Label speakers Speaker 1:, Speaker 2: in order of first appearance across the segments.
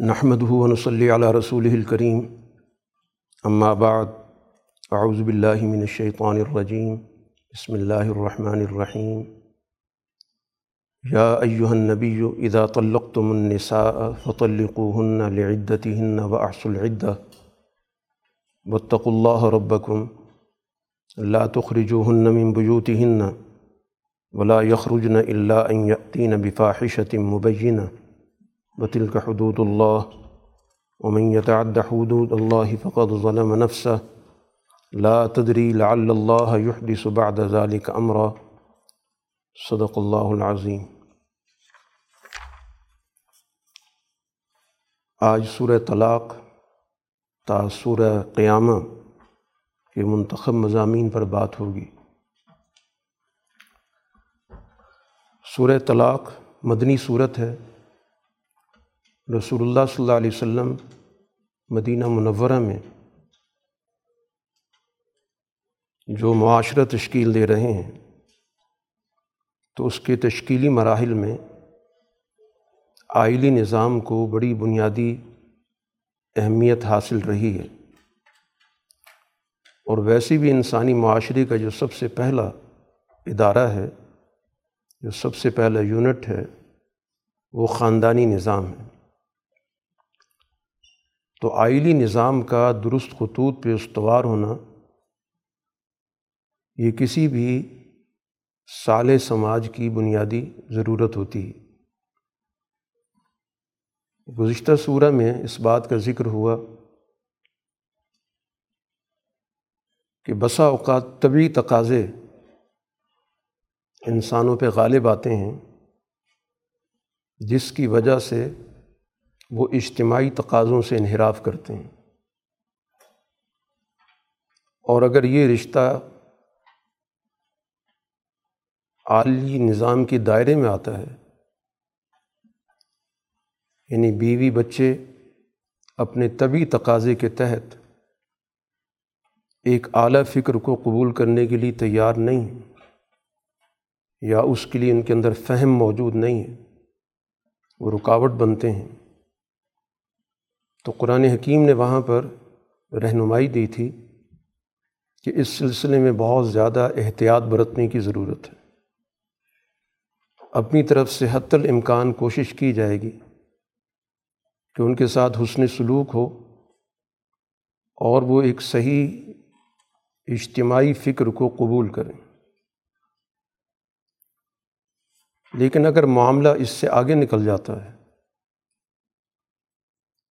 Speaker 1: نحمد ونصلی علی رسول الکریم اما بعد اعوذ باللہ من الشیطان الرجیم بسم اللہ الرحمن الرحیم یا ایہا النبی اذا طلقتم النساء فطلقوهن لعدتهن واحصوا العدہ واتقوا اللہ ربکم لا تخرجوهن من بیوتهن ولا يخرجن الا ان یأتین بفاحشة مبینہ وتلك حدود الله، ومن يتعد حدود الله فقد ظلم نفسه. لا تدري لعل الله يحدث بعد ذلك امرا صدق الله العظيم. آج سورہ طلاق تا سورہ قیامہ کے منتخب مضامین پر بات ہوگی۔ سورہ طلاق مدنی صورت ہے۔ رسول اللہ صلی اللہ علیہ وسلم مدینہ منورہ میں جو معاشرہ تشکیل دے رہے ہیں، تو اس کے تشکیلی مراحل میں آئلی نظام کو بڑی بنیادی اہمیت حاصل رہی ہے۔ اور ویسے بھی انسانی معاشرے کا جو سب سے پہلا ادارہ ہے، جو سب سے پہلا یونٹ ہے، وہ خاندانی نظام ہے۔ تو آئلی نظام کا درست خطوط پہ استوار ہونا، یہ کسی بھی سال سماج کی بنیادی ضرورت ہوتی ہے۔ گزشتہ صورہ میں اس بات کا ذکر ہوا کہ بسا اوقات طبی تقاضے انسانوں پہ غالب آتے ہیں، جس کی وجہ سے وہ اجتماعی تقاضوں سے انحراف کرتے ہیں۔ اور اگر یہ رشتہ عالی نظام کے دائرے میں آتا ہے یعنی بیوی بچے اپنے طبی تقاضے کے تحت ایک اعلیٰ فکر کو قبول کرنے کے لیے تیار نہیں یا اس کے لیے ان کے اندر فہم موجود نہیں ہے وہ رکاوٹ بنتے ہیں۔ تو قرآن حکیم نے وہاں پر رہنمائی دی تھی کہ اس سلسلے میں بہت زیادہ احتیاط برتنے کی ضرورت ہے۔ اپنی طرف سے حت الامکان کوشش کی جائے گی کہ ان کے ساتھ حسن سلوک ہو اور وہ ایک صحیح اجتماعی فکر کو قبول کریں۔ لیکن اگر معاملہ اس سے آگے نکل جاتا ہے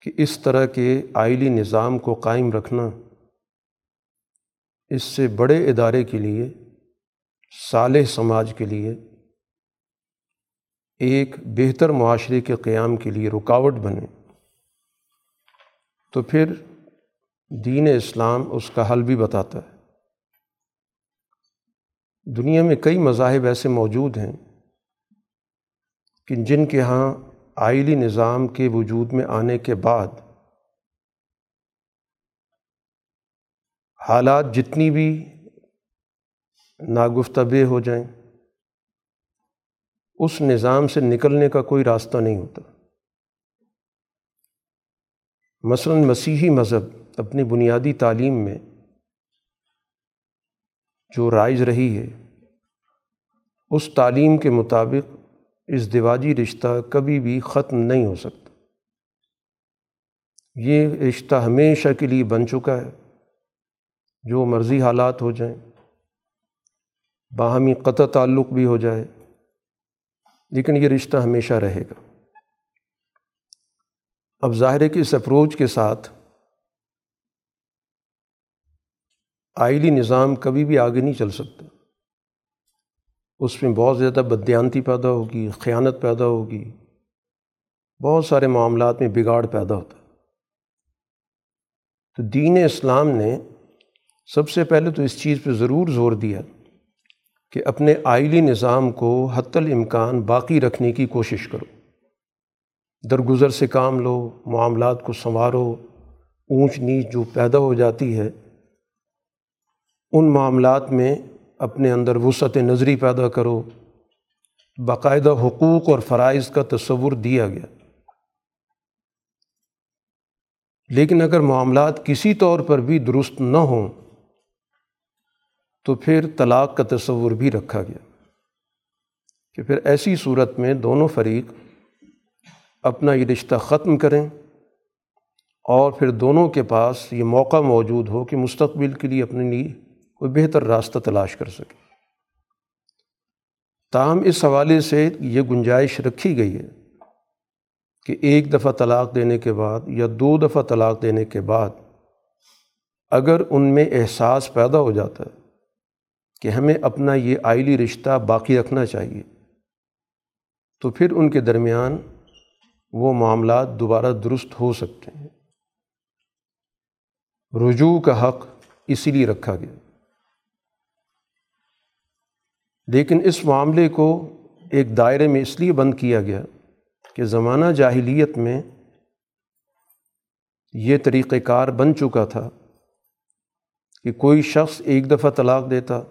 Speaker 1: کہ اس طرح کے آئلی نظام کو قائم رکھنا اس سے بڑے ادارے کے لیے، صالح سماج کے لیے ایک بہتر معاشرے کے قیام کے لیے رکاوٹ بنے۔ تو پھر دین اسلام اس کا حل بھی بتاتا ہے۔ دنیا میں کئی مذاہب ایسے موجود ہیں کہ جن کے ہاں آئلی نظام کے وجود میں آنے کے بعد حالات جتنی بھی ناگفتبے ہو جائیں، اس نظام سے نکلنے کا کوئی راستہ نہیں ہوتا۔ مثلاً مسیحی مذہب اپنی بنیادی تعلیم میں جو رائج رہی ہے، اس تعلیم کے مطابق اس دیواجی رشتہ کبھی بھی ختم نہیں ہو سکتا۔ یہ رشتہ ہمیشہ کے لیے بن چکا ہے۔ جو مرضی حالات ہو جائیں، باہمی قطع تعلق بھی ہو جائے، لیکن یہ رشتہ ہمیشہ رہے گا۔ اب ظاہر ہے کہ اس اپروچ کے ساتھ آئلی نظام کبھی بھی آگے نہیں چل سکتا۔ اس میں بہت زیادہ بدیانتی پیدا ہوگی، خیانت پیدا ہوگی۔ بہت سارے معاملات میں بگاڑ پیدا ہوتا تو دین اسلام نے سب سے پہلے تو اس چیز پہ ضرور زور دیا کہ اپنے آئلی نظام کو حت الامکان باقی رکھنے کی کوشش کرو۔ درگزر سے کام لو، معاملات کو سنوارو، اونچ نیچ جو پیدا ہو جاتی ہے، ان معاملات میں اپنے اندر وسعت نظری پیدا کرو۔ باقاعدہ حقوق اور فرائض کا تصور دیا گیا۔ لیکن اگر معاملات کسی طور پر بھی درست نہ ہوں، تو پھر طلاق کا تصور بھی رکھا گیا۔ کہ پھر ایسی صورت میں دونوں فریق اپنا یہ رشتہ ختم کریں اور پھر دونوں کے پاس یہ موقع موجود ہو کہ مستقبل کے لیے اپنے لیے کوئی بہتر راستہ تلاش کر سکے۔ تاہم، اس حوالے سے یہ گنجائش رکھی گئی ہے کہ ایک دفعہ طلاق دینے کے بعد یا دو دفعہ طلاق دینے کے بعد اگر ان میں احساس پیدا ہو جاتا ہے کہ ہمیں اپنا یہ آئلی رشتہ باقی رکھنا چاہیے، تو پھر ان کے درمیان وہ معاملات دوبارہ درست ہو سکتے ہیں۔ رجوع کا حق اسی لیے رکھا گیا۔ لیکن اس معاملے کو ایک دائرے میں اس لیے بند کیا گیا کہ زمانہ جاہلیت میں یہ طریقہ کار بن چکا تھا کہ کوئی شخص ایک دفعہ طلاق دیتا،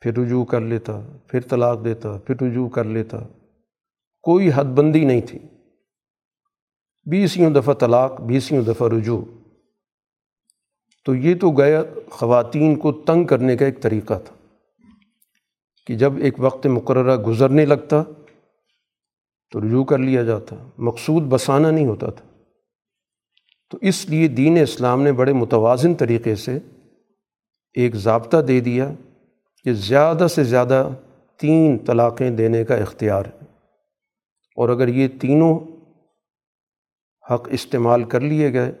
Speaker 1: پھر رجوع کر لیتا، پھر طلاق دیتا، پھر رجوع کر لیتا، کوئی حد بندی نہیں تھی۔ بیسیوں دفعہ طلاق، بیسیوں دفعہ رجوع۔ تو یہ تو گیا خواتین کو تنگ کرنے کا ایک طریقہ تھا۔ کہ جب ایک وقت مقررہ گزرنے لگتا تو رجوع کر لیا جاتا، مقصود بسانہ نہیں ہوتا تھا۔ تو اس لیے دین اسلام نے بڑے متوازن طریقے سے ایک ضابطہ دے دیا کہ زیادہ سے زیادہ تین طلاقیں دینے کا اختیار ہے۔ اور اگر یہ تینوں حق استعمال کر لیے گئے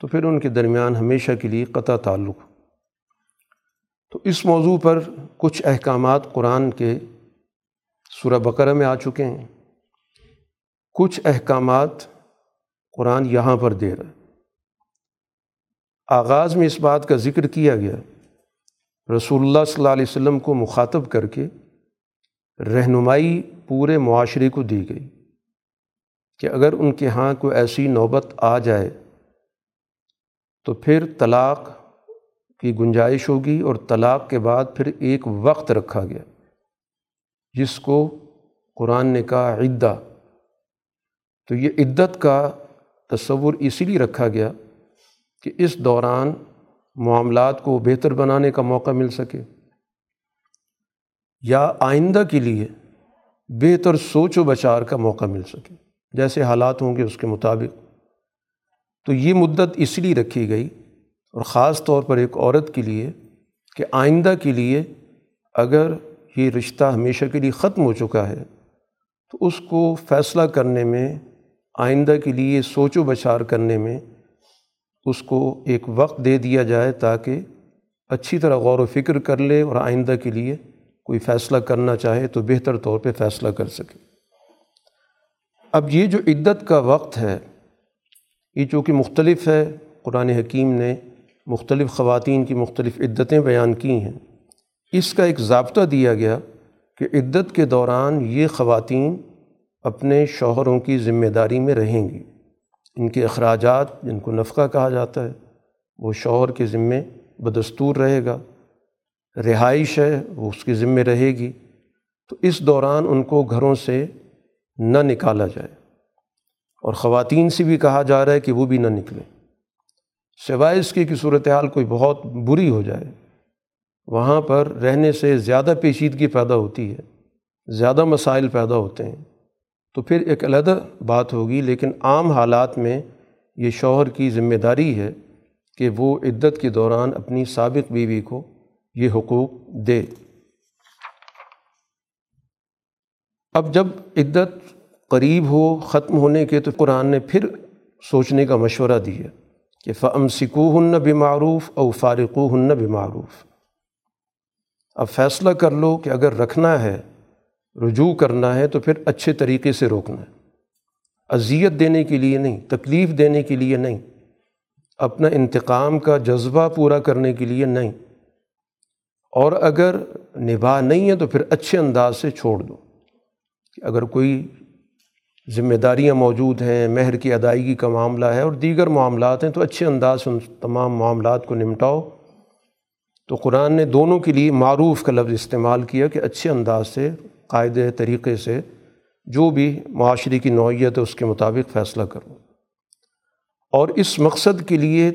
Speaker 1: تو پھر ان کے درمیان ہمیشہ کے لیے قطع تعلق۔ تو اس موضوع پر کچھ احکامات قرآن کے سورہ بقرہ میں آ چکے ہیں۔ کچھ احکامات قرآن یہاں پر دے رہا ہے۔ آغاز میں اس بات کا ذکر کیا گیا۔ رسول اللہ صلی اللہ علیہ وسلم کو مخاطب کر کے رہنمائی پورے معاشرے کو دی گئی کہ اگر ان کے ہاں کوئی ایسی نوبت آ جائے تو پھر طلاق کی گنجائش ہوگی اور طلاق کے بعد پھر ایک وقت رکھا گیا۔ جس کو قرآن نے کہا عدہ۔ تو یہ عدت کا تصور اسی لیے رکھا گیا کہ اس دوران معاملات کو بہتر بنانے کا موقع مل سکے۔ یا آئندہ کے لیے بہتر سوچ و بچار کا موقع مل سکے۔ جیسے حالات ہوں گے اس کے مطابق۔ تو یہ مدت اس لیے رکھی گئی اور خاص طور پر ایک عورت کے لیے کہ آئندہ کے لیے اگر یہ رشتہ ہمیشہ کے لیے ختم ہو چکا ہے، تو اس کو فیصلہ کرنے میں، آئندہ کے لیے سوچ و بچار کرنے میں اس کو ایک وقت دے دیا جائے تاکہ اچھی طرح غور و فکر کر لے اور آئندہ کے لیے کوئی فیصلہ کرنا چاہے تو بہتر طور پہ فیصلہ کر سکے۔ اب یہ جو عدت کا وقت ہے، یہ چونکہ مختلف ہے، قرآن حکیم نے مختلف خواتین کی مختلف عدتیں بیان کی ہیں۔ اس کا ایک ضابطہ دیا گیا کہ عدت کے دوران یہ خواتین اپنے شوہروں کی ذمہ داری میں رہیں گی۔ ان کے اخراجات، جن کو نفقہ کہا جاتا ہے، وہ شوہر کے ذمے بدستور رہے گا۔ رہائش ہے، وہ اس کے ذمے رہے گی۔ تو اس دوران ان کو گھروں سے نہ نکالا جائے۔ اور خواتین سے بھی کہا جا رہا ہے کہ وہ بھی نہ نکلیں۔ سوائے اس کی کہ صورتحال کوئی بہت بری ہو جائے، وہاں پر رہنے سے زیادہ پیچیدگی پیدا ہوتی ہے، زیادہ مسائل پیدا ہوتے ہیں۔ تو پھر ایک علیحدہ بات ہوگی، لیکن عام حالات میں یہ شوہر کی ذمہ داری ہے کہ وہ عدت کے دوران اپنی سابق بیوی کو یہ حقوق دے۔ اب جب عدت قریب ہو، ختم ہونے کے تو قرآن نے پھر سوچنے کا مشورہ دیا۔ کہ فم سکو ہن بمعروف او فارقو ہن بمعروف۔ اب فیصلہ کر لو کہ اگر رکھنا ہے، رجوع کرنا ہے، تو پھر اچھے طریقے سے روکنا ہے۔ اذیت دینے کے لیے نہیں، تکلیف دینے کے لیے نہیں۔ اپنا انتقام کا جذبہ پورا کرنے کے لیے نہیں۔ اور اگر نبھا نہیں ہے، تو پھر اچھے انداز سے چھوڑ دو۔ کہ اگر کوئی ذمہ داریاں موجود ہیں، مہر کی ادائیگی کا معاملہ ہے اور دیگر معاملات ہیں، تو اچھے انداز سے ان تمام معاملات کو نمٹاؤ۔ تو قرآن نے دونوں کے لیے معروف کا لفظ استعمال کیا کہ اچھے انداز سے، قاعدے، طریقے سے جو بھی معاشرے کی نوعیت ہے، اس کے مطابق فیصلہ کرو۔ اور اس مقصد کے لیے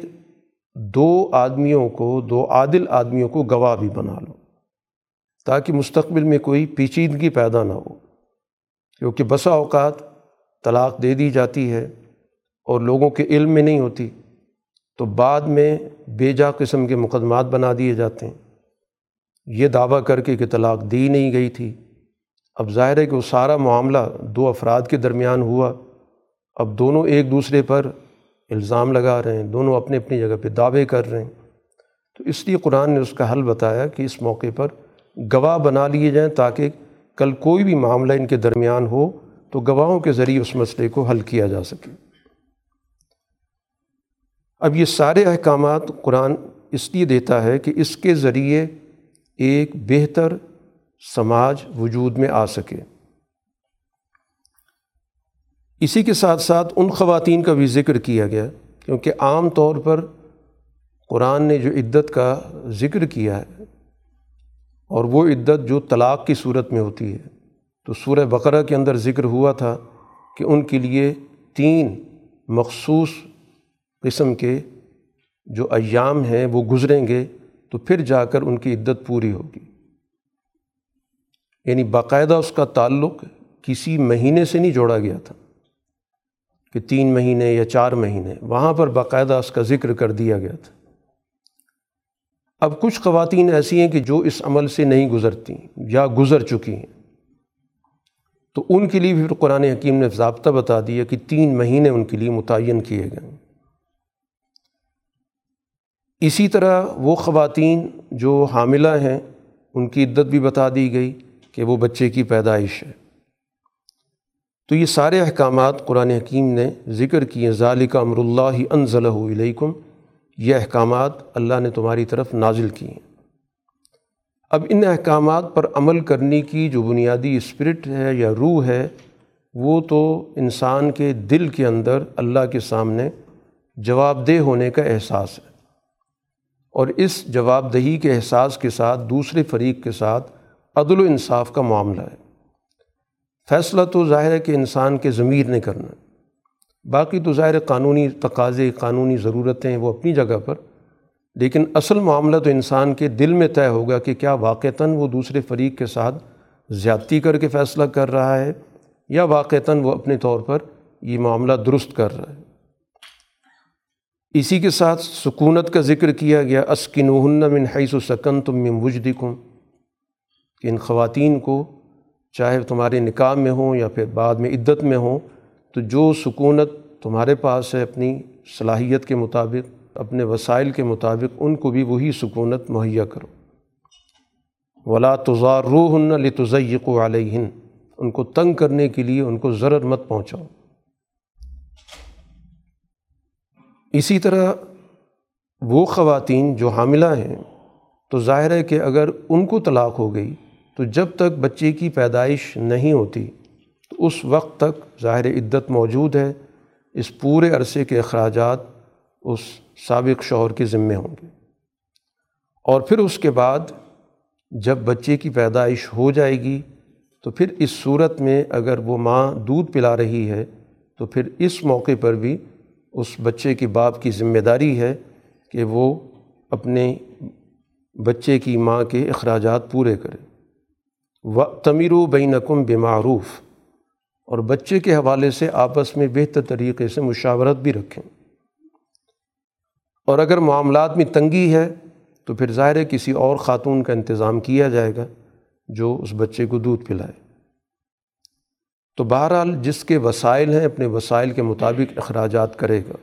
Speaker 1: دو آدمیوں کو، دو عادل آدمیوں کو گواہ بھی بنا لو، تاکہ مستقبل میں کوئی پیچیدگی پیدا نہ ہو۔ کیونکہ بسا اوقات طلاق دے دی جاتی ہے اور لوگوں کے علم میں نہیں ہوتی، تو بعد میں بے جا قسم کے مقدمات بنا دیے جاتے ہیں۔ یہ دعویٰ کر کے کہ طلاق دی نہیں گئی تھی۔ اب ظاہر ہے کہ وہ سارا معاملہ دو افراد کے درمیان ہوا۔ اب دونوں ایک دوسرے پر الزام لگا رہے ہیں، دونوں اپنے اپنی جگہ پہ دعوے کر رہے ہیں۔ تو اس لیے قرآن نے اس کا حل بتایا کہ اس موقع پر گواہ بنا لیے جائیں تاکہ کل کوئی بھی معاملہ ان کے درمیان ہو۔ تو گواہوں کے ذریعے اس مسئلے کو حل کیا جا سکے۔ اب یہ سارے احکامات قرآن اس لیے دیتا ہے کہ اس کے ذریعے ایک بہتر سماج وجود میں آ سکے۔ اسی کے ساتھ ساتھ ان خواتین کا بھی ذکر کیا گیا، کیونکہ عام طور پر قرآن نے جو عدت کا ذکر کیا ہے اور وہ عدت جو طلاق کی صورت میں ہوتی ہے تو سورہ بقرہ کے اندر ذکر ہوا تھا کہ ان کے لیے تین مخصوص قسم کے جو ایام ہیں وہ گزریں گے تو پھر جا کر ان کی عدت پوری ہوگی۔ یعنی باقاعدہ اس کا تعلق کسی مہینے سے نہیں جوڑا گیا تھا کہ تین مہینے یا چار مہینے، وہاں پر باقاعدہ اس کا ذکر کر دیا گیا تھا۔ اب کچھ خواتین ایسی ہیں کہ جو اس عمل سے نہیں گزرتی یا گزر چکی ہیں۔ تو ان کے لیے بھی پھر قرآن حکیم نے ضابطہ بتا دیا کہ تین مہینے ان کے لیے متعین کیے گئے اسی طرح وہ خواتین جو حاملہ ہیں، ان کی عدت بھی بتا دی گئی کہ وہ بچے کی پیدائش ہے۔ تو یہ سارے احکامات قرآن حکیم نے ذکر کیے، ذالک امر اللہ انزلہ علیکم یہ احکامات اللہ نے تمہاری طرف نازل کیے۔ ہیں اب ان احکامات پر عمل کرنے کی جو بنیادی اسپرٹ ہے یا روح ہے، وہ تو انسان کے دل کے اندر اللہ کے سامنے جواب دہ ہونے کا احساس ہے۔ اور اس جواب دہی کے احساس کے ساتھ دوسرے فریق کے ساتھ عدل و انصاف کا معاملہ ہے۔ فیصلہ تو ظاہر ہے کہ انسان کے ضمیر نے کرنا باقی تو ظاہر قانونی تقاضے، قانونی ضرورتیں وہ اپنی جگہ پر لیکن اصل معاملہ تو انسان کے دل میں طے ہوگا کہ کیا واقعتاً وہ دوسرے فریق کے ساتھ زیادتی کر کے فیصلہ کر رہا ہے یا واقعتاً وہ اپنے طور پر یہ معاملہ درست کر رہا ہے۔ اسی کے ساتھ سکونت کا ذکر کیا گیا، اسکنوہن من حیث و سکن تم من وجدکم، کہ ان خواتین کو چاہے تمہارے نکاح میں ہوں یا پھر بعد میں عدت میں ہوں، تو جو سکونت تمہارے پاس ہے اپنی صلاحیت کے مطابق اپنے وسائل کے مطابق ان کو بھی وہی سکونت مہیا کرو۔ ولا تزار روح لتزیق علیہن ان کو تنگ کرنے کے لیے ان کو ضرر مت پہنچاؤ۔ اسی طرح وہ خواتین جو حاملہ ہیں، تو ظاہر ہے کہ اگر ان کو طلاق ہو گئی، تو جب تک بچے کی پیدائش نہیں ہوتی، تو اس وقت تک ظاہر عدت موجود ہے۔ اس پورے عرصے کے اخراجات، اس سابق شوہر کے ذمے ہوں گے۔ اور پھر اس کے بعد جب بچے کی پیدائش ہو جائے گی، تو پھر اس صورت میں اگر وہ ماں دودھ پلا رہی ہے، تو پھر اس موقع پر بھی اس بچے کے باپ کی ذمہ داری ہے کہ وہ اپنے بچے کی ماں کے اخراجات پورے کرے۔ و تمیر و بینکم بمعروف۔ اور بچے کے حوالے سے آپس میں بہتر طریقے سے مشاورت بھی رکھیں۔ اور اگر معاملات میں تنگی ہے تو پھر ظاہر ہے کسی اور خاتون کا انتظام کیا جائے گا جو اس بچے کو دودھ پلائے۔ تو بہرحال جس کے وسائل ہیں اپنے وسائل کے مطابق اخراجات کرے گا۔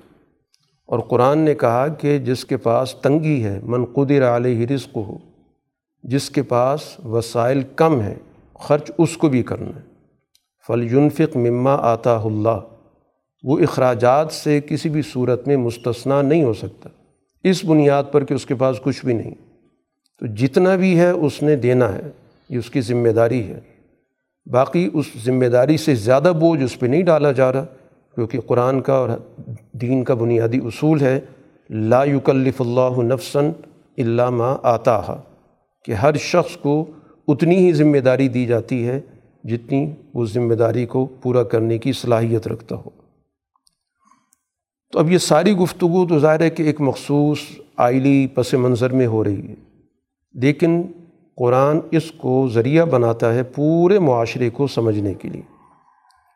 Speaker 1: اور قرآن نے کہا کہ جس کے پاس تنگی ہے، من قدر علیہ رزق ہو جس کے پاس وسائل کم ہیں، خرچ اس کو بھی کرنا ہے۔ فل یونفق مما آتا اللہ۔ وہ اخراجات سے کسی بھی صورت میں مستثنا نہیں ہو سکتا۔ اس بنیاد پر کہ اس کے پاس کچھ بھی نہیں۔ تو جتنا بھی ہے اس نے دینا ہے، یہ اس کی ذمہ داری ہے۔ باقی اس ذمہ داری سے زیادہ بوجھ اس پہ نہیں ڈالا جا رہا، کیونکہ قرآن کا اور دین کا بنیادی اصول ہے، لا یکلف اللہ نفسن علامہ آتا کہ ہر شخص کو اتنی ہی ذمہ داری دی جاتی ہے جتنی وہ ذمہ داری کو پورا کرنے کی صلاحیت رکھتا ہو۔ تو اب یہ ساری گفتگو تو ظاہر ہے کہ ایک مخصوص آئلی پس منظر میں ہو رہی ہے۔ لیکن قرآن اس کو ذریعہ بناتا ہے پورے معاشرے کو سمجھنے کے لیے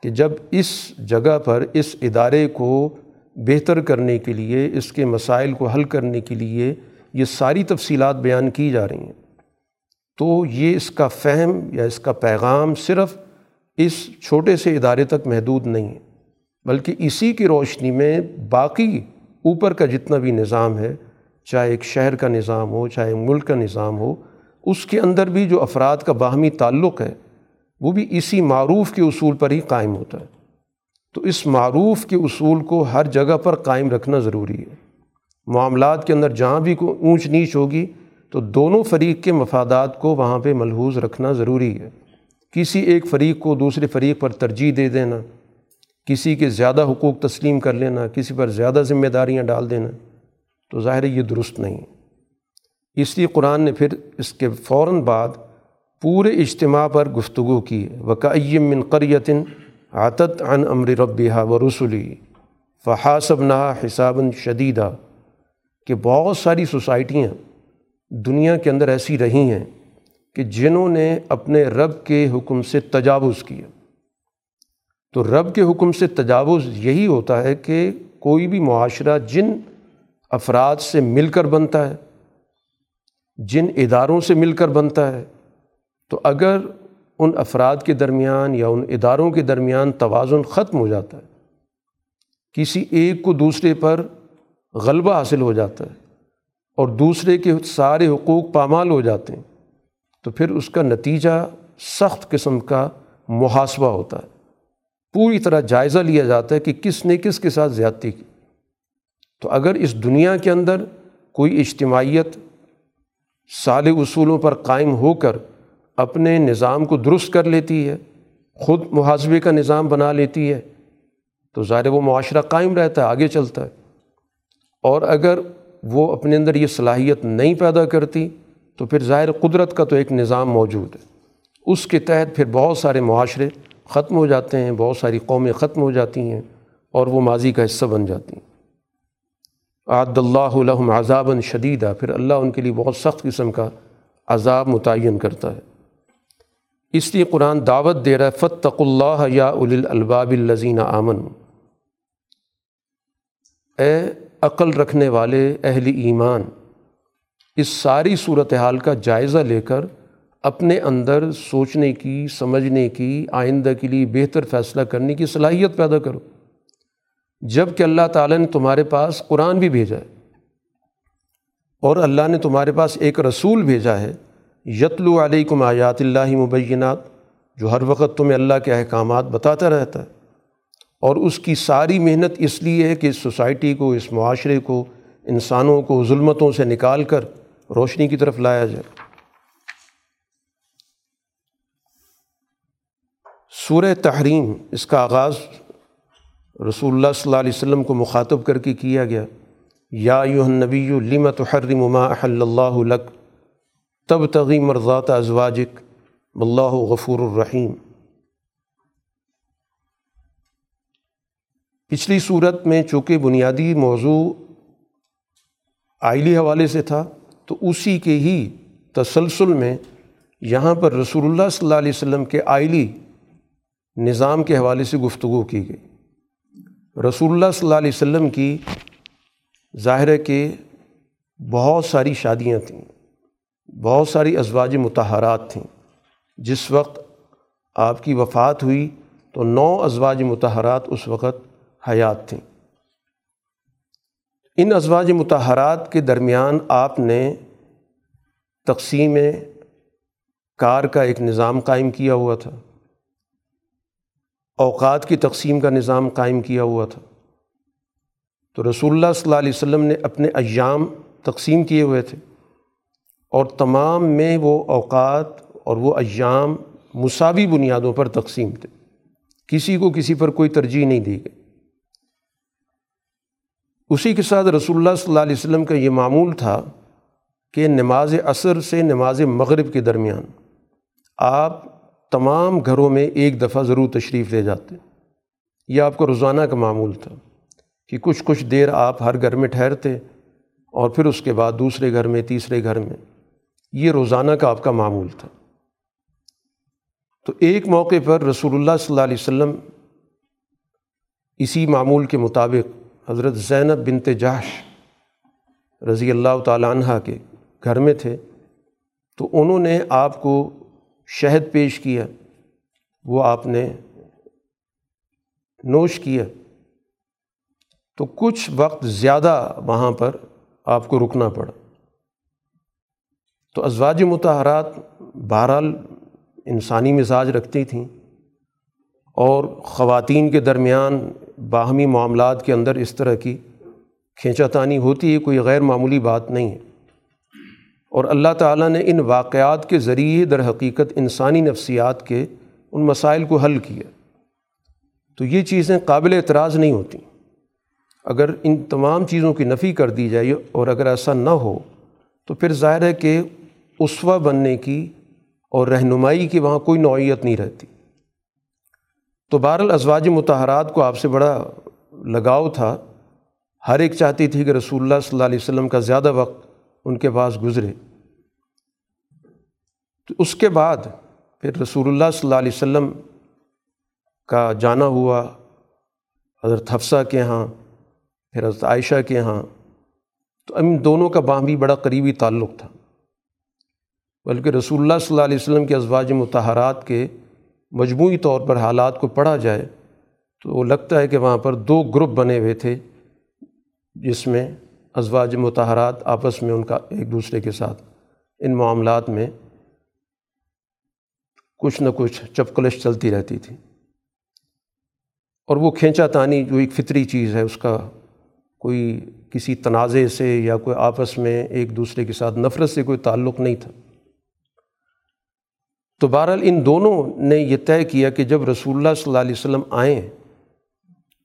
Speaker 1: کہ جب اس جگہ پر اس ادارے کو بہتر کرنے کے لیے، اس کے مسائل کو حل کرنے کے لیے یہ ساری تفصیلات بیان کی جا رہی ہیں، تو یہ اس کا فہم یا اس کا پیغام صرف اس چھوٹے سے ادارے تک محدود نہیں ہے۔ بلکہ اسی کی روشنی میں باقی اوپر کا جتنا بھی نظام ہے، چاہے ایک شہر کا نظام ہو، چاہے ملک کا نظام ہو، اس کے اندر بھی جو افراد کا باہمی تعلق ہے، وہ بھی اسی معروف کے اصول پر ہی قائم ہوتا ہے۔ تو اس معروف کے اصول کو ہر جگہ پر قائم رکھنا ضروری ہے۔ معاملات کے اندر جہاں بھی کوئی اونچ نیچ ہوگی، تو دونوں فریق کے مفادات کو وہاں پہ ملحوظ رکھنا ضروری ہے۔ کسی ایک فریق کو دوسرے فریق پر ترجیح دے دینا کسی کے زیادہ حقوق تسلیم کر لینا، کسی پر زیادہ ذمہ داریاں ڈال دینا، تو ظاہر یہ درست نہیں۔ اس لیے قرآن نے پھر اس کے فوراً بعد پورے اجتماع پر گفتگو کی وقعیم من قریتن عطت عن امر ربیہ و رسولی فحاسب نہ حساب شدیدہ کہ بہت ساری سوسائٹیاں دنیا کے اندر ایسی رہی ہیں کہ جنہوں نے اپنے رب کے حکم سے تجاوز کیا۔ تو رب کے حکم سے تجاوز یہی ہوتا ہے کہ کوئی بھی معاشرہ جن افراد سے مل کر بنتا ہے، جن اداروں سے مل کر بنتا ہے، تو اگر ان افراد کے درمیان یا ان اداروں کے درمیان توازن ختم ہو جاتا ہے، کسی ایک کو دوسرے پر غلبہ حاصل ہو جاتا ہے اور دوسرے کے سارے حقوق پامال ہو جاتے ہیں، تو پھر اس کا نتیجہ سخت قسم کا محاسبہ ہوتا ہے۔ پوری طرح جائزہ لیا جاتا ہے کہ کس نے کس کے ساتھ زیادتی کی۔ تو اگر اس دنیا کے اندر کوئی اجتماعیت سال اصولوں پر قائم ہو کر اپنے نظام کو درست کر لیتی ہے، خود محاسبے کا نظام بنا لیتی ہے، تو ظاہر وہ معاشرہ قائم رہتا ہے، آگے چلتا ہے۔ اور اگر وہ اپنے اندر یہ صلاحیت نہیں پیدا کرتی، تو پھر ظاہر قدرت کا تو ایک نظام موجود ہے۔ اس کے تحت پھر بہت سارے معاشرے ختم ہو جاتے ہیں، بہت ساری قومیں ختم ہو جاتی ہیں اور وہ ماضی کا حصہ بن جاتی ہیں۔ عاد اللہ الحم عذاب شدیدہ پھر اللہ ان کے لیے بہت سخت قسم کا عذاب متعین کرتا ہے۔ اس لیے قرآن دعوت دے رہا ہے فتق اللہ یا اول الباب الزین آمن اے عقل رکھنے والے اہل ایمان، اس ساری صورت حال کا جائزہ لے کر اپنے اندر سوچنے کی، سمجھنے کی، آئندہ کے لیے بہتر فیصلہ کرنے کی صلاحیت پیدا کرو۔ جبکہ اللہ تعالیٰ نے تمہارے پاس قرآن بھی بھیجا ہے اور اللہ نے تمہارے پاس ایک رسول بھیجا ہے، یتلو علیکم آیات اللہ مبینات، جو ہر وقت تمہیں اللہ کے احکامات بتاتا رہتا ہے۔ اور اس کی ساری محنت اس لیے ہے کہ اس سوسائٹی کو، اس معاشرے کو، انسانوں کو، ظلمتوں سے نکال کر روشنی کی طرف لایا جائے۔ سورہ تحریم، اس کا آغاز رسول اللہ صلی اللہ علیہ وسلم کو مخاطب کر کے کیا گیا۔ یا نبی لمت حرم ما احل اللہ لک؟ تب تغی مرضات ازواجک۔ اللہ غفور الرحیم۔ پچھلی صورت میں چونکہ بنیادی موضوع آئلی حوالے سے تھا، تو اسی کے ہی تسلسل میں یہاں پر رسول اللہ صلی اللہ علیہ وسلم کے آئلی نظام کے حوالے سے گفتگو کی گئی۔ رسول اللہ صلی اللہ علیہ وسلم کی ظاہر ہے کہ بہت ساری شادیاں تھیں، بہت ساری ازواج متحرات تھیں۔ جس وقت آپ کی وفات ہوئی تو نو ازواج متحرات اس وقت حیات تھیں۔ ان ازواج متحرات کے درمیان آپ نے تقسیم کار کا ایک نظام قائم کیا ہوا تھا۔ اوقات کی تقسیم کا نظام قائم کیا ہوا تھا۔ تو رسول اللہ صلی اللہ علیہ وسلم نے اپنے ایام تقسیم کیے ہوئے تھے اور تمام میں وہ اوقات اور وہ ایام مساوی بنیادوں پر تقسیم تھے۔ کسی کو کسی پر کوئی ترجیح نہیں دی گئی۔ اسی کے ساتھ رسول اللہ صلی اللہ علیہ وسلم کا یہ معمول تھا کہ نماز عصر سے نماز مغرب کے درمیان آپ تمام گھروں میں ایک دفعہ ضرور تشریف لے جاتے یہ آپ کو روزانہ کا معمول تھا کہ کچھ کچھ دیر آپ ہر گھر میں ٹھہرتے اور پھر اس کے بعد دوسرے گھر میں، تیسرے گھر میں۔ یہ روزانہ کا آپ کا معمول تھا۔ تو ایک موقع پر رسول اللہ صلی اللہ علیہ وسلم اسی معمول کے مطابق حضرت زینب بنت جاش رضی اللہ تعالیٰ عنہ کے گھر میں تھے۔ تو انہوں نے آپ کو شہد پیش کیا، وہ آپ نے نوش کیا۔ تو کچھ وقت زیادہ وہاں پر آپ کو رکنا پڑا۔ تو ازواج متحرات بہرحال انسانی مزاج رکھتی تھیں اور خواتین کے درمیان باہمی معاملات کے اندر اس طرح کی کھینچا تانی ہوتی ہے، کوئی غیر معمولی بات نہیں ہے۔ اور اللہ تعالیٰ نے ان واقعات کے ذریعے در حقیقت انسانی نفسیات کے ان مسائل کو حل کیا۔ تو یہ چیزیں قابل اعتراض نہیں ہوتیں۔ اگر ان تمام چیزوں کی نفی کر دی جائے اور اگر ایسا نہ ہو، تو پھر ظاہر ہے کہ اسوا بننے کی اور رہنمائی کی وہاں کوئی نوعیت نہیں رہتی۔ تو بہر ازواج متحرات کو آپ سے بڑا لگاؤ تھا۔ ہر ایک چاہتی تھی کہ رسول اللہ صلی اللہ علیہ وسلم کا زیادہ وقت ان کے پاس گزرے۔ تو اس کے بعد پھر رسول اللہ صلی اللہ علیہ وسلم کا جانا ہوا، حضرت حفصہ کے یہاں، پھر حضرت عائشہ کے یہاں۔ تو ان دونوں کا باہمی بڑا قریبی تعلق تھا۔ بلکہ رسول اللہ صلی اللہ علیہ وسلم کے ازواج متحرات کے مجموعی طور پر حالات کو پڑھا جائے تو وہ لگتا ہے کہ وہاں پر دو گروپ بنے ہوئے تھے، جس میں ازواج متحرات آپس میں ان کا ایک دوسرے کے ساتھ۔ ان معاملات میں کچھ نہ کچھ چپکلش چلتی رہتی تھی۔ اور وہ کھینچا تانی جو ایک فطری چیز ہے، اس کا کوئی کسی تنازع سے یا کوئی آپس میں ایک دوسرے کے ساتھ نفرت سے کوئی تعلق نہیں تھا۔ تو بہرحال ان دونوں نے یہ طے کیا کہ جب رسول اللہ صلی اللہ علیہ وسلم آئیں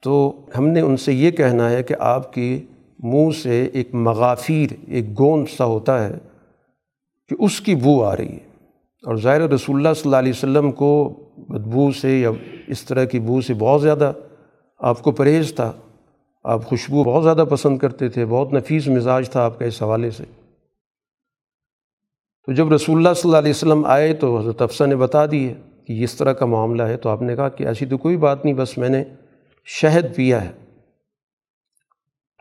Speaker 1: تو ہم نے ان سے یہ کہنا ہے کہ آپ کے منہ سے ایک مغافیر، ایک گوند سا ہوتا ہے کہ اس کی بو آ رہی ہے۔ اور ظاہر رسول اللہ صلی اللہ علیہ وسلم کو بدبو سے یا اس طرح کی بو سے بہت زیادہ آپ کو پرہیز تھا۔ آپ خوشبو بہت زیادہ پسند کرتے تھے، بہت نفیس مزاج تھا آپ کا اس حوالے سے۔ تو جب رسول اللہ صلی اللہ علیہ وسلم آئے تو حضرت افسہ نے بتا دی کہ اس طرح کا معاملہ ہے۔ تو آپ نے کہا کہ ایسی تو کوئی بات نہیں، بس میں نے شہد پیا ہے۔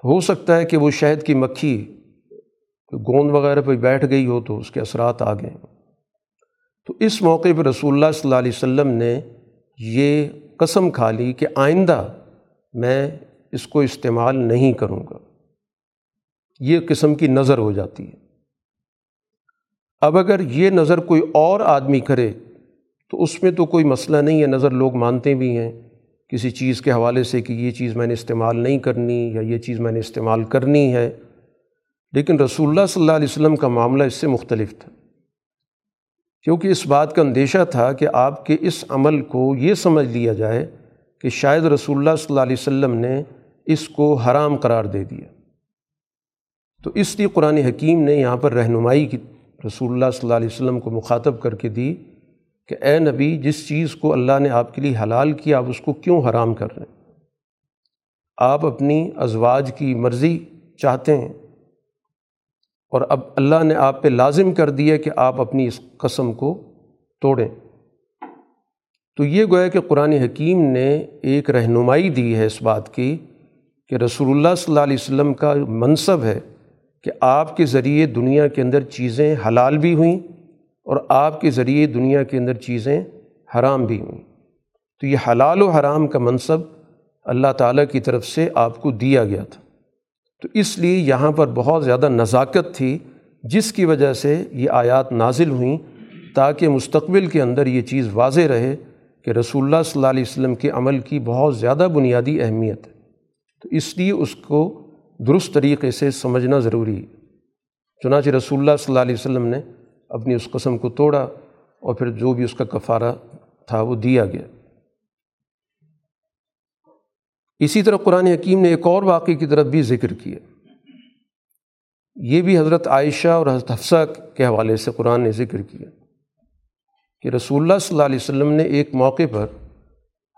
Speaker 1: ہو سکتا ہے کہ وہ شہد کی مکھی گوند وغیرہ پہ بیٹھ گئی ہو تو اس کے اثرات آ گئے تو اس موقع پہ رسول اللہ صلی اللہ علیہ وسلم نے یہ قسم کھا لی کہ آئندہ میں اس کو استعمال نہیں کروں گا۔ یہ قسم کی نظر ہو جاتی ہے۔ اب اگر یہ نظر کوئی اور آدمی کرے تو اس میں تو کوئی مسئلہ نہیں ہے، نظر لوگ مانتے بھی ہیں۔ کسی چیز کے حوالے سے کہ یہ چیز میں نے استعمال نہیں کرنی یا یہ چیز میں نے استعمال کرنی ہے۔ لیکن رسول اللہ صلی اللہ علیہ وسلم کا معاملہ اس سے مختلف تھا۔ کیونکہ اس بات کا اندیشہ تھا کہ آپ کے اس عمل کو یہ سمجھ لیا جائے کہ شاید رسول اللہ صلی اللہ علیہ وسلم نے اس کو حرام قرار دے دیا۔ تو اس لیے قرآن حکیم نے یہاں پر رہنمائی کی، رسول اللہ صلی اللہ علیہ وسلم کو مخاطب کر کے دی کہ اے نبی، جس چیز کو اللہ نے آپ کے لیے حلال کیا، آپ اس کو کیوں حرام کر رہے ہیں؟ آپ اپنی ازواج کی مرضی چاہتے ہیں اور اب اللہ نے آپ پہ لازم کر دیا کہ آپ اپنی اس قسم کو توڑیں۔ تو یہ گویا کہ قرآن حکیم نے ایک رہنمائی دی ہے اس بات کی کہ رسول اللہ صلی اللہ علیہ وسلم کا منصب ہے کہ آپ کے ذریعے دنیا کے اندر چیزیں حلال بھی ہوئیں اور آپ کے ذریعے دنیا کے اندر چیزیں حرام بھی ہوئیں تو یہ حلال و حرام کا منصب اللہ تعالیٰ کی طرف سے آپ کو دیا گیا تھا۔ تو اس لیے یہاں پر بہت زیادہ نزاکت تھی، جس کی وجہ سے یہ آیات نازل ہوئیں تاکہ مستقبل کے اندر یہ چیز واضح رہے کہ رسول اللہ صلی اللہ علیہ وسلم کے عمل کی بہت زیادہ بنیادی اہمیت ہے۔ تو اس لیے اس کو درست طریقے سے سمجھنا ضروری ہے۔ چنانچہ رسول اللہ صلی اللہ علیہ وسلم نے اپنی اس قسم کو توڑا اور پھر جو بھی اس کا کفارہ تھا وہ دیا گیا۔ اسی طرح قرآن حکیم نے ایک اور واقعے کی طرف بھی ذکر کیا۔ یہ بھی حضرت عائشہ اور حضرت حفصہ کے حوالے سے قرآن نے ذکر کیا کہ رسول اللہ صلی اللہ علیہ وسلم نے ایک موقع پر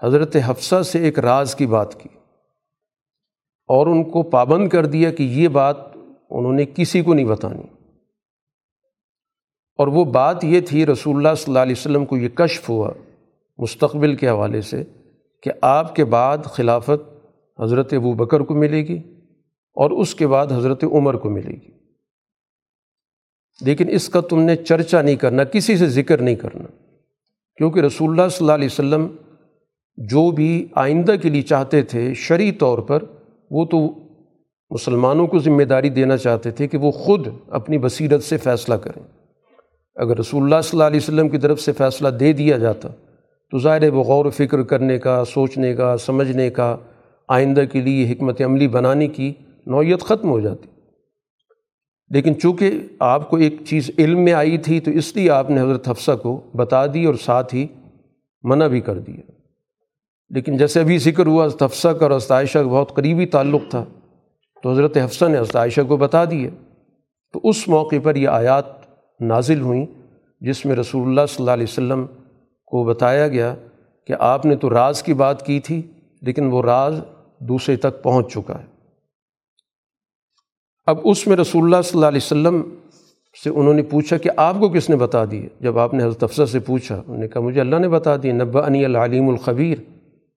Speaker 1: حضرت حفصہ سے ایک راز کی بات کی اور ان کو پابند کر دیا کہ یہ بات انہوں نے کسی کو نہیں بتانی۔ اور وہ بات یہ تھی رسول اللہ صلی اللہ علیہ وسلم کو یہ کشف ہوا مستقبل کے حوالے سے کہ آپ کے بعد خلافت حضرت ابو بکر کو ملے گی اور اس کے بعد حضرت عمر کو ملے گی۔ لیکن اس کا تم نے چرچا نہیں کرنا، کسی سے ذکر نہیں کرنا۔ کیونکہ رسول اللہ صلی اللہ علیہ وسلم جو بھی آئندہ کے لیے چاہتے تھے، شرعی طور پر وہ تو مسلمانوں کو ذمہ داری دینا چاہتے تھے کہ وہ خود اپنی بصیرت سے فیصلہ کریں۔ اگر رسول اللہ صلی اللہ علیہ وسلم کی طرف سے فیصلہ دے دیا جاتا، تو ظاہر ہے وہ غور و فکر کرنے کا، سوچنے کا، سمجھنے کا، آئندہ کے لیے حکمت عملی بنانے کی نوعیت ختم ہو جاتی۔ لیکن چونکہ آپ کو ایک چیز علم میں آئی تھی، تو اس لیے آپ نے حضرت حفصہ کو بتا دی اور ساتھ ہی منع بھی کر دیا۔ لیکن جیسے ابھی ذکر ہوا، حضرت حفصہ کا اور حضرت عائشہ کا بہت قریبی تعلق تھا، تو حضرت حفصہ نے حضرت عائشہ کو بتا دیا۔ تو اس موقع پر یہ آیات نازل ہوئیں، جس میں رسول اللہ صلی اللہ علیہ وسلم کو بتایا گیا کہ آپ نے تو راز کی بات کی تھی، لیکن وہ راز دوسرے تک پہنچ چکا ہے۔ اب اس میں رسول اللہ صلی اللہ علیہ وسلم سے انہوں نے پوچھا کہ آپ کو کس نے بتا دی؟ جب آپ نے حضرت افسر سے پوچھا، انہوں نے کہا، مجھے اللہ نے بتا دی نبا انی العلیم الخبیر۔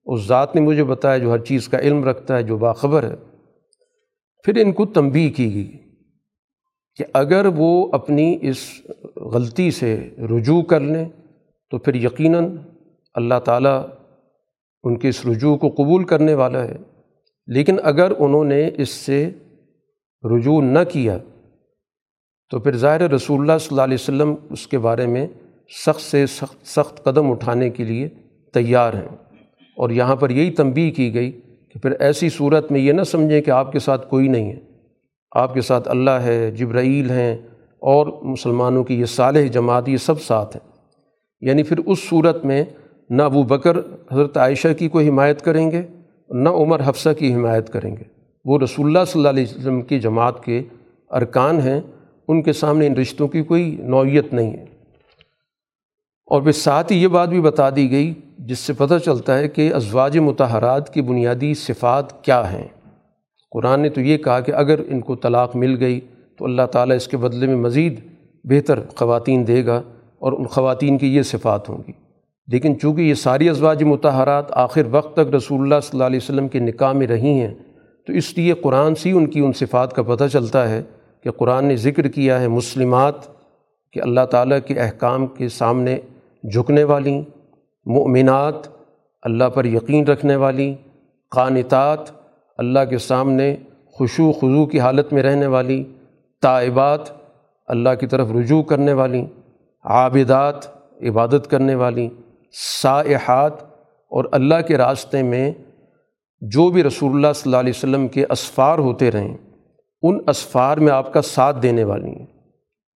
Speaker 1: اس ذات نے مجھے بتایا جو ہر چیز کا علم رکھتا ہے، جو باخبر ہے۔ پھر ان کو تنبیہ کی گئی۔ کہ اگر وہ اپنی اس غلطی سے رجوع کر لیں تو پھر یقیناً اللہ تعالیٰ ان کے اس رجوع کو قبول کرنے والا ہے۔ لیکن اگر انہوں نے اس سے رجوع نہ کیا تو پھر ظاہر رسول اللہ صلی اللہ علیہ وسلم اس کے بارے میں سخت سے سخت سخت قدم اٹھانے کے لیے تیار ہیں۔ اور یہاں پر یہی تنبیہ کی گئی کہ پھر ایسی صورت میں یہ نہ سمجھیں کہ آپ کے ساتھ کوئی نہیں ہے۔ آپ کے ساتھ اللہ ہے، جبرائیل ہیں اور مسلمانوں کی یہ صالح جماعت، یہ سب ساتھ ہیں۔ یعنی پھر اس صورت میں نہ ابو بکر حضرت عائشہ کی کوئی حمایت کریں گے، نہ عمر حفصہ کی حمایت کریں گے۔ وہ رسول اللہ صلی اللہ علیہ وسلم کی جماعت کے ارکان ہیں، ان کے سامنے ان رشتوں کی کوئی نوعیت نہیں ہے۔ اور پھر ساتھ ہی یہ بات بھی بتا دی گئی، جس سے پتہ چلتا ہے کہ ازواج متحرات کی بنیادی صفات کیا ہیں۔ قرآن نے تو یہ کہا کہ اگر ان کو طلاق مل گئی تو اللہ تعالیٰ اس کے بدلے میں مزید بہتر خواتین دے گا اور ان خواتین کی یہ صفات ہوں گی۔ لیکن چونکہ یہ ساری ازواج متحرات آخر وقت تک رسول اللہ صلی اللہ علیہ وسلم کے نکاح میں رہی ہیں، تو اس لیے قرآن سے ان کی ان صفات کا پتہ چلتا ہے کہ قرآن نے ذکر کیا ہے مسلمات کہ اللہ تعالیٰ کے احکام کے سامنے جھکنے والی، مؤمنات اللہ پر یقین رکھنے والی، قانتات اللہ کے سامنے خوشو خضو کی حالت میں رہنے والی طائبات اللہ کی طرف رجوع کرنے والی، عابدات عبادت کرنے والی، سائحات اور اللہ کے راستے میں جو بھی رسول اللہ صلی اللہ علیہ وسلم کے اسفار ہوتے رہیں، ان اسفار میں آپ کا ساتھ دینے والی ہیں۔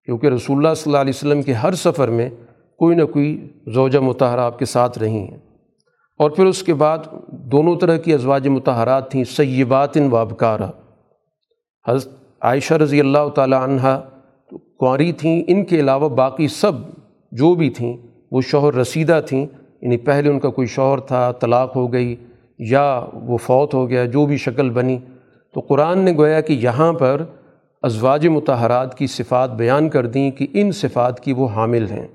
Speaker 1: کیونکہ رسول اللہ صلی اللہ علیہ وسلم کے ہر سفر میں کوئی نہ کوئی زوجہ متحرہ آپ کے ساتھ رہی ہیں۔ اور پھر اس کے بعد دونوں طرح کی ازواج متحرات تھیں، سیبات ان وابکارہ حضرت عائشہ رضی اللہ تعالیٰ عنہ کنوری تھیں، ان کے علاوہ باقی سب جو بھی تھیں، وہ شوہر رسیدہ تھیں۔ یعنی پہلے ان کا کوئی شوہر تھا، طلاق ہو گئی یا وہ فوت ہو گیا، جو بھی شکل بنی۔ تو قرآن نے گویا کہ یہاں پر ازواج متحرات کی صفات بیان کر دیں کہ ان صفات کی وہ حامل ہیں۔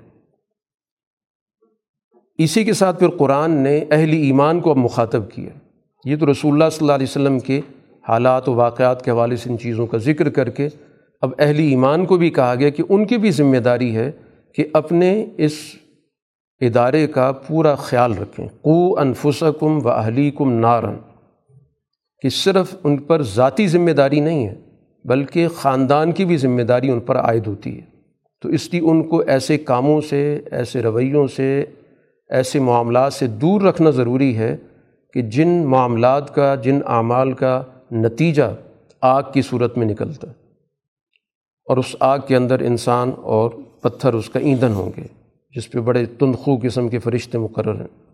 Speaker 1: اسی کے ساتھ پھر قرآن نے اہل ایمان کو اب مخاطب کیا۔ یہ تو رسول اللہ صلی اللہ علیہ وسلم کے حالات و واقعات کے حوالے سے ان چیزوں کا ذکر کر کے اب اہل ایمان کو بھی کہا گیا کہ ان کی بھی ذمہ داری ہے کہ اپنے اس ادارے کا پورا خیال رکھیں۔ قو انفسکم و اہلی کم نارن کہ صرف ان پر ذاتی ذمہ داری نہیں ہے، بلکہ خاندان کی بھی ذمہ داری ان پر عائد ہوتی ہے۔ تو اس لیے ان کو ایسے کاموں سے، ایسے رویوں سے ایسے معاملات سے دور رکھنا ضروری ہے کہ جن معاملات کا، جن اعمال کا نتیجہ آگ کی صورت میں نکلتا اور اس آگ کے اندر انسان اور پتھر اس کا ایندھن ہوں گے، جس پہ بڑے تندخو قسم کے فرشتے مقرر ہیں۔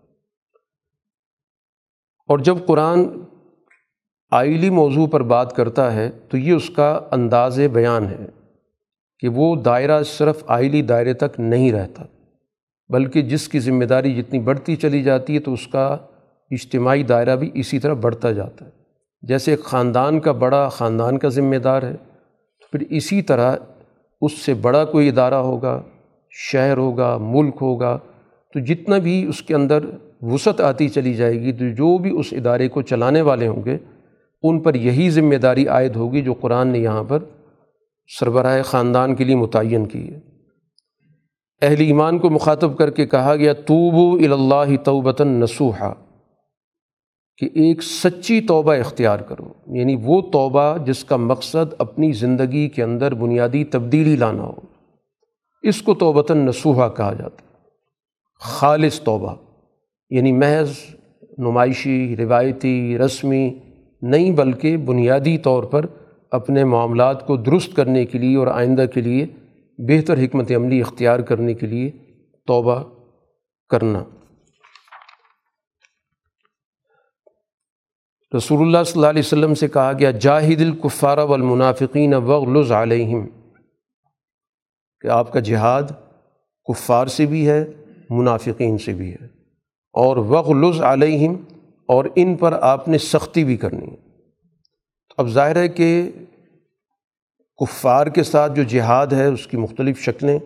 Speaker 1: اور جب قرآن آئلی موضوع پر بات کرتا ہے تو یہ اس کا انداز بیان ہے کہ وہ دائرہ صرف آئلی دائرے تک نہیں رہتا۔ بلکہ جس کی ذمہ داری جتنی بڑھتی چلی جاتی ہے تو اس کا اجتماعی دائرہ بھی اسی طرح بڑھتا جاتا ہے۔ جیسے ایک خاندان کا بڑا خاندان کا ذمہ دار ہے تو پھر اسی طرح اس سے بڑا کوئی ادارہ ہوگا، شہر ہوگا، ملک ہوگا، تو جتنا بھی اس کے اندر وسعت آتی چلی جائے گی، تو جو بھی اس ادارے کو چلانے والے ہوں گے، ان پر یہی ذمہ داری عائد ہوگی جو قرآن نے یہاں پر سربراہ خاندان کے لیے متعین کی ہے۔ اہل ایمان کو مخاطب کر کے کہا گیا، توبو اللہ توبتاً نسوحا کہ ایک سچی توبہ اختیار کرو۔ یعنی وہ توبہ جس کا مقصد اپنی زندگی کے اندر بنیادی تبدیلی لانا ہو۔ اس کو توبتاً نسوحا کہا جاتا خالص توبہ یعنی محض نمائشی، روایتی، رسمی نہیں، بلکہ بنیادی طور پر اپنے معاملات کو درست کرنے کے لیے اور آئندہ کے لیے بہتر حکمت عملی اختیار کرنے کے لیے توبہ کرنا۔ رسول اللہ صلی اللہ علیہ وسلم سے کہا گیا، جاہد الکفار والمنافقین وغلظ علیہم کہ آپ کا جہاد کفار سے بھی ہے، منافقین سے بھی ہے۔ اور وغلظ علیہم، اور ان پر آپ نے سختی بھی کرنی۔ ہے اب ظاہر ہے کہ کفار کے ساتھ جو جہاد ہے، اس کی مختلف شکلیں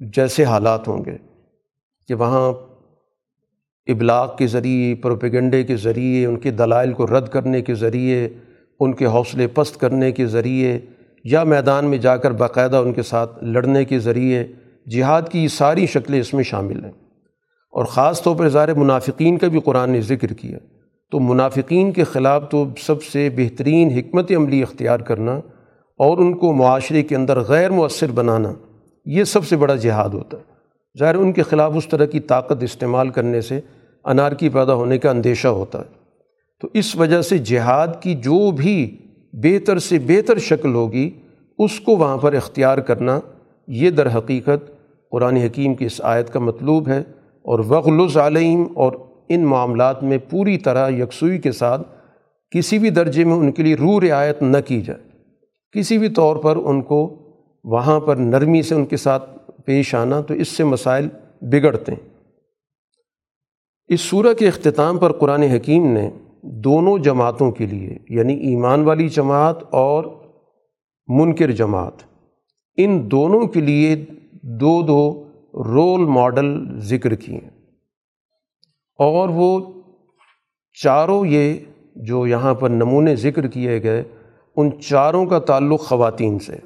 Speaker 1: جیسے حالات ہوں گے کہ وہاں ابلاغ کے ذریعے، پروپیگنڈے کے ذریعے، ان کے دلائل کو رد کرنے کے ذریعے، ان کے حوصلے پست کرنے کے ذریعے، یا میدان میں جا کر باقاعدہ ان کے ساتھ لڑنے کے ذریعے، جہاد کی یہ ساری شکلیں اس میں شامل ہیں۔ اور خاص طور پر ظاہر منافقین کا بھی قرآن نے ذکر کیا۔ تو منافقین کے خلاف تو سب سے بہترین حکمت عملی اختیار کرنا اور ان کو معاشرے کے اندر غیر مؤثر بنانا، یہ سب سے بڑا جہاد ہوتا ہے۔ ظاہر ان کے خلاف اس طرح کی طاقت استعمال کرنے سے انارکی پیدا ہونے کا اندیشہ ہوتا ہے۔ تو اس وجہ سے جہاد کی جو بھی بہتر سے بہتر شکل ہوگی، اس کو وہاں پر اختیار کرنا، یہ در حقیقت قرآن حکیم کی اس آیت کا مطلوب ہے۔ اور وغلظ علیہم اور ان معاملات میں پوری طرح یکسوئی کے ساتھ کسی بھی درجے میں ان کے لیے روح رعایت نہ کی جائے۔ کسی بھی طور پر ان کو وہاں پر نرمی سے ان کے ساتھ پیش آنا تو اس سے مسائل بگڑتے ہیں۔ اس صورح کے اختتام پر قرآن حکیم نے دونوں جماعتوں کے لیے یعنی ایمان والی جماعت اور منکر جماعت، ان دونوں کے لیے دو دو رول ماڈل ذکر کیے۔ اور وہ چاروں یہ جو یہاں پر نمونے ذکر کیے گئے ان چاروں کا تعلق خواتین سے۔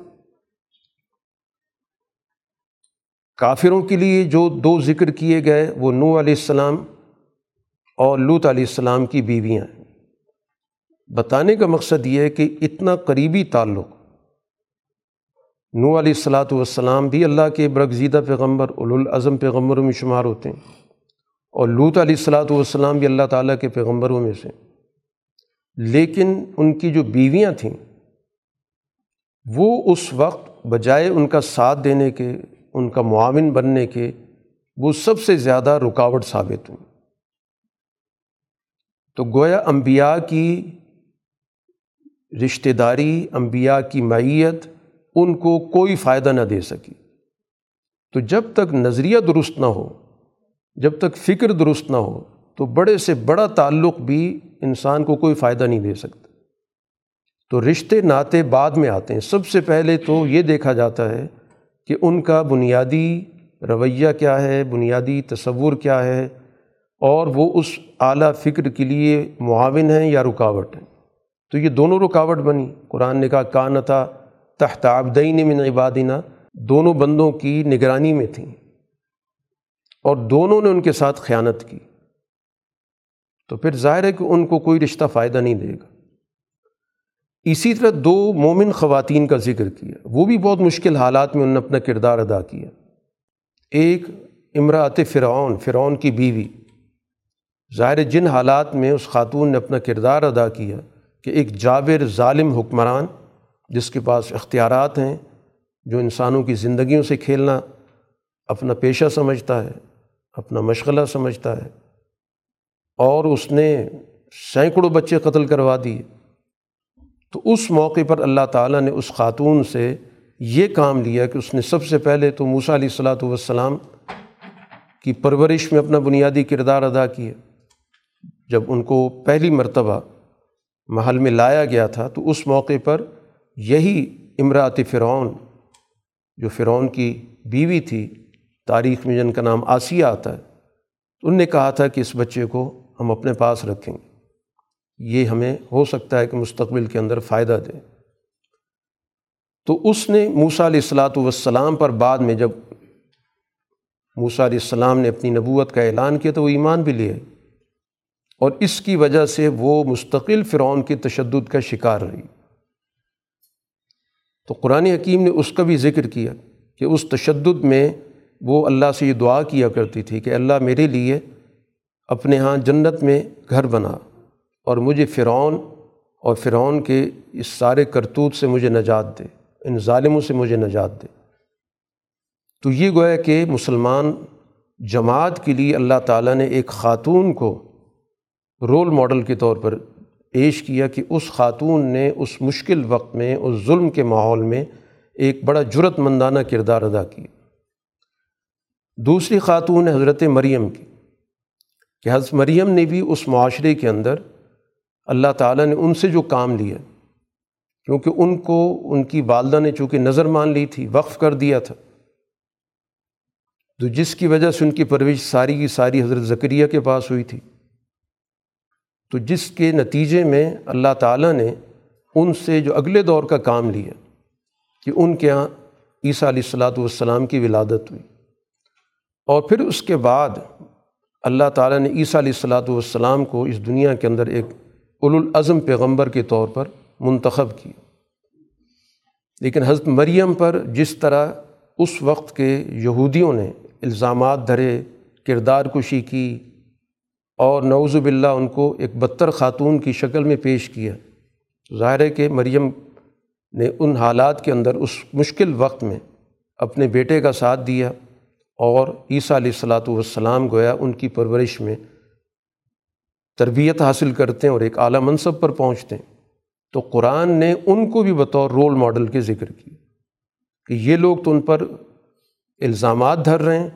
Speaker 1: کافروں کے لیے جو دو ذکر کیے گئے، وہ نو علیہ السلام اور لوت علیہ السلام کی بیویاں ہیں۔ بتانے کا مقصد یہ ہے کہ اتنا قریبی تعلق۔ نو علیہ السلاۃ والسلام بھی اللہ کے برگزیدہ پیغمبر الاظم پیغمبروں میں شمار ہوتے ہیں اور لوت علیہ السلاۃ والسلام بھی اللہ تعالیٰ کے پیغمبروں میں سے لیکن ان کی جو بیویاں تھیں، وہ اس وقت بجائے ان کا ساتھ دینے کے، ان کا معاون بننے کے، وہ سب سے زیادہ رکاوٹ ثابت ہوئی۔ تو گویا انبیاء کی رشتہ داری، انبیاء کی معیت ان کو کوئی فائدہ نہ دے سکی۔ تو جب تک نظریہ درست نہ ہو، جب تک فکر درست نہ ہو تو بڑے سے بڑا تعلق بھی انسان کو کوئی فائدہ نہیں دے سکتا۔ تو رشتے ناطے بعد میں آتے ہیں۔ سب سے پہلے تو یہ دیکھا جاتا ہے کہ ان کا بنیادی رویہ کیا ہے، بنیادی تصور کیا ہے اور وہ اس اعلیٰ فکر کے لیے معاون ہیں یا رکاوٹ ہیں۔ تو یہ دونوں رکاوٹ بنی۔ قرآن نے کہا، کانتا تحت عبدین من عبادنا۔ دونوں بندوں کی نگرانی میں تھیں اور دونوں نے ان کے ساتھ خیانت کی۔ تو پھر ظاہر ہے کہ ان کو کوئی رشتہ فائدہ نہیں دے گا۔ اسی طرح دو مومن خواتین کا ذکر کیا۔ وہ بھی بہت مشکل حالات میں انہوں نے اپنا کردار ادا کیا۔ ایک امراط فرعون فرعون کی بیوی۔ ظاہر جن حالات میں اس خاتون نے اپنا کردار ادا کیا کہ ایک جابر ظالم حکمران، جس کے پاس اختیارات ہیں، جو انسانوں کی زندگیوں سے کھیلنا اپنا پیشہ سمجھتا ہے، اپنا مشغلہ سمجھتا ہے۔ اور اس نے سینکڑوں بچے قتل کروا دیے۔ تو اس موقع پر اللہ تعالیٰ نے اس خاتون سے یہ کام لیا کہ اس نے سب سے پہلے تو موسیٰ علیہ السلاۃ والسلام کی پرورش میں اپنا بنیادی کردار ادا کیا۔ جب ان کو پہلی مرتبہ محل میں لایا گیا تھا تو اس موقع پر یہی امراط فرعون، جو فرعون کی بیوی تھی، تاریخ میں جن کا نام آسیہ آتا ہے، ان نے کہا تھا کہ اس بچے کو ہم اپنے پاس رکھیں۔ گے یہ ہمیں ہو سکتا ہے کہ مستقبل کے اندر فائدہ دے۔ تو اس نے موسیٰ علیہ السلاۃ والسلام پر بعد میں جب موسیٰ علیہ السلام نے اپنی نبوت کا اعلان کیا تو وہ ایمان بھی لے اور اس کی وجہ سے وہ مستقل فرعون کے تشدد کا شکار رہی۔ تو قرآن حکیم نے اس کا بھی ذکر کیا کہ اس تشدد میں وہ اللہ سے یہ دعا کیا کرتی تھی کہ اللہ میرے لیے اپنے ہاں جنت میں گھر بنا اور مجھے فرعون اور فرعون کے اس سارے کرتوت سے مجھے نجات دے، ان ظالموں سے مجھے نجات دے۔ تو یہ گویا کہ مسلمان جماعت کے لیے اللہ تعالیٰ نے ایک خاتون کو رول ماڈل کے طور پر پیش کیا کہ اس خاتون نے اس مشکل وقت میں، اس ظلم کے ماحول میں ایک بڑا جرت مندانہ کردار ادا کیا۔ دوسری خاتون ہے حضرت مریم کی۔ کہ حضرت مریم نے بھی اس معاشرے کے اندر اللہ تعالیٰ نے ان سے جو کام لیا، کیونکہ ان کو، ان کی والدہ نے چونکہ نظر مان لی تھی، وقف کر دیا تھا۔ تو جس کی وجہ سے ان کی پرورش ساری کی ساری حضرت ذکریہ کے پاس ہوئی تھی۔ تو جس کے نتیجے میں اللہ تعالیٰ نے ان سے جو اگلے دور کا کام لیا، کہ ان کے یہاں عیسیٰ علیہ السلاۃ والسلام کی ولادت ہوئی۔ اور پھر اس کے بعد اللہ تعالیٰ نے عیسیٰ علیہ السلاۃ والسلام کو اس دنیا کے اندر ایک الازم پیغمبر کے طور پر منتخب کیا۔ لیکن حضرت مریم پر جس طرح اس وقت کے یہودیوں نے الزامات دھرے، کردار کشی کی اور نوز باللہ ان کو ایک بدتر خاتون کی شکل میں پیش کیا، ظاہر ہے کہ مریم نے ان حالات کے اندر اس مشکل وقت میں اپنے بیٹے کا ساتھ دیا۔ اور عیسیٰ علیہ السلاۃ والسلام گویا ان کی پرورش میں تربیت حاصل کرتے ہیں اور ایک اعلیٰ منصب پر پہنچتے ہیں۔ تو قرآن نے ان کو بھی بطور رول ماڈل کے ذکر کی کہ یہ لوگ تو ان پر الزامات دھر رہے ہیں،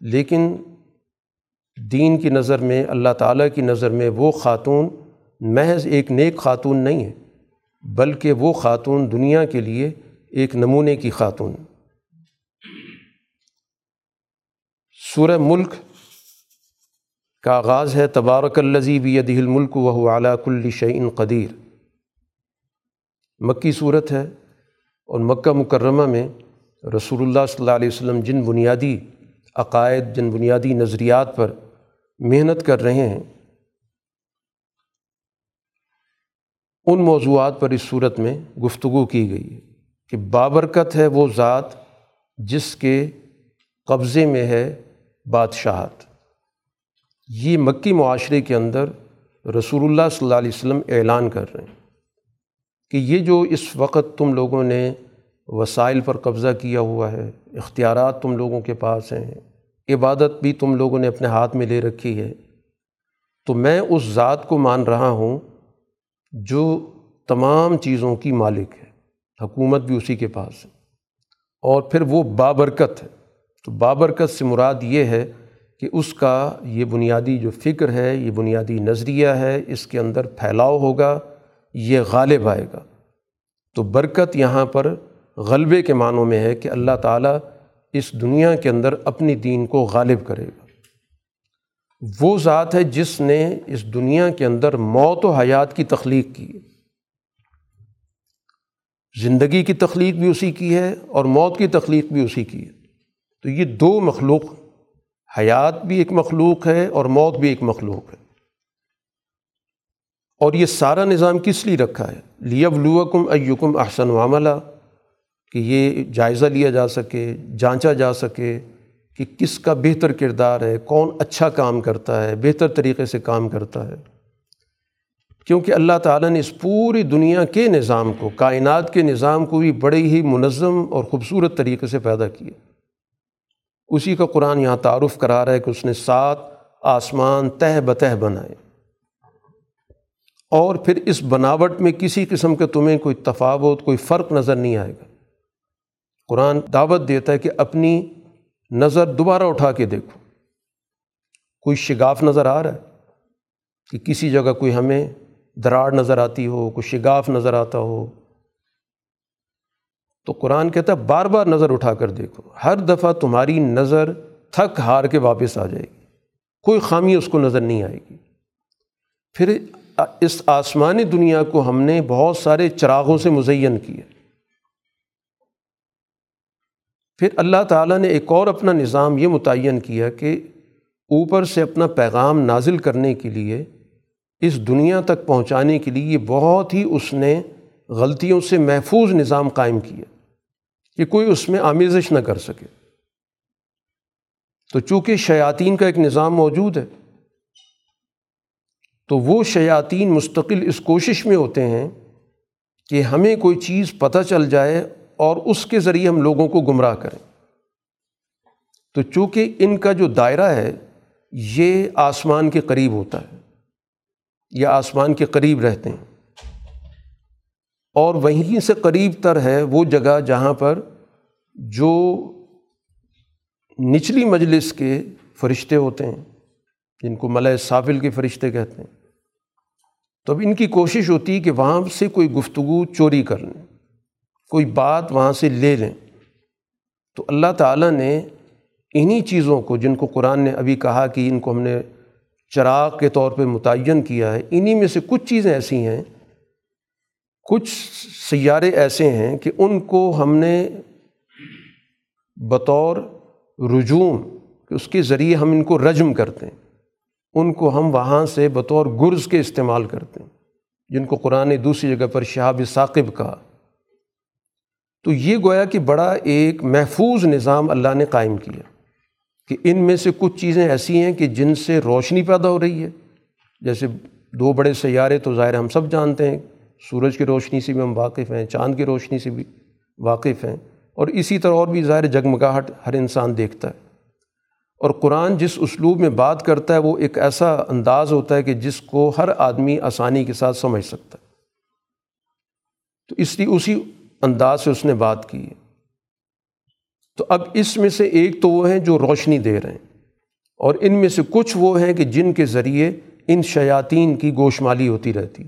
Speaker 1: لیکن دین کی نظر میں، اللہ تعالیٰ کی نظر میں وہ خاتون محض ایک نیک خاتون نہیں ہے، بلکہ وہ خاتون دنیا کے لیے ایک نمونے کی خاتون سورہ ملک کا آغاز ہے، تبارک الزی بھی دہل ملک وہ اعلیٰ کل شعین قدیر۔ مکی صورت ہے اور مکہ مکرمہ میں رسول اللہ صلی اللہ علیہ وسلم جن بنیادی عقائد، جن بنیادی نظریات پر محنت کر رہے ہیں، ان موضوعات پر اس صورت میں گفتگو کی گئی ہے کہ بابرکت ہے وہ ذات جس کے قبضے میں ہے بادشاہت۔ یہ مکی معاشرے کے اندر رسول اللہ صلی اللہ علیہ وسلم اعلان کر رہے ہیں کہ یہ جو اس وقت تم لوگوں نے وسائل پر قبضہ کیا ہوا ہے، اختیارات تم لوگوں کے پاس ہیں، عبادت بھی تم لوگوں نے اپنے ہاتھ میں لے رکھی ہے، تو میں اس ذات کو مان رہا ہوں جو تمام چیزوں کی مالک ہے، حکومت بھی اسی کے پاس ہے اور پھر وہ بابرکت ہے۔ تو بابرکت سے مراد یہ ہے کہ اس کا یہ بنیادی جو فکر ہے، یہ بنیادی نظریہ ہے، اس کے اندر پھیلاؤ ہوگا، یہ غالب آئے گا۔ تو برکت یہاں پر غلبے کے معنوں میں ہے کہ اللہ تعالیٰ اس دنیا کے اندر اپنی دین کو غالب کرے گا۔ وہ ذات ہے جس نے اس دنیا کے اندر موت و حیات کی تخلیق کی۔ زندگی کی تخلیق بھی اسی کی ہے اور موت کی تخلیق بھی اسی کی ہے۔ تو یہ دو مخلوق حیات بھی ایک مخلوق ہے اور موت بھی ایک مخلوق ہے۔ اور یہ سارا نظام کس لیے رکھا ہے؟ لیب لوکم ایکم احسن عملہ کہ یہ جائزہ لیا جا سکے، جانچا جا سکے کہ کس کا بہتر کردار ہے، کون اچھا کام کرتا ہے، بہتر طریقے سے کام کرتا ہے۔ کیونکہ اللہ تعالیٰ نے اس پوری دنیا کے نظام کو، کائنات کے نظام کو بھی بڑے ہی منظم اور خوبصورت طریقے سے پیدا کیا۔ اسی کا قرآن یہاں تعارف کرا رہا ہے کہ اس نے سات آسمان تہ بتہ بنائے۔ اور پھر اس بناوٹ میں کسی قسم کے تمہیں کوئی تفاوت، کوئی فرق نظر نہیں آئے گا۔ قرآن دعوت دیتا ہے کہ اپنی نظر دوبارہ اٹھا کے دیکھو۔ کوئی شگاف نظر آ رہا ہے کہ کسی جگہ کوئی ہمیں دراڑ نظر آتی ہو، کوئی شگاف نظر آتا ہو۔ تو قرآن کہتا ہے بار بار نظر اٹھا کر دیکھو۔ ہر دفعہ تمہاری نظر تھک ہار کے واپس آ جائے گی۔ کوئی خامی اس کو نظر نہیں آئے گی۔ پھر اس آسمانی دنیا کو ہم نے بہت سارے چراغوں سے مزین کیا۔ پھر اللہ تعالیٰ نے ایک اور اپنا نظام یہ متعین کیا کہ اوپر سے اپنا پیغام نازل کرنے کے لیے، اس دنیا تک پہنچانے کے لیے بہت ہی اس نے غلطیوں سے محفوظ نظام قائم کیا کہ کوئی اس میں آمیزش نہ کر سکے۔ تو چونکہ شیاطین کا ایک نظام موجود ہے، تو وہ شیاطین مستقل اس کوشش میں ہوتے ہیں کہ ہمیں کوئی چیز پتہ چل جائے اور اس کے ذریعے ہم لوگوں کو گمراہ کریں۔ تو چونکہ ان کا جو دائرہ ہے، یہ آسمان کے قریب ہوتا ہے، یا آسمان کے قریب رہتے ہیں۔ اور وہیں سے قریب تر ہے وہ جگہ جہاں پر جو نچلی مجلس کے فرشتے ہوتے ہیں، جن کو ملئے صافل کے فرشتے کہتے ہیں۔ تو اب ان کی کوشش ہوتی ہے کہ وہاں سے کوئی گفتگو چوری کر لیں، کوئی بات وہاں سے لے لیں۔ تو اللہ تعالیٰ نے انہی چیزوں کو جن کو قرآن نے ابھی کہا کہ ان کو ہم نے چراغ کے طور پہ متعین کیا ہے، انہی میں سے کچھ چیزیں ایسی ہیں کچھ سیارے ایسے ہیں کہ ان کو ہم نے بطور رجوم کہ اس کے ذریعے ہم ان کو رجم کرتے ہیں، ان کو ہم وہاں سے بطور گرز کے استعمال کرتے ہیں، جن کو قرآن نے دوسری جگہ پر شہاب ثاقب کہا۔ تو یہ گویا کہ بڑا ایک محفوظ نظام اللہ نے قائم کیا کہ ان میں سے کچھ چیزیں ایسی ہیں کہ جن سے روشنی پیدا ہو رہی ہے۔ جیسے دو بڑے سیارے تو ظاہر ہم سب جانتے ہیں سورج کی روشنی سے بھی ہم واقف ہیں، چاند کی روشنی سے بھی واقف ہیں۔ اور اسی طرح اور بھی ظاہر جگمگاہٹ ہر انسان دیکھتا ہے۔ اور قرآن جس اسلوب میں بات کرتا ہے، وہ ایک ایسا انداز ہوتا ہے کہ جس کو ہر آدمی آسانی کے ساتھ سمجھ سکتا ہے۔ تو اس لیے اسی انداز سے اس نے بات کی ہے۔ تو اب اس میں سے ایک تو وہ ہیں جو روشنی دے رہے ہیں۔ اور ان میں سے کچھ وہ ہیں کہ جن کے ذریعے ان شیاطین کی گوشمالی ہوتی رہتی۔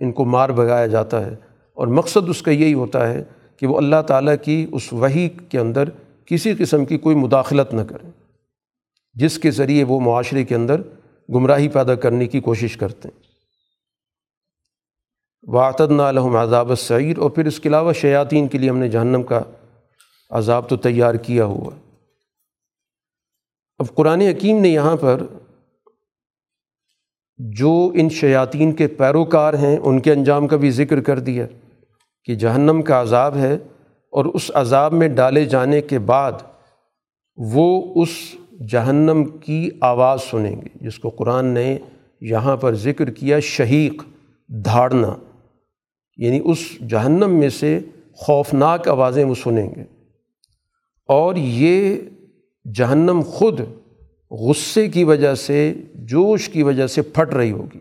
Speaker 1: ان کو مار بگایا جاتا ہے اور مقصد اس کا یہی ہوتا ہے کہ وہ اللہ تعالیٰ کی اس وحی کے اندر کسی قسم کی کوئی مداخلت نہ کریں جس کے ذریعے وہ معاشرے کے اندر گمراہی پیدا کرنے کی کوشش کرتے ہیں۔ واطد نالحم عذاب السعیر اور پھر اس کے علاوہ شیاطین کے لیے ہم نے جہنم کا عذاب تو تیار کیا ہوا۔ اب قرآن حکیم نے یہاں پر جو ان شیاطین کے پیروکار ہیں، ان کے انجام کا بھی ذکر کر دیا کہ جہنم کا عذاب ہے اور اس عذاب میں ڈالے جانے کے بعد وہ اس جہنم کی آواز سنیں گے، جس کو قرآن نے یہاں پر ذکر کیا، شہیق، دھاڑنا۔ یعنی اس جہنم میں سے خوفناک آوازیں وہ سنیں گے۔ اور یہ جہنم خود غصے کی وجہ سے، جوش کی وجہ سے پھٹ رہی ہوگی۔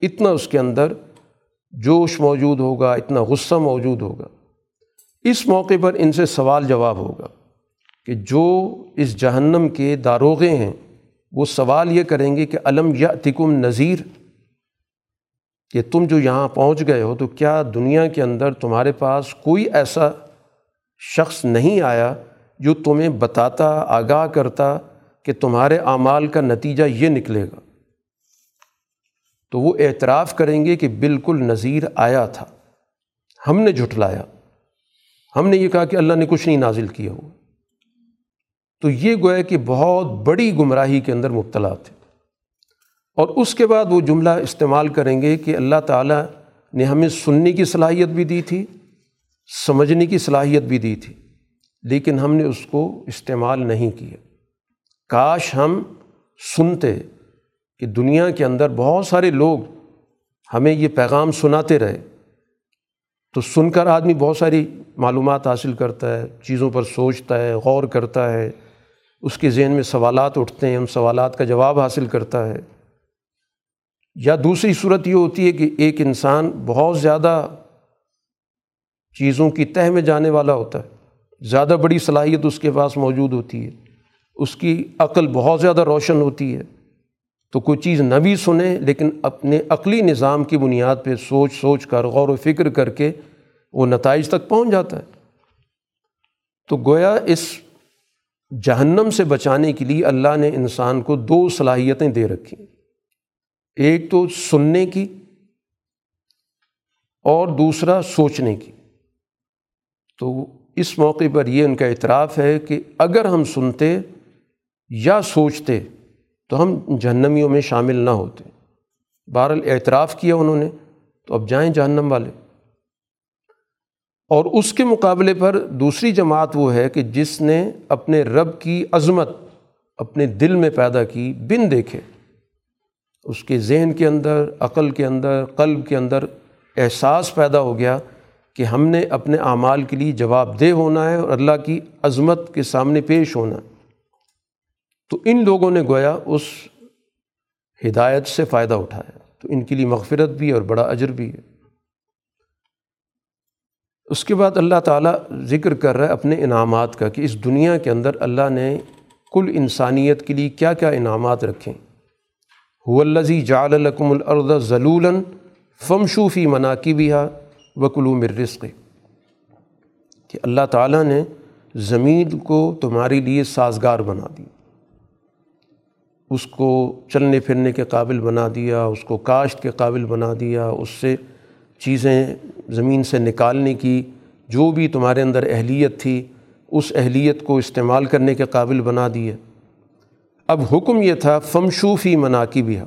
Speaker 1: اتنا اس کے اندر جوش موجود ہوگا، اتنا غصہ موجود ہوگا۔ اس موقع پر ان سے سوال جواب ہوگا کہ جو اس جہنم کے داروغے ہیں، وہ سوال یہ کریں گے کہ علم یا تکم نذیر؟ کہ تم جو یہاں پہنچ گئے ہو، تو کیا دنیا کے اندر تمہارے پاس کوئی ایسا شخص نہیں آیا جو تمہیں بتاتا، آگاہ کرتا کہ تمہارے اعمال کا نتیجہ یہ نکلے گا۔ تو وہ اعتراف کریں گے کہ بالکل نظیر آیا تھا۔ ہم نے جھٹلایا۔ ہم نے یہ کہا کہ اللہ نے کچھ نہیں نازل کیا ہوا۔ تو یہ گویا کہ بہت بڑی گمراہی کے اندر مبتلا تھے۔ اور اس کے بعد وہ جملہ استعمال کریں گے کہ اللہ تعالیٰ نے ہمیں سننے کی صلاحیت بھی دی تھی، سمجھنے کی صلاحیت بھی دی تھی، لیکن ہم نے اس کو استعمال نہیں کیا۔ کاش ہم سنتے کہ دنیا کے اندر بہت سارے لوگ ہمیں یہ پیغام سناتے رہے۔ تو سن کر آدمی بہت ساری معلومات حاصل کرتا ہے، چیزوں پر سوچتا ہے، غور کرتا ہے۔ اس کے ذہن میں سوالات اٹھتے ہیں ان سوالات کا جواب حاصل کرتا ہے۔ یا دوسری صورت یہ ہوتی ہے کہ ایک انسان بہت زیادہ چیزوں کی تہ میں جانے والا ہوتا ہے۔ زیادہ بڑی صلاحیت اس کے پاس موجود ہوتی ہے۔ اس کی عقل بہت زیادہ روشن ہوتی ہے۔ تو کوئی چیز نہ بھی سنیں، لیکن اپنے عقلی نظام کی بنیاد پہ سوچ سوچ کر، غور و فکر کر کے وہ نتائج تک پہنچ جاتا ہے۔ تو گویا اس جہنم سے بچانے کے لیے اللہ نے انسان کو دو صلاحیتیں دے رکھی۔ ایک تو سننے کی اور دوسرا سوچنے کی۔ تو اس موقع پر یہ ان کا اعتراف ہے کہ اگر ہم سنتے یا سوچتے تو ہم جہنمیوں میں شامل نہ ہوتے۔ بہرحال اعتراف کیا انہوں نے، تو اب جائیں جہنم والے۔ اور اس کے مقابلے پر دوسری جماعت وہ ہے کہ جس نے اپنے رب کی عظمت اپنے دل میں پیدا کی، بن دیکھے۔ اس کے ذہن کے اندر، عقل کے اندر، قلب کے اندر احساس پیدا ہو گیا کہ ہم نے اپنے اعمال کے لیے جواب دہ ہونا ہے اور اللہ کی عظمت کے سامنے پیش ہونا ہے۔ تو ان لوگوں نے گویا اس ہدایت سے فائدہ اٹھایا۔ تو ان کے لیے مغفرت بھی اور بڑا اجر بھی ہے۔ اس کے بعد اللہ تعالیٰ ذکر کر رہا ہے اپنے انعامات کا کہ اس دنیا کے اندر اللہ نے کل انسانیت کے لیے کیا کیا انعامات رکھیں الزی جال القم الرد ضلول فمشوفی مناقی بھی ہا وکلوم رزق۔ کہ اللہ تعالیٰ نے زمین کو تمہارے لیے سازگار بنا دی۔ اس کو چلنے پھرنے کے قابل بنا دیا، اس کو کاشت کے قابل بنا دیا، اس سے چیزیں زمین سے نکالنے کی، جو بھی تمہارے اندر اہلیت تھی، اس اہلیت کو استعمال کرنے کے قابل بنا دیے۔ اب حکم یہ تھا فمشوفی مناقی بھی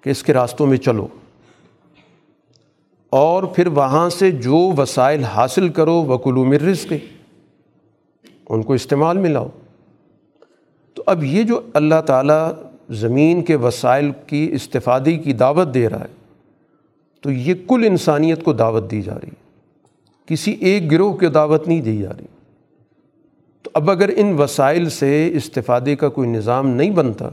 Speaker 1: کہ اس کے راستوں میں چلو۔ اور پھر وہاں سے جو وسائل حاصل کرو وکلو رزق، ان کو استعمال میں لاؤ۔ اب یہ جو اللہ تعالیٰ زمین کے وسائل کی استفادی کی دعوت دے رہا ہے، تو یہ کل انسانیت کو دعوت دی جا رہی ہے۔ کسی ایک گروہ کی دعوت نہیں دی جا رہی۔ تو اب اگر ان وسائل سے استفادے کا کوئی نظام نہیں بنتا،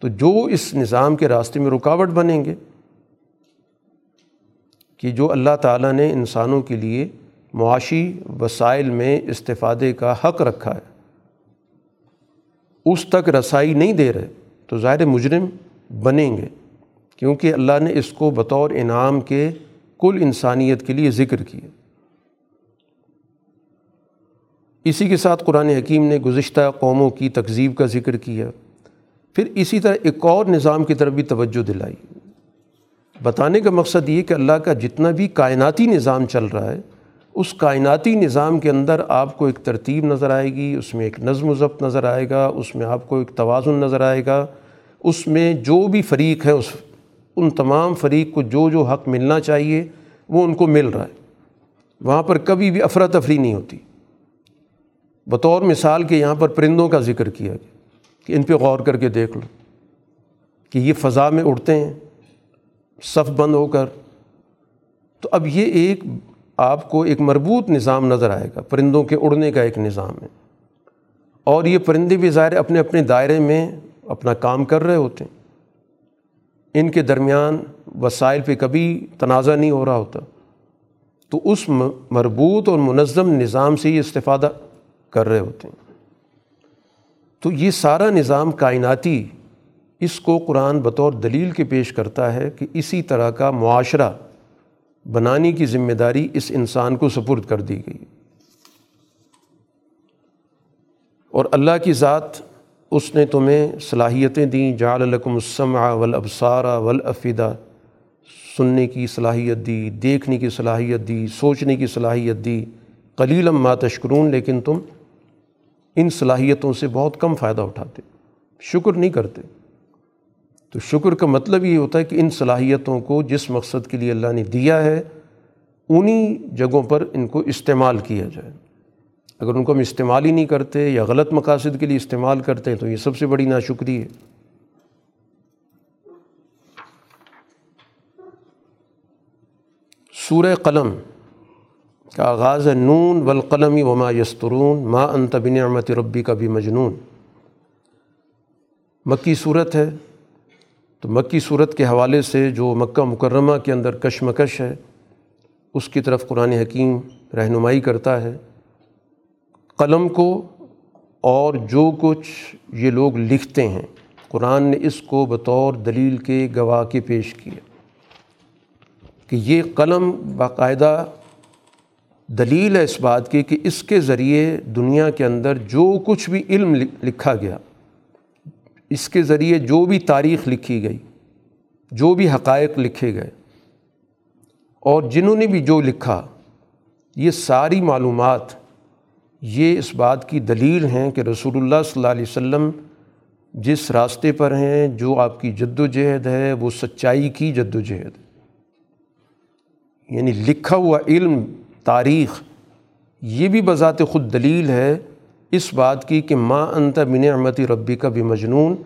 Speaker 1: تو جو اس نظام کے راستے میں رکاوٹ بنیں گے، کہ جو اللہ تعالیٰ نے انسانوں کے لیے معاشی وسائل میں استفادے کا حق رکھا ہے۔ اس تک رسائی نہیں دے رہے، تو ظاہر مجرم بنیں گے۔ کیونکہ اللہ نے اس کو بطور انعام کے کل انسانیت کے لیے ذکر کیا۔ اسی کے ساتھ قرآن حکیم نے گزشتہ قوموں کی تکذیب کا ذکر کیا۔ پھر اسی طرح ایک اور نظام کی طرف بھی توجہ دلائی۔ بتانے کا مقصد یہ کہ اللہ کا جتنا بھی کائناتی نظام چل رہا ہے اس کائناتی نظام کے اندر آپ کو ایک ترتیب نظر آئے گی، اس میں ایک نظم و ضبط نظر آئے گا، اس میں آپ کو ایک توازن نظر آئے گا، اس میں جو بھی فریق ہے اس ان تمام فریق کو جو جو حق ملنا چاہیے، وہ ان کو مل رہا ہے۔ وہاں پر کبھی بھی افراتفری نہیں ہوتی۔ بطور مثال کے یہاں پر پرندوں کا ذکر کیا گیا کہ ان پہ غور کر کے دیکھ لو کہ یہ فضا میں اڑتے ہیں، صف بند ہو کر۔ تو اب یہ ایک آپ کو ایک مربوط نظام نظر آئے گا، پرندوں کے اڑنے کا ایک نظام ہے۔ اور یہ پرندے بھی ظاہر اپنے اپنے دائرے میں اپنا کام کر رہے ہوتے ہیں۔ ان کے درمیان وسائل پہ کبھی تنازع نہیں ہو رہا ہوتا۔ تو اس مربوط اور منظم نظام سے یہ استفادہ کر رہے ہوتے ہیں۔ تو یہ سارا نظام کائناتی اس کو قرآن بطور دلیل کے پیش کرتا ہے کہ اسی طرح کا معاشرہ بنانے کی ذمہ داری اس انسان کو سپرد کر دی گئی۔ اور اللہ کی ذات اس نے تمہیں صلاحیتیں دیں۔ جعل لکم السمع والابصار والافدہ سننے کی صلاحیت دی، دیکھنے کی صلاحیت دی، سوچنے کی صلاحیت دی۔ قلیلم ما تشکرون، لیکن تم ان صلاحیتوں سے بہت کم فائدہ اٹھاتے۔ شکر نہیں کرتے۔ تو شکر کا مطلب یہ ہوتا ہے کہ ان صلاحیتوں کو جس مقصد کے لیے اللہ نے دیا ہے، انہی جگہوں پر ان کو استعمال کیا جائے۔ اگر ان کو ہم استعمال ہی نہیں کرتے یا غلط مقاصد کے لیے استعمال کرتے ہیں تو یہ سب سے بڑی ناشکری ہے۔ سورہ قلم کا آغاز ہے، نون والقلم وما یسترون ما انت بنعمت ربی کا بھی مجنون مکی صورت ہے۔ تو مکی صورت کے حوالے سے جو مکہ مکرمہ کے اندر کشمکش ہے، اس کی طرف قرآن حکیم رہنمائی کرتا ہے۔ قلم کو اور جو کچھ یہ لوگ لکھتے ہیں، قرآن نے اس کو بطور دلیل کے گواہ کے پیش کیا۔ کہ یہ قلم باقاعدہ دلیل ہے اس بات کی کہ اس کے ذریعے دنیا کے اندر جو کچھ بھی علم لکھا گیا اس کے ذریعے جو بھی تاریخ لکھی گئی، جو بھی حقائق لکھے گئے، اور جنہوں نے بھی جو لکھا، یہ ساری معلومات، یہ اس بات کی دلیل ہیں کہ رسول اللہ صلی اللہ علیہ وسلم جس راستے پر ہیں، جو آپ کی جد و جہد ہے، وہ سچائی کی جد و جہد یعنی لکھا ہوا علم، تاریخ، یہ بھی بذات خود دلیل ہے اس بات کی کہ ماں انت بن احمتی ربی کا بھی مجنون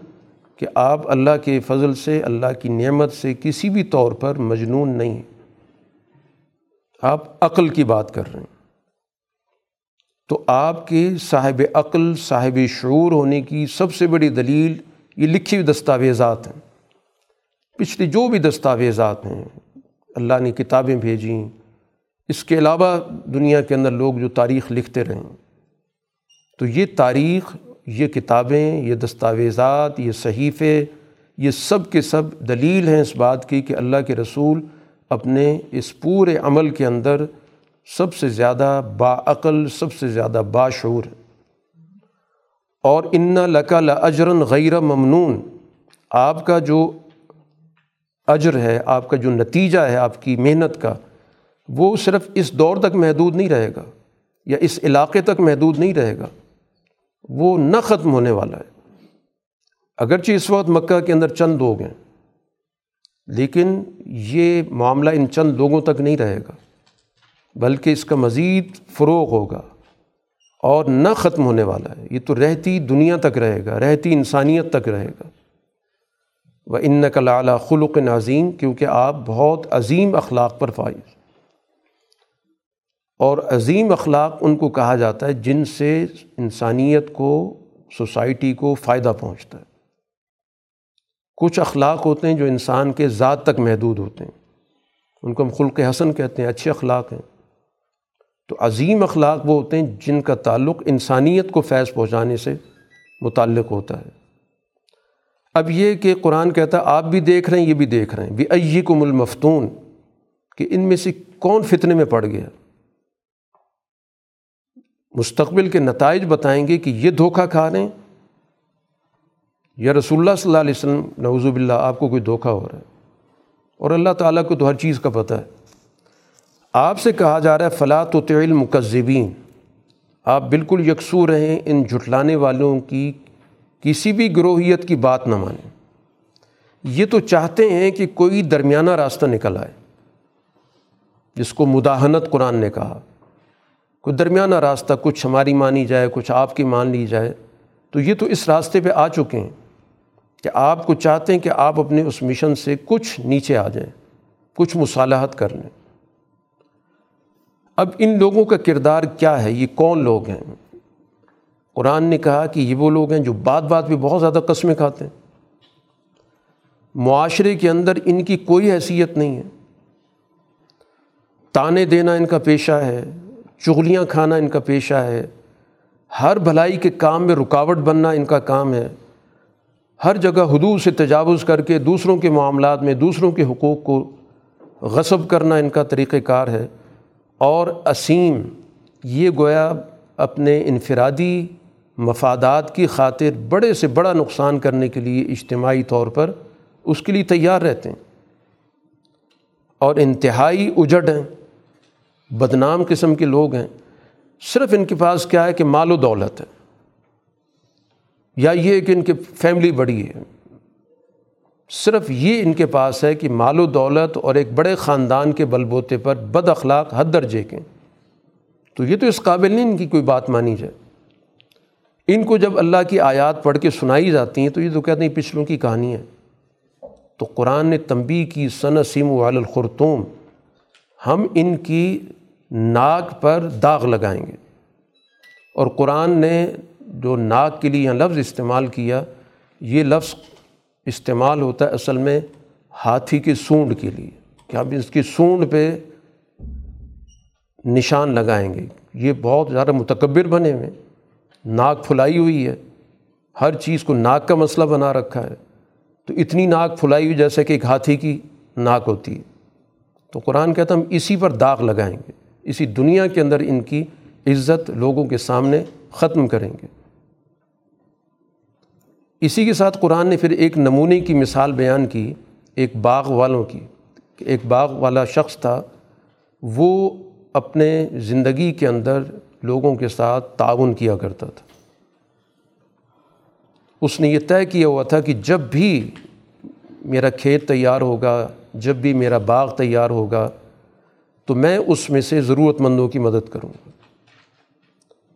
Speaker 1: کہ آپ اللہ کے فضل سے، اللہ کی نعمت سے کسی بھی طور پر مجنون نہیں آپ عقل کی بات کر رہے ہیں۔ تو آپ کے صاحب عقل، صاحب شعور ہونے کی سب سے بڑی دلیل یہ لکھی ہوئی دستاویزات ہیں۔ پچھلی جو بھی دستاویزات ہیں، اللہ نے کتابیں بھیجیں اس کے علاوہ دنیا کے اندر لوگ جو تاریخ لکھتے رہیں تو یہ تاریخ، یہ کتابیں، یہ دستاویزات، یہ صحیفے، یہ سب کے سب دلیل ہیں اس بات کی کہ اللہ کے رسول اپنے اس پورے عمل کے اندر سب سے زیادہ باعقل سب سے زیادہ باشعور ہے۔ اور ان لقا اجرن غیر ممنون۔ آپ کا جو اجر ہے، آپ کا جو نتیجہ ہے، آپ کی محنت کا، وہ صرف اس دور تک محدود نہیں رہے گا یا اس علاقے تک محدود نہیں رہے گا۔ وہ نہ ختم ہونے والا ہے۔ اگرچہ اس وقت مکہ کے اندر چند لوگ ہیں، لیکن یہ معاملہ ان چند لوگوں تک نہیں رہے گا، بلکہ اس کا مزید فروغ ہوگا اور نہ ختم ہونے والا ہے۔ یہ تو رہتی دنیا تک رہے گا، رہتی انسانیت تک رہے گا۔ وہ ان نقل اعلیٰ خلق نظیم کیونکہ آپ بہت عظیم اخلاق پر فائز۔ اور عظیم اخلاق ان کو کہا جاتا ہے جن سے انسانیت کو، سوسائٹی کو فائدہ پہنچتا ہے۔ کچھ اخلاق ہوتے ہیں جو انسان کے ذات تک محدود ہوتے ہیں۔ ان کو ہم خلق حسن کہتے ہیں، اچھے اخلاق ہیں۔ تو عظیم اخلاق وہ ہوتے ہیں جن کا تعلق انسانیت کو فیض پہنچانے سے متعلق ہوتا ہے۔ اب یہ کہ قرآن کہتا ہے، آپ بھی دیکھ رہے ہیں، یہ بھی دیکھ رہے ہیں۔ بھی ائی کو ملمفتون کہ ان میں سے کون فتنے میں پڑ گیا؟ مستقبل کے نتائج بتائیں گے کہ یہ دھوکہ کھا رہے ہیں یا رسول اللہ صلی اللہ علیہ وسلم نوزب اللہ آپ کو کوئی دھوکہ ہو رہا ہے؟ اور اللہ تعالیٰ کو تو ہر چیز کا پتہ ہے۔ آپ سے کہا جا رہا ہے فلاط و تعل مکذبین آپ بالکل یکسو رہیں، ان جھٹلانے والوں کی کسی بھی گروہیت کی بات نہ مانیں۔ یہ تو چاہتے ہیں کہ کوئی درمیانہ راستہ نکل آئے۔ جس کو مداحنت قرآن نے کہا۔ کوئی درمیانہ راستہ، کچھ ہماری مانی جائے، کچھ آپ کی مان لی جائے، تو یہ تو اس راستے پہ آ چکے ہیں کہ آپ کو چاہتے ہیں کہ آپ اپنے اس مشن سے کچھ نیچے آ جائیں، کچھ مصالحت کر لیں۔ اب ان لوگوں کا کردار کیا ہے؟ یہ کون لوگ ہیں؟ قرآن نے کہا کہ یہ وہ لوگ ہیں جو بات بات پہ بہت زیادہ قسمیں کھاتے ہیں۔ معاشرے کے اندر ان کی کوئی حیثیت نہیں ہے۔ تانے دینا ان کا پیشہ ہے۔ چغلیاں کھانا ان کا پیشہ ہے۔ ہر بھلائی کے کام میں رکاوٹ بننا ان کا کام ہے۔ ہر جگہ حدود سے تجاوز کر کے دوسروں کے معاملات میں دوسروں کے حقوق کو غصب کرنا ان کا طریقۂ کار ہے۔ اور اسیم یہ گویا اپنے انفرادی مفادات کی خاطر بڑے سے بڑا نقصان کرنے کے لیے اجتماعی طور پر اس کے لیے تیار رہتے ہیں۔ اور انتہائی اجڑ ہیں۔ بدنام قسم کے لوگ ہیں، صرف ان کے پاس کیا ہے کہ مال و دولت ہے، یا یہ کہ ان کی فیملی بڑی ہے۔ صرف یہ ان کے پاس ہے کہ مال و دولت اور ایک بڑے خاندان کے بل بوتے پر بد اخلاق حد درجے کے تو یہ تو اس قابل نہیں ان کی کوئی بات مانی جائے۔ ان کو جب اللہ کی آیات پڑھ کے سنائی جاتی ہیں تو یہ تو کہتے ہیں پچھلوں کی کہانی ہے تو قرآن نے تنبی کی سن سیم والخرطوم ہم ان کی ناک پر داغ لگائیں گے۔ اور قرآن نے جو ناک کے لیے یہاں لفظ استعمال کیا، یہ لفظ استعمال ہوتا ہے اصل میں ہاتھی کے سونڈ کے لیے، کہ ہم اس کی سونڈ پہ نشان لگائیں گے۔ یہ بہت زیادہ متکبر بنے ہوئے ناک پھلائی ہوئی ہے۔ ہر چیز کو ناک کا مسئلہ بنا رکھا ہے۔ تو اتنی ناک پھلائی ہوئی جیسے کہ ایک ہاتھی کی ناک ہوتی ہے۔ تو قرآن کہتا ہم اسی پر داغ لگائیں گے۔ اسی دنیا کے اندر ان کی عزت لوگوں کے سامنے ختم کریں گے۔ اسی کے ساتھ قرآن نے پھر ایک نمونے کی مثال بیان کی، ایک باغ والوں کی۔ کہ ایک باغ والا شخص تھا، وہ اپنے زندگی کے اندر لوگوں کے ساتھ تعاون کیا کرتا تھا۔ اس نے یہ طے کیا ہوا تھا کہ جب بھی میرا کھیت تیار ہوگا جب بھی میرا باغ تیار ہوگا تو میں اس میں سے ضرورت مندوں کی مدد کروں گا۔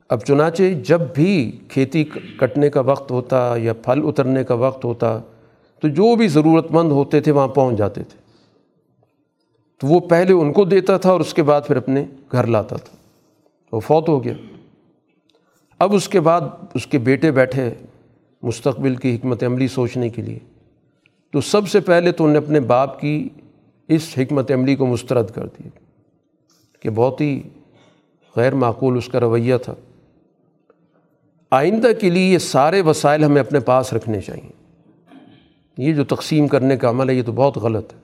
Speaker 1: اب چنانچہ جب بھی کھیتی کٹنے کا وقت ہوتا یا پھل اترنے کا وقت ہوتا تو جو بھی ضرورت مند ہوتے تھے وہاں پہنچ جاتے تھے۔ تو وہ پہلے ان کو دیتا تھا اور اس کے بعد پھر اپنے گھر لاتا تھا۔ وہ فوت ہو گیا۔ اب اس کے بعد اس کے بیٹے بیٹھے مستقبل کی حکمت عملی سوچنے کے لیے۔ تو سب سے پہلے تو انہوں نے اپنے باپ کی اس حکمت عملی کو مسترد کر دیا کہ بہت ہی غیر معقول اس کا رویہ تھا۔ آئندہ کے لیے یہ سارے وسائل ہمیں اپنے پاس رکھنے چاہئیں یہ جو تقسیم کرنے کا عمل ہے، یہ تو بہت غلط ہے۔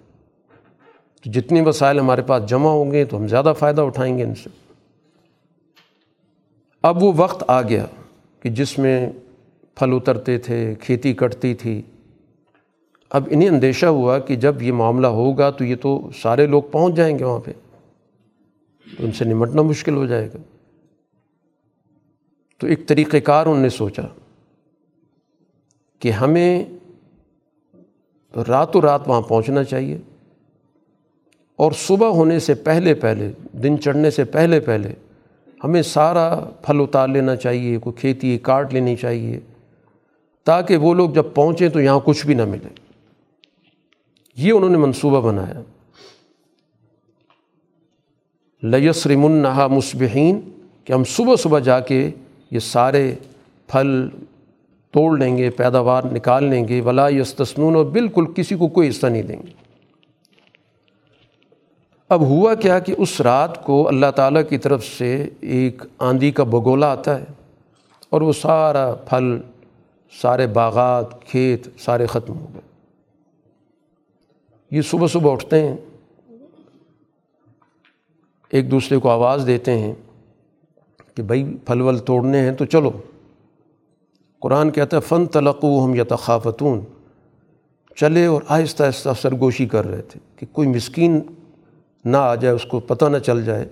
Speaker 1: تو جتنے وسائل ہمارے پاس جمع ہوں گے تو ہم زیادہ فائدہ اٹھائیں گے ان سے۔ اب وہ وقت آ گیا کہ جس میں پھل اترتے تھے، کھیتی کٹتی تھی۔ اب انہیں اندیشہ ہوا کہ جب یہ معاملہ ہوگا تو یہ تو سارے لوگ پہنچ جائیں گے وہاں پہ۔ تو ان سے نمٹنا مشکل ہو جائے گا۔ تو ایک طریقۂ کار انہوں نے سوچا کہ ہمیں راتوں رات وہاں پہنچنا چاہیے اور صبح ہونے سے پہلے پہلے، دن چڑھنے سے پہلے پہلے ہمیں سارا پھل اتار لینا چاہیے، کوئی کھیتی، کاٹ لینی چاہیے، تاکہ وہ لوگ جب پہنچیں تو یہاں کچھ بھی نہ ملے۔ یہ انہوں نے منصوبہ بنایا۔ لیسرم النہا مصبحین کہ ہم صبح صبح جا کے یہ سارے پھل توڑ لیں گے، پیداوار نکال لیں گے، ولا یستسنون اور بالکل کسی کو کوئی حصہ نہیں دیں گے۔ اب ہوا کیا کہ اس رات کو اللہ تعالیٰ کی طرف سے ایک آندھی کا بگولا آتا ہے اور وہ سارا پھل، سارے باغات، کھیت، سارے ختم ہو گئے۔ یہ صبح صبح اٹھتے ہیں، ایک دوسرے کو آواز دیتے ہیں کہ بھائی پھل ول توڑنے ہیں تو چلو۔ قرآن کہتا ہے فن تلقو ہم یا تخافتون چلے اور آہستہ آہستہ سرگوشی کر رہے تھے کہ کوئی مسکین نہ آ جائے، اس کو پتہ نہ چل جائے۔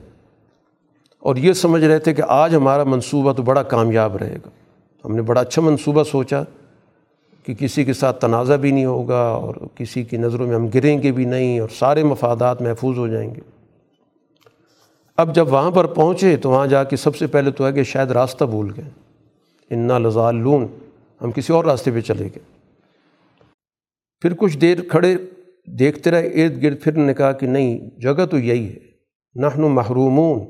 Speaker 1: اور یہ سمجھ رہے تھے کہ آج ہمارا منصوبہ تو بڑا کامیاب رہے گا۔ ہم نے بڑا اچھا منصوبہ سوچا۔ کہ کسی کے ساتھ تنازع بھی نہیں ہوگا اور کسی کی نظروں میں ہم گریں گے بھی نہیں اور سارے مفادات محفوظ ہو جائیں گے۔ اب جب وہاں پر پہنچے تو وہاں جا کے سب سے پہلے تو ہے کہ شاید راستہ بھول گئے۔ انا لذالون ہم کسی اور راستے پہ چلے گئے۔ پھر کچھ دیر کھڑے دیکھتے رہے، ارد گرد پھر نے کہا کہ نہیں، جگہ تو یہی ہے۔ نحن محرومون۔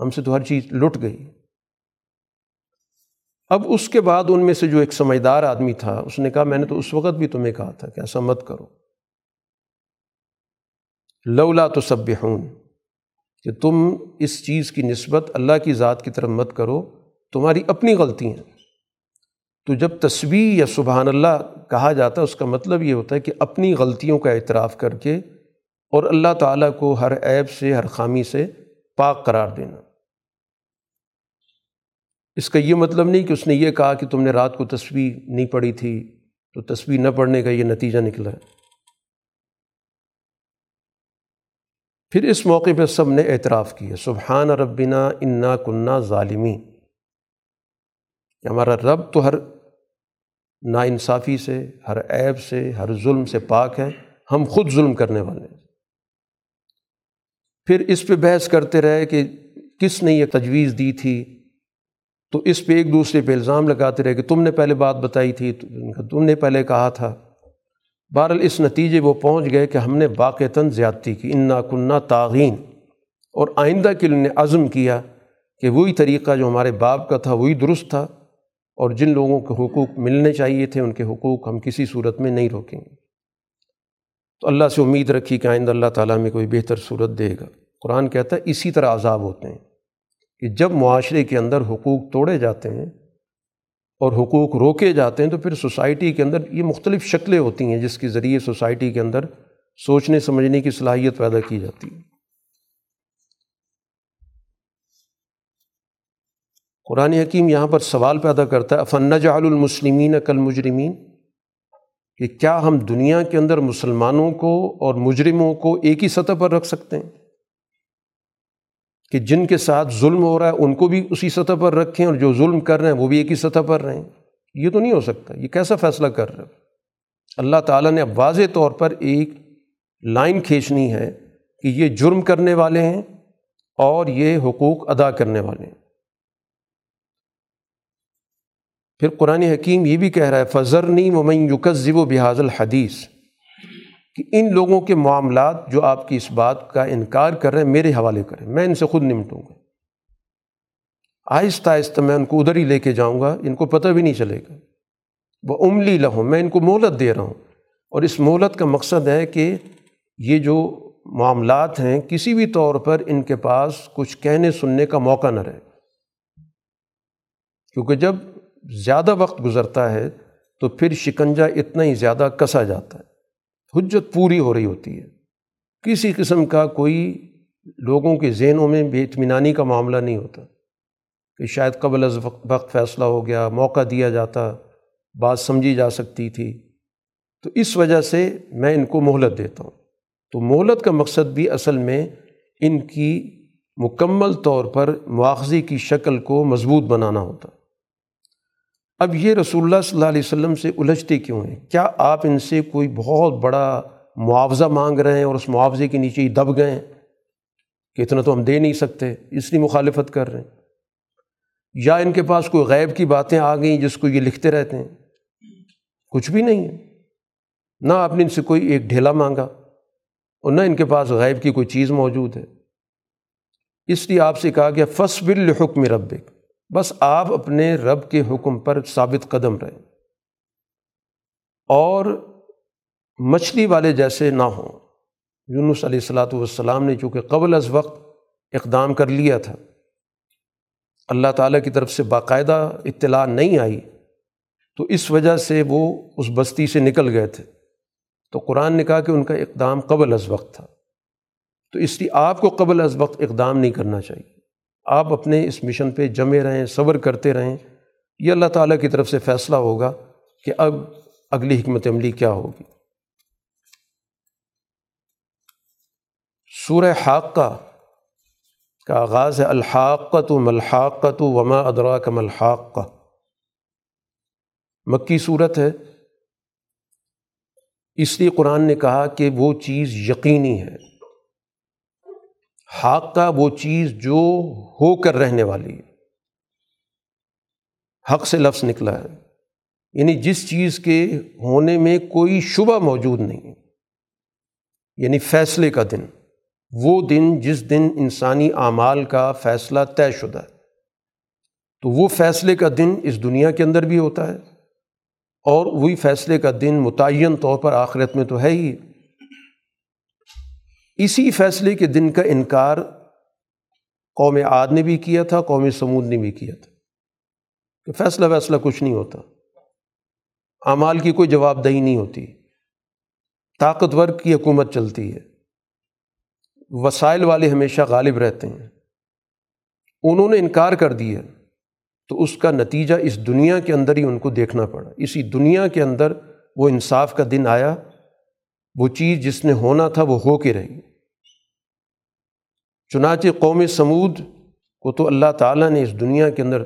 Speaker 1: ہم سے تو ہر چیز لٹ گئی۔ اب اس کے بعد ان میں سے جو ایک سمجھدار آدمی تھا، اس نے کہا، میں نے تو اس وقت بھی تمہیں کہا تھا کہ ایسا مت کرو۔ لولا تو سب کہ تم اس چیز کی نسبت اللہ کی ذات کی طرف مت کرو، تمہاری اپنی غلطی ہیں۔ تو جب تصویر یا سبحان اللہ کہا جاتا ہے، اس کا مطلب یہ ہوتا ہے کہ اپنی غلطیوں کا اعتراف کر کے اور اللہ تعالیٰ کو ہر عیب سے، ہر خامی سے پاک قرار دینا۔ اس کا یہ مطلب نہیں کہ اس نے یہ کہا کہ تم نے رات کو تصویر نہیں پڑھی تھی، تو تصویر نہ پڑھنے کا یہ نتیجہ نکلا۔ ہے پھر اس موقع پہ سب نے اعتراف کیا، سبحان ربنا انا کنہ ظالمی کہ ہمارا رب تو ہر ناانصافی سے، ہر عیب سے، ہر ظلم سے پاک ہے، ہم خود ظلم کرنے والے ہیں۔ پھر اس پہ بحث کرتے رہے کہ کس نے یہ تجویز دی تھی؟ تو اس پہ ایک دوسرے پہ الزام لگاتے رہے کہ تم نے پہلے بات بتائی تھی، تم نے پہلے کہا تھا۔ بہرحال اس نتیجے وہ پہنچ گئے کہ ہم نے باقیتاً زیادتی کی، انا کنہ تعین اور آئندہ کے لیے عزم کیا کہ وہی طریقہ جو ہمارے باپ کا تھا، وہی درست تھا۔ اور جن لوگوں کے حقوق ملنے چاہیے تھے، ان کے حقوق ہم کسی صورت میں نہیں روکیں گے۔ تو اللہ سے امید رکھی کہ آئندہ اللہ تعالیٰ میں کوئی بہتر صورت دے گا۔ قرآن کہتا ہے، اسی طرح عذاب ہوتے ہیں۔ کہ جب معاشرے کے اندر حقوق توڑے جاتے ہیں اور حقوق روکے جاتے ہیں تو پھر سوسائٹی کے اندر یہ مختلف شکلیں ہوتی ہیں جس کے ذریعے سوسائٹی کے اندر سوچنے سمجھنے کی صلاحیت پیدا کی جاتی ہے۔ قرآن حکیم یہاں پر سوال پیدا کرتا ہے افن جعل المسلمین کل مجرمین کہ کیا ہم دنیا کے اندر مسلمانوں کو اور مجرموں کو ایک ہی سطح پر رکھ سکتے ہیں؟ کہ جن کے ساتھ ظلم ہو رہا ہے، ان کو بھی اسی سطح پر رکھیں اور جو ظلم کر رہے ہیں، وہ بھی ایک ہی سطح پر رہیں۔ یہ تو نہیں ہو سکتا۔ یہ کیسا فیصلہ کر رہے اللہ تعالیٰ نے اب واضح طور پر ایک لائن کھینچنی ہے کہ یہ جرم کرنے والے ہیں اور یہ حقوق ادا کرنے والے ہیں۔ پھر قرآن حکیم یہ بھی کہہ رہا ہے فضر نی ممین و بحاظ الحدیث کہ ان لوگوں کے معاملات جو آپ کی اس بات کا انکار کر رہے ہیں، میرے حوالے کریں۔ میں ان سے خود نمٹوں گا۔ آہستہ آہستہ میں ان کو ادھر ہی لے کے جاؤں گا، ان کو پتہ بھی نہیں چلے گا۔ وہ عملی لہوں میں ان کو مہلت دے رہا ہوں۔ اور اس مہلت کا مقصد ہے کہ یہ جو معاملات ہیں، کسی بھی طور پر ان کے پاس کچھ کہنے سننے کا موقع نہ رہے۔ کیونکہ جب زیادہ وقت گزرتا ہے، تو پھر شکنجہ اتنا ہی زیادہ کسا جاتا ہے۔ حجت پوری ہو رہی ہوتی ہے۔ کسی قسم کا کوئی لوگوں کے ذہنوں میں بے اطمینانی کا معاملہ نہیں ہوتا کہ شاید قبل از وقت فیصلہ ہو گیا، موقع دیا جاتا، بات سمجھی جا سکتی تھی۔ تو اس وجہ سے میں ان کو مہلت دیتا ہوں۔ تو مہلت کا مقصد بھی اصل میں ان کی مکمل طور پر مواخذی کی شکل کو مضبوط بنانا ہوتا۔ اب یہ رسول اللہ صلی اللہ علیہ وسلم سے الجھتے کیوں ہیں؟ کیا آپ ان سے کوئی بہت بڑا معاوضہ مانگ رہے ہیں اور اس معاوضے کے نیچے ہی دب گئے ہیں؟ کہ اتنا تو ہم دے نہیں سکتے، اس لیے مخالفت کر رہے ہیں۔ یا ان کے پاس کوئی غیب کی باتیں آ گئیں جس کو یہ لکھتے رہتے ہیں؟ کچھ بھی نہیں ہے۔ نہ آپ نے ان سے کوئی ایک ڈھیلا مانگا، اور نہ ان کے پاس غیب کی کوئی چیز موجود ہے۔ اس لیے آپ سے کہا کہ فص بالحکم ربک۔ بس آپ اپنے رب کے حکم پر ثابت قدم رہیں۔ اور مچھلی والے جیسے نہ ہوں۔ یونس علیہ السلاۃ والسلام نے چونکہ قبل از وقت اقدام کر لیا تھا، اللہ تعالیٰ کی طرف سے باقاعدہ اطلاع نہیں آئی، تو اس وجہ سے وہ اس بستی سے نکل گئے تھے۔ تو قرآن نے کہا کہ ان کا اقدام قبل از وقت تھا۔ تو اس لیے آپ کو قبل از وقت اقدام نہیں کرنا چاہیے۔ آپ اپنے اس مشن پہ جمے رہیں، صبر کرتے رہیں۔ یہ اللہ تعالیٰ کی طرف سے فیصلہ ہوگا کہ اب اگلی حکمت عملی کیا ہوگی۔ سورہ حاقہ کا آغاز ہے الحاقت و ملحاقت وما ادرا کا ملحاقہ مکی صورت ہے۔ اس لیے قرآن نے کہا کہ وہ چیز یقینی ہے۔ حق کا وہ چیز جو ہو کر رہنے والی ہے۔ حق سے لفظ نکلا ہے۔ یعنی جس چیز کے ہونے میں کوئی شبہ موجود نہیں۔ یعنی فیصلے کا دن۔ وہ دن جس دن انسانی اعمال کا فیصلہ طے شدہ ہے۔ تو وہ فیصلے کا دن اس دنیا کے اندر بھی ہوتا ہے۔ اور وہی فیصلے کا دن متعین طور پر آخرت میں تو ہے ہی۔ اسی فیصلے کے دن کا انکار قوم عاد نے بھی کیا تھا، قوم سمود نے بھی کیا تھا کہ فیصلہ ویصلہ کچھ نہیں ہوتا۔ اعمال کی کوئی جواب دہی نہیں ہوتی۔ طاقتور کی حکومت چلتی ہے۔ وسائل والے ہمیشہ غالب رہتے ہیں۔ انہوں نے انکار کر دیا تو اس کا نتیجہ اس دنیا کے اندر ہی ان کو دیکھنا پڑا۔ اسی دنیا کے اندر وہ انصاف کا دن آیا، وہ چیز جس نے ہونا تھا وہ ہو کے رہی۔ چنانچہ قوم سمود کو تو اللہ تعالیٰ نے اس دنیا کے اندر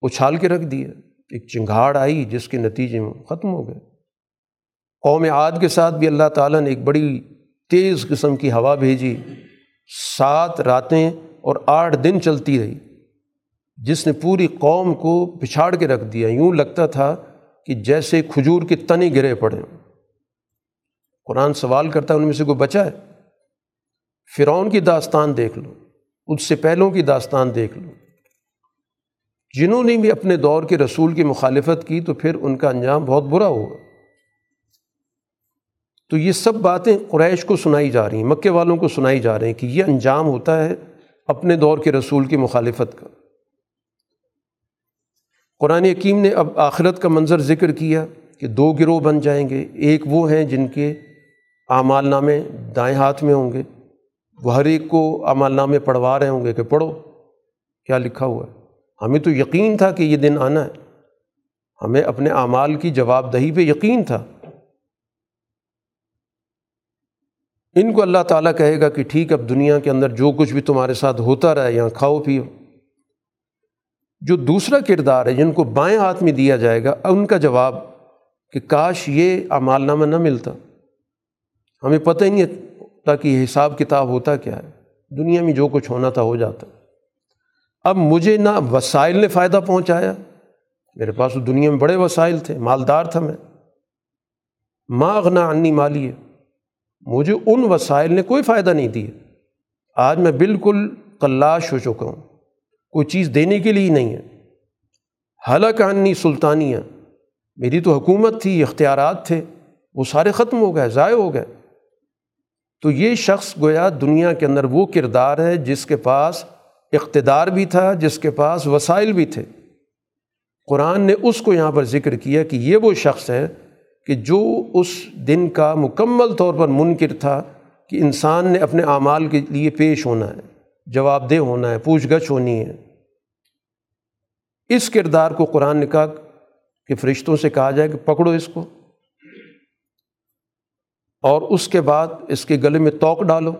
Speaker 1: اچھال کے رکھ دیا۔ ایک چنگھاڑ آئی جس کے نتیجے میں ختم ہو گئے۔ قوم عاد کے ساتھ بھی اللہ تعالیٰ نے ایک بڑی تیز قسم کی ہوا بھیجی۔ سات راتیں اور آٹھ دن چلتی رہی۔ جس نے پوری قوم کو پچھاڑ کے رکھ دیا۔ یوں لگتا تھا کہ جیسے کھجور کے تنے گرے پڑے قرآن سوال کرتا ہے، ان میں سے کوئی بچا ہے؟ فرعون کی داستان دیکھ لو اس سے پہلوں کی داستان دیکھ لو۔ جنہوں نے بھی اپنے دور کے رسول کی مخالفت کی تو پھر ان کا انجام بہت برا ہوگا تو یہ سب باتیں قریش کو سنائی جا رہی ہیں، مکے والوں کو سنائی جا رہی ہیں کہ یہ انجام ہوتا ہے اپنے دور کے رسول کی مخالفت کا۔ قرآن حکیم نے اب آخرت کا منظر ذکر کیا کہ دو گروہ بن جائیں گے، ایک وہ ہیں جن کے اعمال نامے دائیں ہاتھ میں ہوں گے۔ وہ ہر ایک کو اعمال نامے پڑھوا رہے ہوں گے کہ پڑھو، کیا لکھا ہوا ہے؟ ہمیں تو یقین تھا کہ یہ دن آنا ہے۔ ہمیں اپنے اعمال کی جواب دہی پہ یقین تھا۔ ان کو اللہ تعالیٰ کہے گا کہ ٹھیک، اب دنیا کے اندر جو کچھ بھی تمہارے ساتھ ہوتا رہے، یہاں کھاؤ، پیو۔ جو دوسرا کردار ہے، جن کو بائیں ہاتھ میں دیا جائے گا، ان کا جواب کہ کاش یہ اعمال نامہ نہ ملتا۔ ہمیں پتہ ہی نہیں تاکہ یہ حساب کتاب ہوتا کیا ہے؟ دنیا میں جو کچھ ہونا تھا ہو جاتا۔ اب مجھے نہ وسائل نے فائدہ پہنچایا۔ میرے پاس تو دنیا میں بڑے وسائل تھے، مالدار تھا میں۔ ماں اغنا انی مالی ہے۔ مجھے ان وسائل نے کوئی فائدہ نہیں دیا۔ آج میں بالکل کلاش ہو چکا ہوں۔ کوئی چیز دینے کے لیے نہیں ہے۔ حلق عنی سلطانیہ۔ میری تو حکومت تھی، اختیارات تھے۔ وہ سارے ختم ہو گئے، ضائع ہو گئے۔ تو یہ شخص گویا دنیا کے اندر وہ کردار ہے جس کے پاس اقتدار بھی تھا، جس کے پاس وسائل بھی تھے۔ قرآن نے اس کو یہاں پر ذکر کیا کہ یہ وہ شخص ہے کہ جو اس دن کا مکمل طور پر منکر تھا کہ انسان نے اپنے اعمال کے لیے پیش ہونا ہے، جواب دہ ہونا ہے، پوچھ گچھ ہونی ہے۔ اس کردار کو قرآن نے کہا کہ فرشتوں سے کہا جائے کہ پکڑو اس کو۔ اور اس کے بعد اس کے گلے میں توق ڈالو،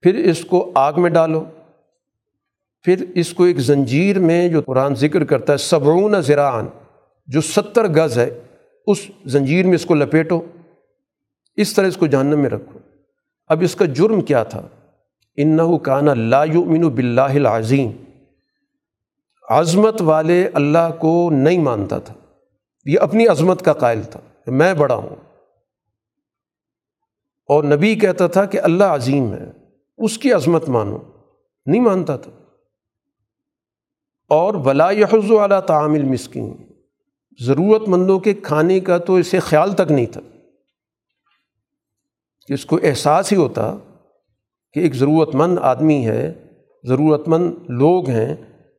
Speaker 1: پھر اس کو آگ میں ڈالو، پھر اس کو ایک زنجیر میں جو قرآن ذکر کرتا ہے صبرون زراعن جو ستر گز ہے، اس زنجیر میں اس کو لپیٹو، اس طرح اس کو جہنم میں رکھو۔ اب اس کا جرم کیا تھا؟ ان اور نبی کہتا تھا کہ اللہ عظیم ہے۔ اس کی عظمت مانو۔ نہیں مانتا تھا اور ولا یحز والا تعامل مسکین ضرورت مندوں کے کھانے کا تو اسے خیال تک نہیں تھا۔ کہ اس کو احساس ہی ہوتا کہ ایک ضرورت مند آدمی ہے ضرورت مند لوگ ہیں۔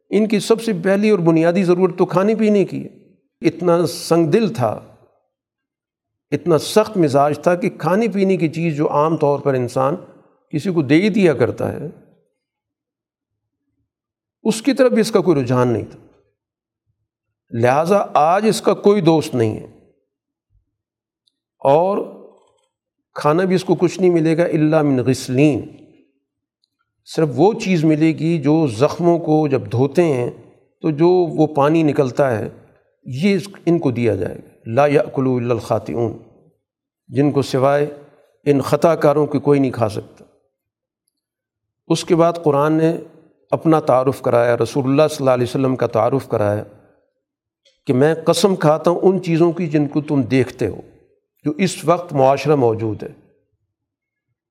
Speaker 1: ان کی سب سے پہلی اور بنیادی ضرورت تو کھانے پینے کی ہے۔ اتنا سنگ دل تھا۔ اتنا سخت مزاج تھا کہ کھانے پینے کی چیز جو عام طور پر انسان کسی کو دے ہی دیا کرتا ہے، اس کی طرف بھی اس کا کوئی رجحان نہیں تھا۔ لہٰذا آج اس کا کوئی دوست نہیں ہے۔ اور کھانا بھی اس کو کچھ نہیں ملے گا اللہ من غسلین۔ صرف وہ چیز ملے گی جو زخموں کو جب دھوتے ہیں تو جو وہ پانی نکلتا ہے، یہ ان کو دیا جائے گا۔ لا یاکلو الا جن کو سوائے ان خطا کاروں کے کوئی نہیں کھا سکتا۔ اس کے بعد قرآن نے اپنا تعارف کرایا، رسول اللہ صلی اللہ علیہ وسلم کا تعارف کرایا کہ میں قسم کھاتا ہوں ان چیزوں کی جن کو تم دیکھتے ہو، جو اس وقت معاشرہ موجود ہے۔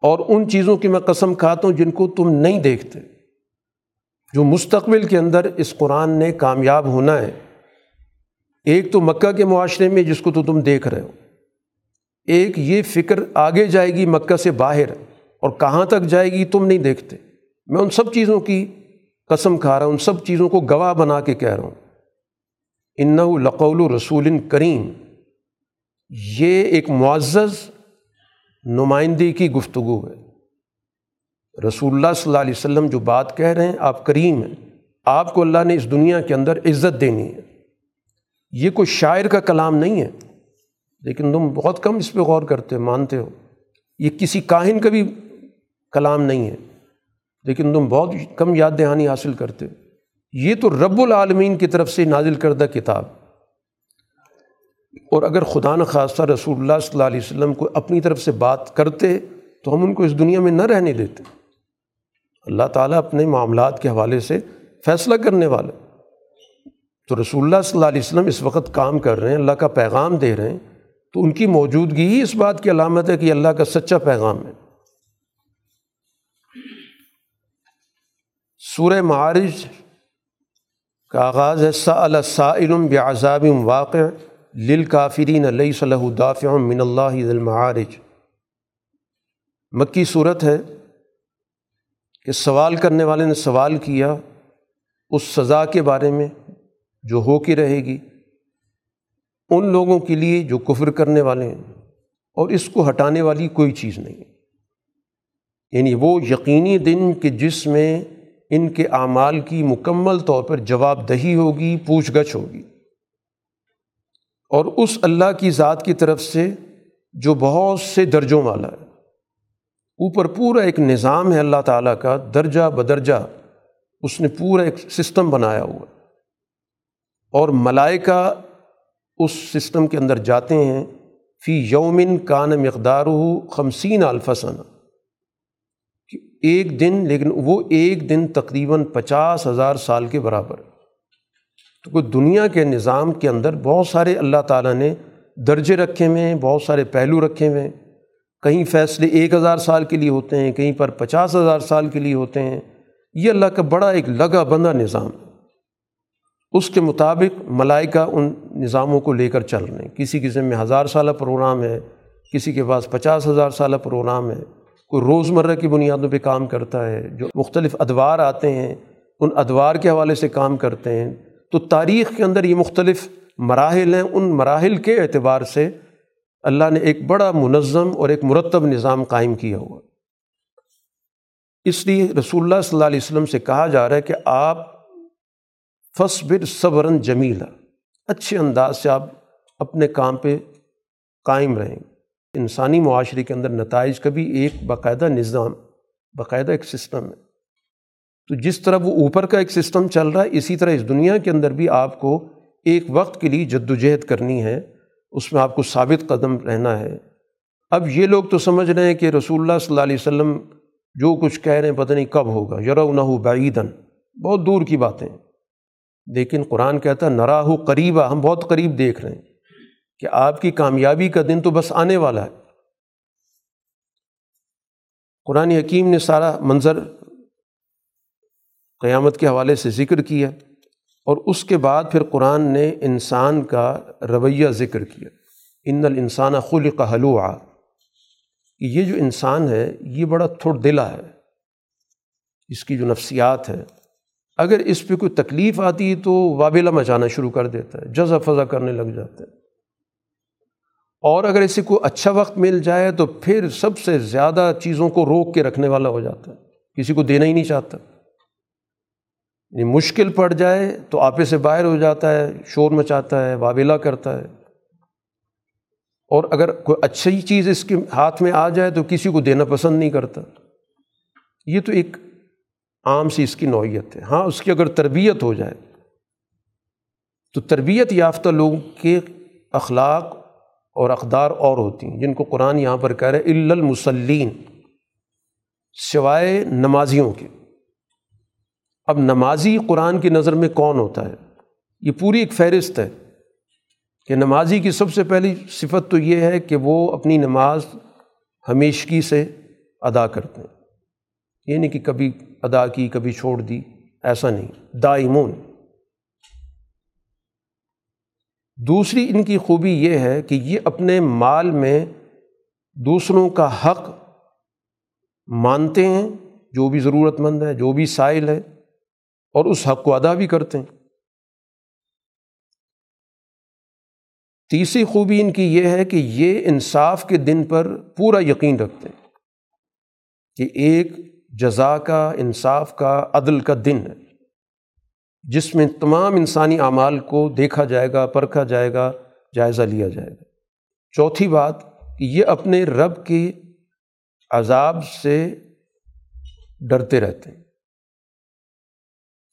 Speaker 1: اور ان چیزوں کی میں قسم کھاتا ہوں جن کو تم نہیں دیکھتے۔ جو مستقبل کے اندر اس قرآن نے کامیاب ہونا ہے۔ ایک تو مکہ کے معاشرے میں جس کو تو تم دیکھ رہے ہو۔ ایک یہ فکر آگے جائے گی مکہ سے باہر اور کہاں تک جائے گی تم نہیں دیکھتے۔ میں ان سب چیزوں کی قسم کھا رہا ہوں، ان سب چیزوں کو گواہ بنا کے کہہ رہا ہوں۔ ان لقول رسول کریم۔ یہ ایک معزز نمائندگی کی گفتگو ہے۔ رسول اللہ صلی اللہ علیہ وسلم جو بات کہہ رہے ہیں، آپ کریم ہیں۔ آپ کو اللہ نے اس دنیا کے اندر عزت دینی ہے۔ یہ کوئی شاعر کا کلام نہیں ہے، لیکن تم بہت کم اس پہ غور کرتے مانتے ہو۔ یہ کسی کاہن کا بھی کلام نہیں ہے، لیکن تم بہت کم یاد دہانی حاصل کرتے یہ تو رب العالمین کی طرف سے نازل کردہ کتاب۔ اور اگر خدا نخواستہ رسول اللہ صلی اللہ علیہ وسلم کو اپنی طرف سے بات کرتے، تو ہم ان کو اس دنیا میں نہ رہنے دیتے۔ اللہ تعالیٰ اپنے معاملات کے حوالے سے فیصلہ کرنے والا تو رسول اللہ صلی اللہ علیہ وسلم اس وقت کام کر رہے ہیں، اللہ کا پیغام دے رہے ہیں، تو ان کی موجودگی ہی اس بات کی علامت ہے کہ اللہ کا سچا پیغام ہے۔ سورہ معارج کا آغاز ہے سا سائلم بعذاب واقع للکافرین علیہ صلی دافع من اللہ المعارج۔ مکی صورت ہے کہ سوال کرنے والے نے سوال کیا اس سزا کے بارے میں۔ جو ہو کے رہے گی، ان لوگوں کے لیے جو کفر کرنے والے ہیں، اور اس کو ہٹانے والی کوئی چیز نہیں۔ یعنی وہ یقینی دن کہ جس میں ان کے اعمال کی مکمل طور پر جواب دہی ہوگی، پوچھ گچھ ہوگی۔ اور اس اللہ کی ذات کی طرف سے جو بہت سے درجوں والا ہے۔ اوپر پورا ایک نظام ہے اللہ تعالیٰ کا، درجہ بدرجہ، اس نے پورا ایک سسٹم بنایا ہوا ہے۔ اور ملائکہ اس سسٹم کے اندر جاتے ہیں، فی یومن کان مقدار خمسین الفسن ایک دن، لیکن وہ ایک دن تقریباً پچاس ہزار سال کے برابر۔ تو کوئی دنیا کے نظام کے اندر بہت سارے اللہ تعالیٰ نے درجے رکھے ہوئے ہیں، بہت سارے پہلو رکھے ہوئے ہیں۔ کہیں فیصلے ایک ہزار سال کے لیے ہوتے ہیں، کہیں پر پچاس ہزار سال کے لیے ہوتے ہیں۔ یہ اللہ کا بڑا ایک لگا بندہ نظام اس کے مطابق ملائکہ ان نظاموں کو لے کر چل رہے ہیں۔ کسی قسم میں ہزار سالہ پروگرام ہے، کسی کے پاس پچاس ہزار سالہ پروگرام ہے۔ کوئی روز مرہ کی بنیادوں پہ کام کرتا ہے، جو مختلف ادوار آتے ہیں، ان ادوار کے حوالے سے کام کرتے ہیں۔ تو تاریخ کے اندر یہ مختلف مراحل ہیں۔ ان مراحل کے اعتبار سے اللہ نے ایک بڑا منظم اور ایک مرتب نظام قائم کیا ہوا۔ اس لیے رسول اللہ صلی اللہ علیہ وسلم سے کہا جا رہا ہے کہ آپ فصبر صبرن جمیلا۔ اچھے انداز سے آپ اپنے کام پہ قائم رہیں۔ انسانی معاشرے کے اندر نتائج کا بھی ایک باقاعدہ نظام، باقاعدہ ایک سسٹم ہے۔ تو جس طرح وہ اوپر کا ایک سسٹم چل رہا ہے، اسی طرح اس دنیا کے اندر بھی آپ کو ایک وقت کے لیے جد وجہد کرنی ہے۔ اس میں آپ کو ثابت قدم رہنا ہے۔ اب یہ لوگ تو سمجھ رہے ہیں کہ رسول اللہ صلی اللہ علیہ وسلم جو کچھ کہہ رہے ہیں، پتہ نہیں کب ہوگا۔ یرو نہ ہو بعیدن بہت دور کی باتیں۔ لیکن قرآن کہتا ہے نرا ہو قریبا، ہم بہت قریب دیکھ رہے ہیں کہ آپ کی کامیابی کا دن تو بس آنے والا ہے۔ قرآن حکیم نے سارا منظر قیامت کے حوالے سے ذکر کیا اور اس کے بعد پھر قرآن نے انسان کا رویہ ذکر کیا۔ ان الانسان خلق حلوعا۔ کہ یہ جو انسان ہے، یہ بڑا تھوڑ دلا ہے۔ اس کی جو نفسیات ہے اگر اس پہ کوئی تکلیف آتی ہے تو وابلہ مچانا شروع کر دیتا ہے، جزا فضا کرنے لگ جاتا ہے۔ اور اگر اسے کوئی اچھا وقت مل جائے تو پھر سب سے زیادہ چیزوں کو روک کے رکھنے والا ہو جاتا ہے۔ کسی کو دینا ہی نہیں چاہتا۔ یعنی مشکل پڑ جائے تو آپے سے باہر ہو جاتا ہے، شور مچاتا ہے، وابلہ کرتا ہے۔ اور اگر کوئی اچھی چیز اس کے ہاتھ میں آ جائے تو کسی کو دینا پسند نہیں کرتا۔ یہ تو ایک عام سی اس کی نوعیت ہے۔ ہاں اس کی اگر تربیت ہو جائے، تو تربیت یافتہ لوگوں کے اخلاق اور اقدار اور ہوتی ہیں۔ جن کو قرآن یہاں پر کہہ رہے المسلین سوائے نمازیوں کے۔ اب نمازی قرآن کی نظر میں کون ہوتا ہے؟ یہ پوری ایک فہرست ہے کہ نمازی کی سب سے پہلی صفت تو یہ ہے کہ وہ اپنی نماز ہمیشگی سے ادا کرتے ہیں۔ یہ نہیں کہ کبھی ادا کی، کبھی چھوڑ دی، ایسا نہیں۔ دائمون۔ دوسری ان کی خوبی یہ ہے کہ یہ اپنے مال میں دوسروں کا حق مانتے ہیں، جو بھی ضرورت مند ہے جو بھی سائل ہے اور اس حق کو ادا بھی کرتے ہیں۔ تیسری خوبی ان کی یہ ہے کہ یہ انصاف کے دن پر پورا یقین رکھتے ہیں کہ ایک جزا کا، انصاف کا، عدل کا دن ہے۔ جس میں تمام انسانی اعمال کو دیکھا جائے گا، پرکھا جائے گا، جائزہ لیا جائے گا۔ چوتھی بات کہ یہ اپنے رب کے عذاب سے ڈرتے رہتے ہیں۔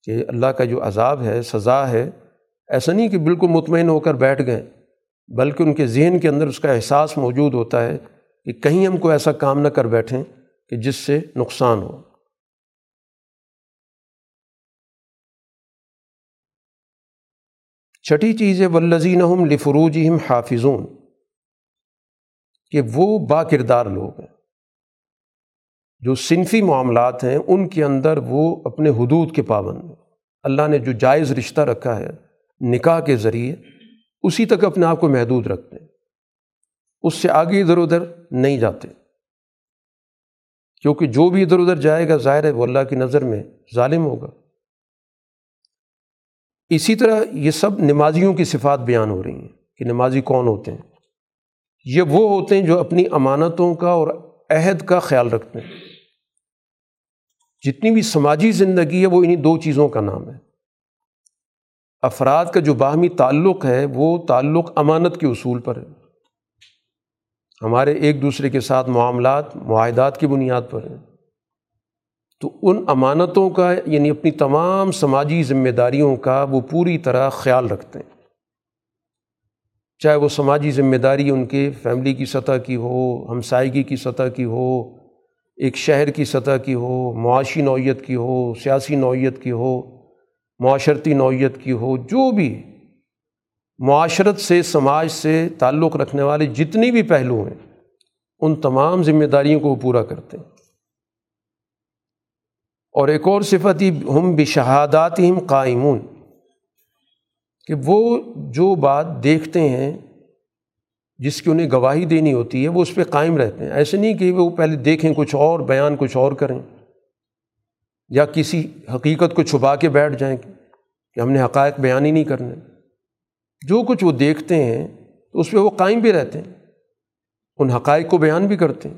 Speaker 1: کہ اللہ کا جو عذاب ہے، سزا ہے، ایسا نہیں کہ بالکل مطمئن ہو کر بیٹھ گئے، بلکہ ان کے ذہن کے اندر اس کا احساس موجود ہوتا ہے کہ کہیں ہم کو ایسا کام نہ کر بیٹھیں۔ کہ جس سے نقصان ہو۔ چھٹی چیز ہے ولزین ہم لفروج ہم حافظون۔ کہ وہ با کردار لوگ ہیں۔ جو صنفی معاملات ہیں، ان کے اندر وہ اپنے حدود کے پابند ہیں۔ اللہ نے جو جائز رشتہ رکھا ہے، نکاح کے ذریعے، اسی تک اپنے آپ کو محدود رکھتے ہیں۔ اس سے آگے ادھر ادھر نہیں جاتے۔ کیونکہ جو بھی ادھر ادھر جائے گا، ظاہر ہے وہ اللہ کی نظر میں ظالم ہوگا۔ اسی طرح یہ سب نمازیوں کی صفات بیان ہو رہی ہیں کہ نمازی کون ہوتے ہیں۔ یہ وہ ہوتے ہیں جو اپنی امانتوں کا اور عہد کا خیال رکھتے ہیں۔ جتنی بھی سماجی زندگی ہے، وہ انہیں دو چیزوں کا نام ہے۔ افراد کا جو باہمی تعلق ہے، وہ تعلق امانت کے اصول پر ہے۔ ہمارے ایک دوسرے کے ساتھ معاملات، معاہدات کی بنیاد پر ہیں۔ تو ان امانتوں کا یعنی اپنی تمام سماجی ذمہ داریوں کا وہ پوری طرح خیال رکھتے ہیں۔ چاہے وہ سماجی ذمہ داری ان کے فیملی کی سطح کی ہو ہمسائیگی کی سطح کی ہو، ایک شہر کی سطح کی ہو، معاشی نوعیت کی ہو، سیاسی نوعیت کی ہو، معاشرتی نوعیت کی ہو، جو بھی معاشرت سے، سماج سے تعلق رکھنے والے جتنی بھی پہلو ہیں، ان تمام ذمہ داریوں کو وہ پورا کرتے ہیں۔ اور ایک اور صفت ہی، ہم بشہادات ہم قائمون۔ کہ وہ جو بات دیکھتے ہیں، جس کی انہیں گواہی دینی ہوتی ہے، وہ اس پہ قائم رہتے ہیں۔ ایسے نہیں کہ وہ پہلے دیکھیں کچھ اور، بیان کچھ اور کریں۔ یا کسی حقیقت کو چھپا کے بیٹھ جائیں کہ ہم نے حقائق بیان ہی نہیں کرنے۔ جو کچھ وہ دیکھتے ہیں، تو اس پہ وہ قائم بھی رہتے ہیں، ان حقائق کو بیان بھی کرتے ہیں۔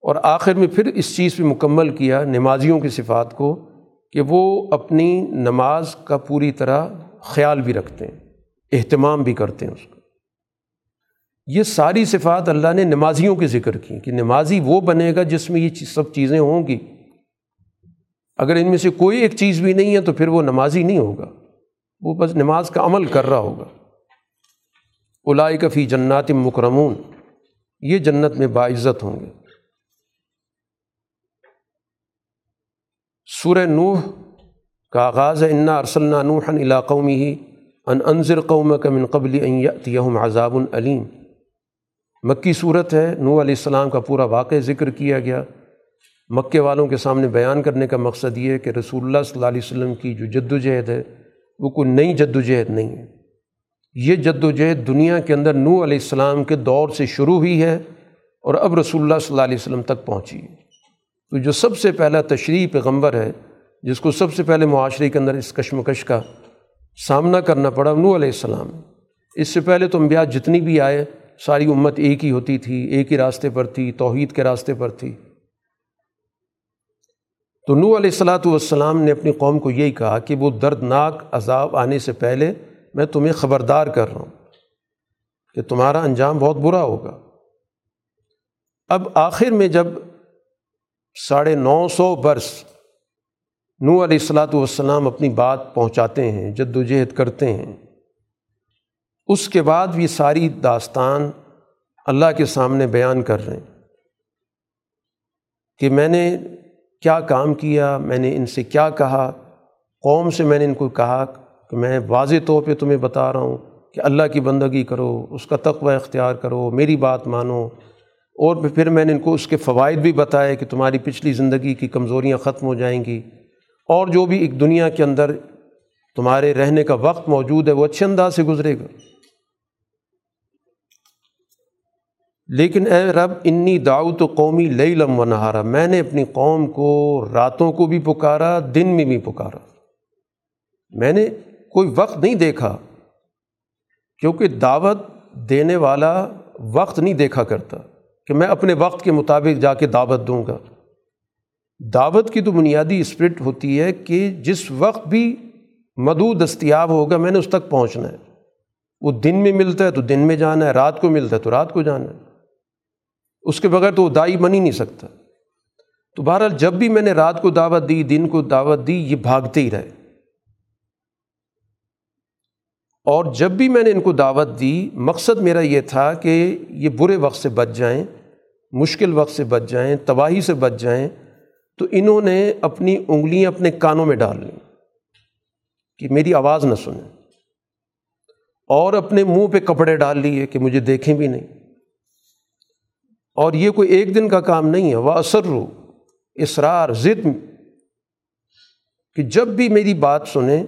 Speaker 1: اور آخر میں پھر اس چیز پہ مکمل کیا نمازیوں کی صفات کو کہ وہ اپنی نماز کا پوری طرح خیال بھی رکھتے ہیں، اہتمام بھی کرتے ہیں اس کا۔ یہ ساری صفات اللہ نے نمازیوں کے ذکر کی کہ نمازی وہ بنے گا جس میں یہ سب چیزیں ہوں گی۔ اگر ان میں سے کوئی ایک چیز بھی نہیں ہے تو پھر وہ نمازی نہیں ہوگا۔ وہ بس نماز کا عمل کر رہا ہوگا۔ الائی کفی جنات مکرمون، یہ جنت میں باعزت ہوں گے۔ سورہ نوح کا آغاز ہے، انا ارسل نوحن علاقوں میں ہی ان انضر قوم کا من قبل یہم عذاب العلیم مکی صورت ہے، نوح علیہ السلام کا پورا واقع ذکر کیا گیا۔ مکے والوں کے سامنے بیان کرنے کا مقصد یہ ہے کہ رسول اللہ صلی اللہ علیہ وسلم کی جو جد و جہد ہے وہ کوئی نئی جد و جہد نہیں ہے۔ یہ جد و جہد دنیا کے اندر نو علیہ السلام کے دور سے شروع ہوئی ہے اور اب رسول اللہ صلی اللہ علیہ وسلم تک پہنچی ہے۔ تو جو سب سے پہلا تشریح پیغمبر ہے، جس کو سب سے پہلے معاشرے کے اندر اس کشمکش کا سامنا کرنا پڑا نو علیہ السلام۔ اس سے پہلے تو انبیاء جتنی بھی آئے، ساری امت ایک ہی ہوتی تھی، ایک ہی راستے پر تھی، توحید کے راستے پر تھی۔ تو نو علیہ السلاۃ والسلام نے اپنی قوم کو یہی کہا کہ وہ دردناک عذاب آنے سے پہلے میں تمہیں خبردار کر رہا ہوں کہ تمہارا انجام بہت برا ہوگا۔ اب آخر میں جب ساڑھے نو سو برس نو علیہ السلاۃ والسلام اپنی بات پہنچاتے ہیں جد و جہد کرتے ہیں، اس کے بعد بھی ساری داستان اللہ کے سامنے بیان کر رہے ہیں کہ میں نے کیا کام کیا، میں نے ان سے کیا کہا؟ قوم سے میں نے ان کو کہا کہ میں واضح طور پہ تمہیں بتا رہا ہوں کہ اللہ کی بندگی کرو، اس کا تقوی اختیار کرو، میری بات مانو۔ اور پھر میں نے ان کو اس کے فوائد بھی بتائے کہ تمہاری پچھلی زندگی کی کمزوریاں ختم ہو جائیں گی۔ اور جو بھی ایک دنیا کے اندر تمہارے رہنے کا وقت موجود ہے، وہ اچھے انداز سے گزرے گا۔ لیکن اے رب، انی دعوت قومی لئی لم و نہارا، میں نے اپنی قوم کو راتوں کو بھی پکارا، دن میں بھی پکارا۔ میں نے کوئی وقت نہیں دیکھا، کیونکہ دعوت دینے والا وقت نہیں دیکھا کرتا کہ میں اپنے وقت کے مطابق جا کے دعوت دوں گا۔ دعوت کی تو بنیادی اسپرٹ ہوتی ہے کہ جس وقت بھی مدعو دستیاب ہوگا، میں نے اس تک پہنچنا ہے۔ وہ دن میں ملتا ہے تو دن میں جانا ہے، رات کو ملتا ہے تو رات کو جانا ہے۔ اس کے بغیر تو وہ دائی بن ہی نہیں سکتا۔ تو بہرحال جب بھی میں نے رات کو دعوت دی، دن کو دعوت دی، یہ بھاگتے ہی رہے۔ اور جب بھی میں نے ان کو دعوت دی، مقصد میرا یہ تھا کہ یہ برے وقت سے بچ جائیں، مشکل وقت سے بچ جائیں، تباہی سے بچ جائیں، تو انہوں نے اپنی انگلیاں اپنے کانوں میں ڈال لیں کہ میری آواز نہ سنیں۔ اور اپنے منہ پہ کپڑے ڈال لیے کہ مجھے دیکھیں بھی نہیں۔ اور یہ کوئی ایک دن کا کام نہیں ہے۔ وہ اثر رو اسرار ضد کہ جب بھی میری بات سنیں،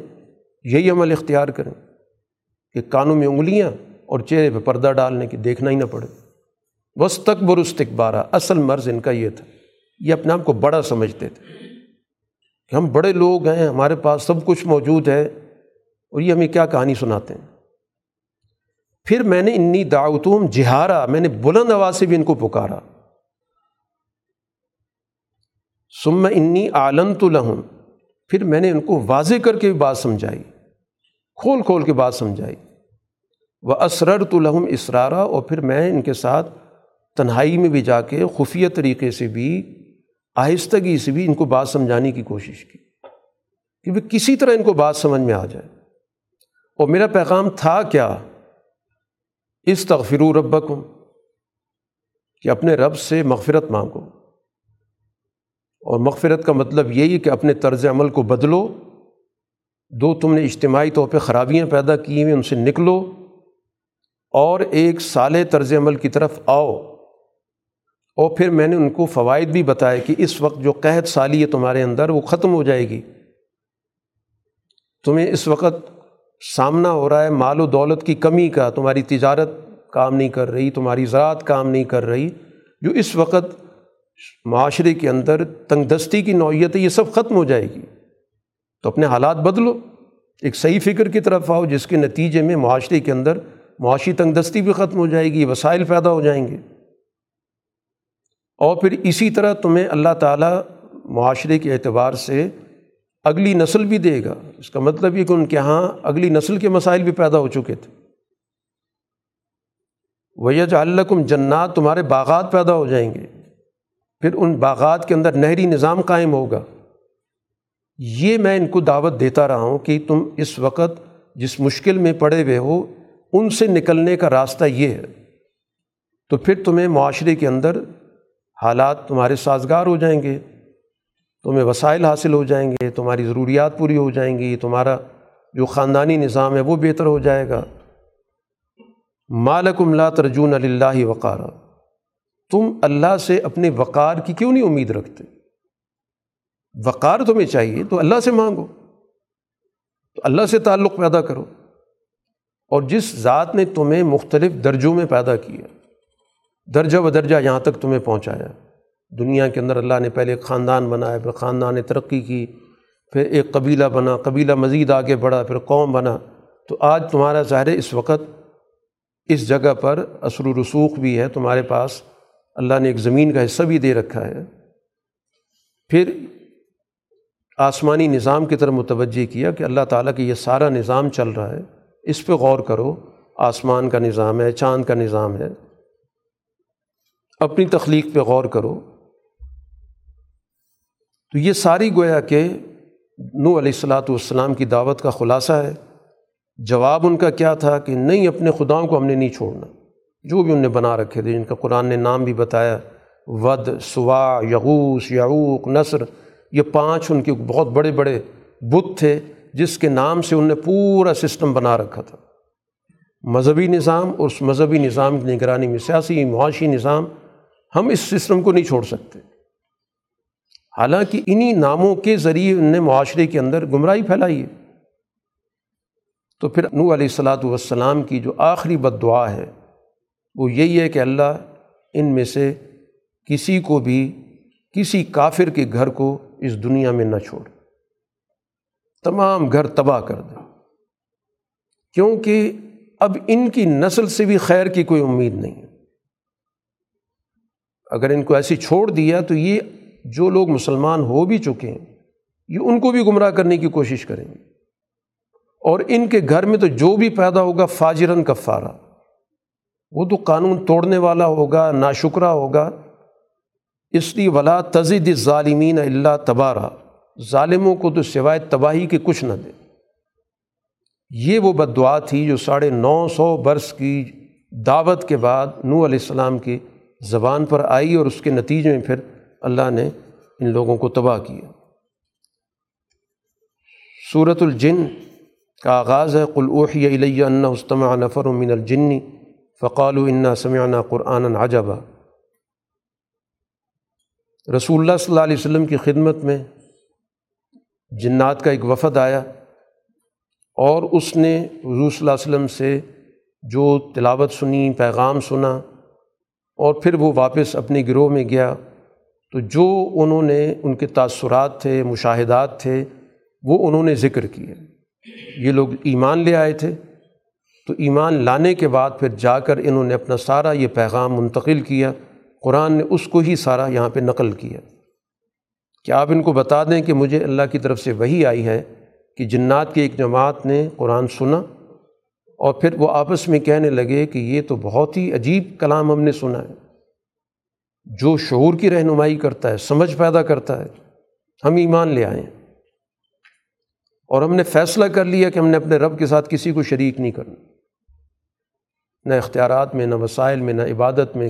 Speaker 1: یہی عمل اختیار کریں کہ کانوں میں انگلیاں اور چہرے پہ پردہ ڈالنے کی دیکھنا ہی نہ پڑے۔ بس تک برستقبارہ اصل مرض ان کا یہ تھا۔ یہ اپنے آپ کو بڑا سمجھتے تھے کہ ہم بڑے لوگ ہیں، ہمارے پاس سب کچھ موجود ہے اور یہ ہمیں کیا کہانی سناتے ہیں؟ پھر میں نے انی دعوتوم جہارا، میں نے بلند آواز سے بھی ان کو پکارا۔ سم انی عالم تو لہم۔ پھر میں نے ان کو واضح کر کے بھی بات سمجھائی۔ کھول کھول کے بات سمجھائی۔ وہ اسرر تو لہم اسرارا اور پھر میں ان کے ساتھ تنہائی میں بھی جا کے خفیہ طریقے سے بھی، آہستگی سے بھی ان کو بات سمجھانے کی کوشش کی۔ کہ وہ کسی طرح ان کو بات سمجھ میں آ جائے۔ اور میرا پیغام تھا کیا؟ اس تغفر ربکم کہ اپنے رب سے مغفرت مانگو۔ اور مغفرت کا مطلب یہی کہ اپنے طرز عمل کو بدلو۔ دو، تم نے اجتماعی طور پہ خرابیاں پیدا کی ہوئیں، ان سے نکلو۔ اور ایک سال طرز عمل کی طرف آؤ۔ اور پھر میں نے ان کو فوائد بھی بتائے کہ اس وقت جو قحط سالی ہے تمہارے اندر، وہ ختم ہو جائے گی۔ تمہیں اس وقت سامنا ہو رہا ہے، مال و دولت کی کمی کا، تمہاری تجارت کام نہیں کر رہی، تمہاری زراعت کام نہیں کر رہی، جو اس وقت معاشرے کے اندر تنگ دستی کی نوعیت ہے، یہ سب ختم ہو جائے گی۔ تو اپنے حالات بدلو، ایک صحیح فکر کی طرف آؤ، جس کے نتیجے میں معاشرے کے اندر معاشی تنگ دستی بھی ختم ہو جائے گی، وسائل پیدا ہو جائیں گے۔ اور پھر اسی طرح تمہیں اللہ تعالیٰ معاشرے کے اعتبار سے اگلی نسل بھی دے گا۔ اس کا مطلب یہ کہ ان کے یہاں اگلی نسل کے مسائل بھی پیدا ہو چکے تھے۔ ویج الکم جنات، تمہارے باغات پیدا ہو جائیں گے۔ پھر ان باغات کے اندر نہری نظام قائم ہوگا۔ یہ میں ان کو دعوت دیتا رہا ہوں کہ تم اس وقت جس مشکل میں پڑے ہوئے ہو، ان سے نکلنے کا راستہ یہ ہے۔ تو پھر تمہیں معاشرے کے اندر حالات تمہارے سازگار ہو جائیں گے۔ تمہیں وسائل حاصل ہو جائیں گے، تمہاری ضروریات پوری ہو جائیں گی، تمہارا جو خاندانی نظام ہے وہ بہتر ہو جائے گا۔ مالک لا ترجون اللہ وقار تم اللہ سے اپنے وقار کی کیوں نہیں امید رکھتے؟ وقار تمہیں چاہیے تو اللہ سے مانگو۔ تو اللہ سے تعلق پیدا کرو۔ اور جس ذات نے تمہیں مختلف درجوں میں پیدا کیا، درجہ و درجہ یہاں تک تمہیں پہنچایا۔ دنیا کے اندر اللہ نے پہلے ایک خاندان بنایا، پھر خاندان نے ترقی کی، پھر ایک قبیلہ بنا، قبیلہ مزید آگے بڑھا، پھر قوم بنا۔ تو آج تمہارا ظاہر اس وقت اس جگہ پر اثر و رسوخ بھی ہے، تمہارے پاس اللہ نے ایک زمین کا حصہ بھی دے رکھا ہے۔ پھر آسمانی نظام کی طرف متوجہ کیا کہ اللہ تعالیٰ کا یہ سارا نظام چل رہا ہے۔ اس پہ غور کرو، آسمان کا نظام ہے، چاند کا نظام ہے۔ اپنی تخلیق پہ غور کرو۔ تو یہ ساری گویا کہ نو علیہ السلاۃ والسلام کی دعوت کا خلاصہ ہے۔ جواب ان کا کیا تھا کہ نہیں، اپنے خداؤں کو ہم نے نہیں چھوڑنا۔ جو بھی ان نے بنا رکھے تھے، جن کا قرآن نے نام بھی بتایا، ود، سوا یغوس یعوق نثر یہ پانچ ان کے بہت بڑے بڑے بت تھے، جس کے نام سے ان نے پورا سسٹم بنا رکھا تھا۔ مذہبی نظام اور اس مذہبی نظام کی نگرانی میں، سیاسی معاشی نظام، ہم اس سسٹم کو نہیں چھوڑ سکتے۔ حالانکہ انہی ناموں کے ذریعے ان نے معاشرے کے اندر گمراہی پھیلائی ہے۔ تو پھر نو علیہ السلاۃ والسلام کی جو آخری بد دعا ہے، وہ یہی ہے کہ اللہ ان میں سے کسی کو بھی کسی کافر کے گھر کو اس دنیا میں نہ چھوڑ۔ تمام گھر تباہ کر دے۔ کیونکہ اب ان کی نسل سے بھی خیر کی کوئی امید نہیں ہے۔ اگر ان کو ایسی چھوڑ دیا تو یہ جو لوگ مسلمان ہو بھی چکے ہیں، یہ ان کو بھی گمراہ کرنے کی کوشش کریں گے۔ اور ان کے گھر میں تو جو بھی پیدا ہوگا فاجرن کفارہ۔ وہ تو قانون توڑنے والا ہوگا نا شکرہ ہوگا۔ اس لیے ولا تزد ظالمین اللہ تبارہ۔ ظالموں کو تو سوائے تباہی کے کچھ نہ دے۔ یہ وہ بد دعا تھی جو ساڑھے نو سو برس کی دعوت کے بعد نو علیہ السلام کی زبان پر آئی اور اس کے نتیجے میں پھر اللہ نے ان لوگوں کو تباہ کیا۔ صورت الجن کا آغاز ہے قلعوحی علیہ استمع نفر من الجنی فقال انا سمعنا قرآن عجبا۔ رسول اللہ صلی اللہ علیہ وسلم کی خدمت میں جنات کا ایک وفد آیا اور اس نے حضور صلی اللہ علیہ وسلم سے جو تلاوت سنی، پیغام سنا اور پھر وہ واپس اپنے گروہ میں گیا۔ تو جو انہوں نے ان کے تاثرات تھے، مشاہدات تھے، وہ انہوں نے ذکر کیے۔ یہ لوگ ایمان لے آئے تھے۔ تو ایمان لانے کے بعد پھر جا کر انہوں نے اپنا سارا یہ پیغام منتقل کیا۔ قرآن نے اس کو ہی سارا یہاں پہ نقل کیا۔ کہ آپ ان کو بتا دیں کہ مجھے اللہ کی طرف سے وہی آئی ہے کہ جنات کی ایک جماعت نے قرآن سنا اور پھر وہ آپس میں کہنے لگے کہ یہ تو بہت ہی عجیب کلام ہم نے سنا ہے۔ جو شعور کی رہنمائی کرتا ہے، سمجھ پیدا کرتا ہے، ہم ایمان لے آئیں اور ہم نے فیصلہ کر لیا کہ ہم نے اپنے رب کے ساتھ کسی کو شریک نہیں کرنا۔ نہ اختیارات میں، نہ وسائل میں، نہ عبادت میں،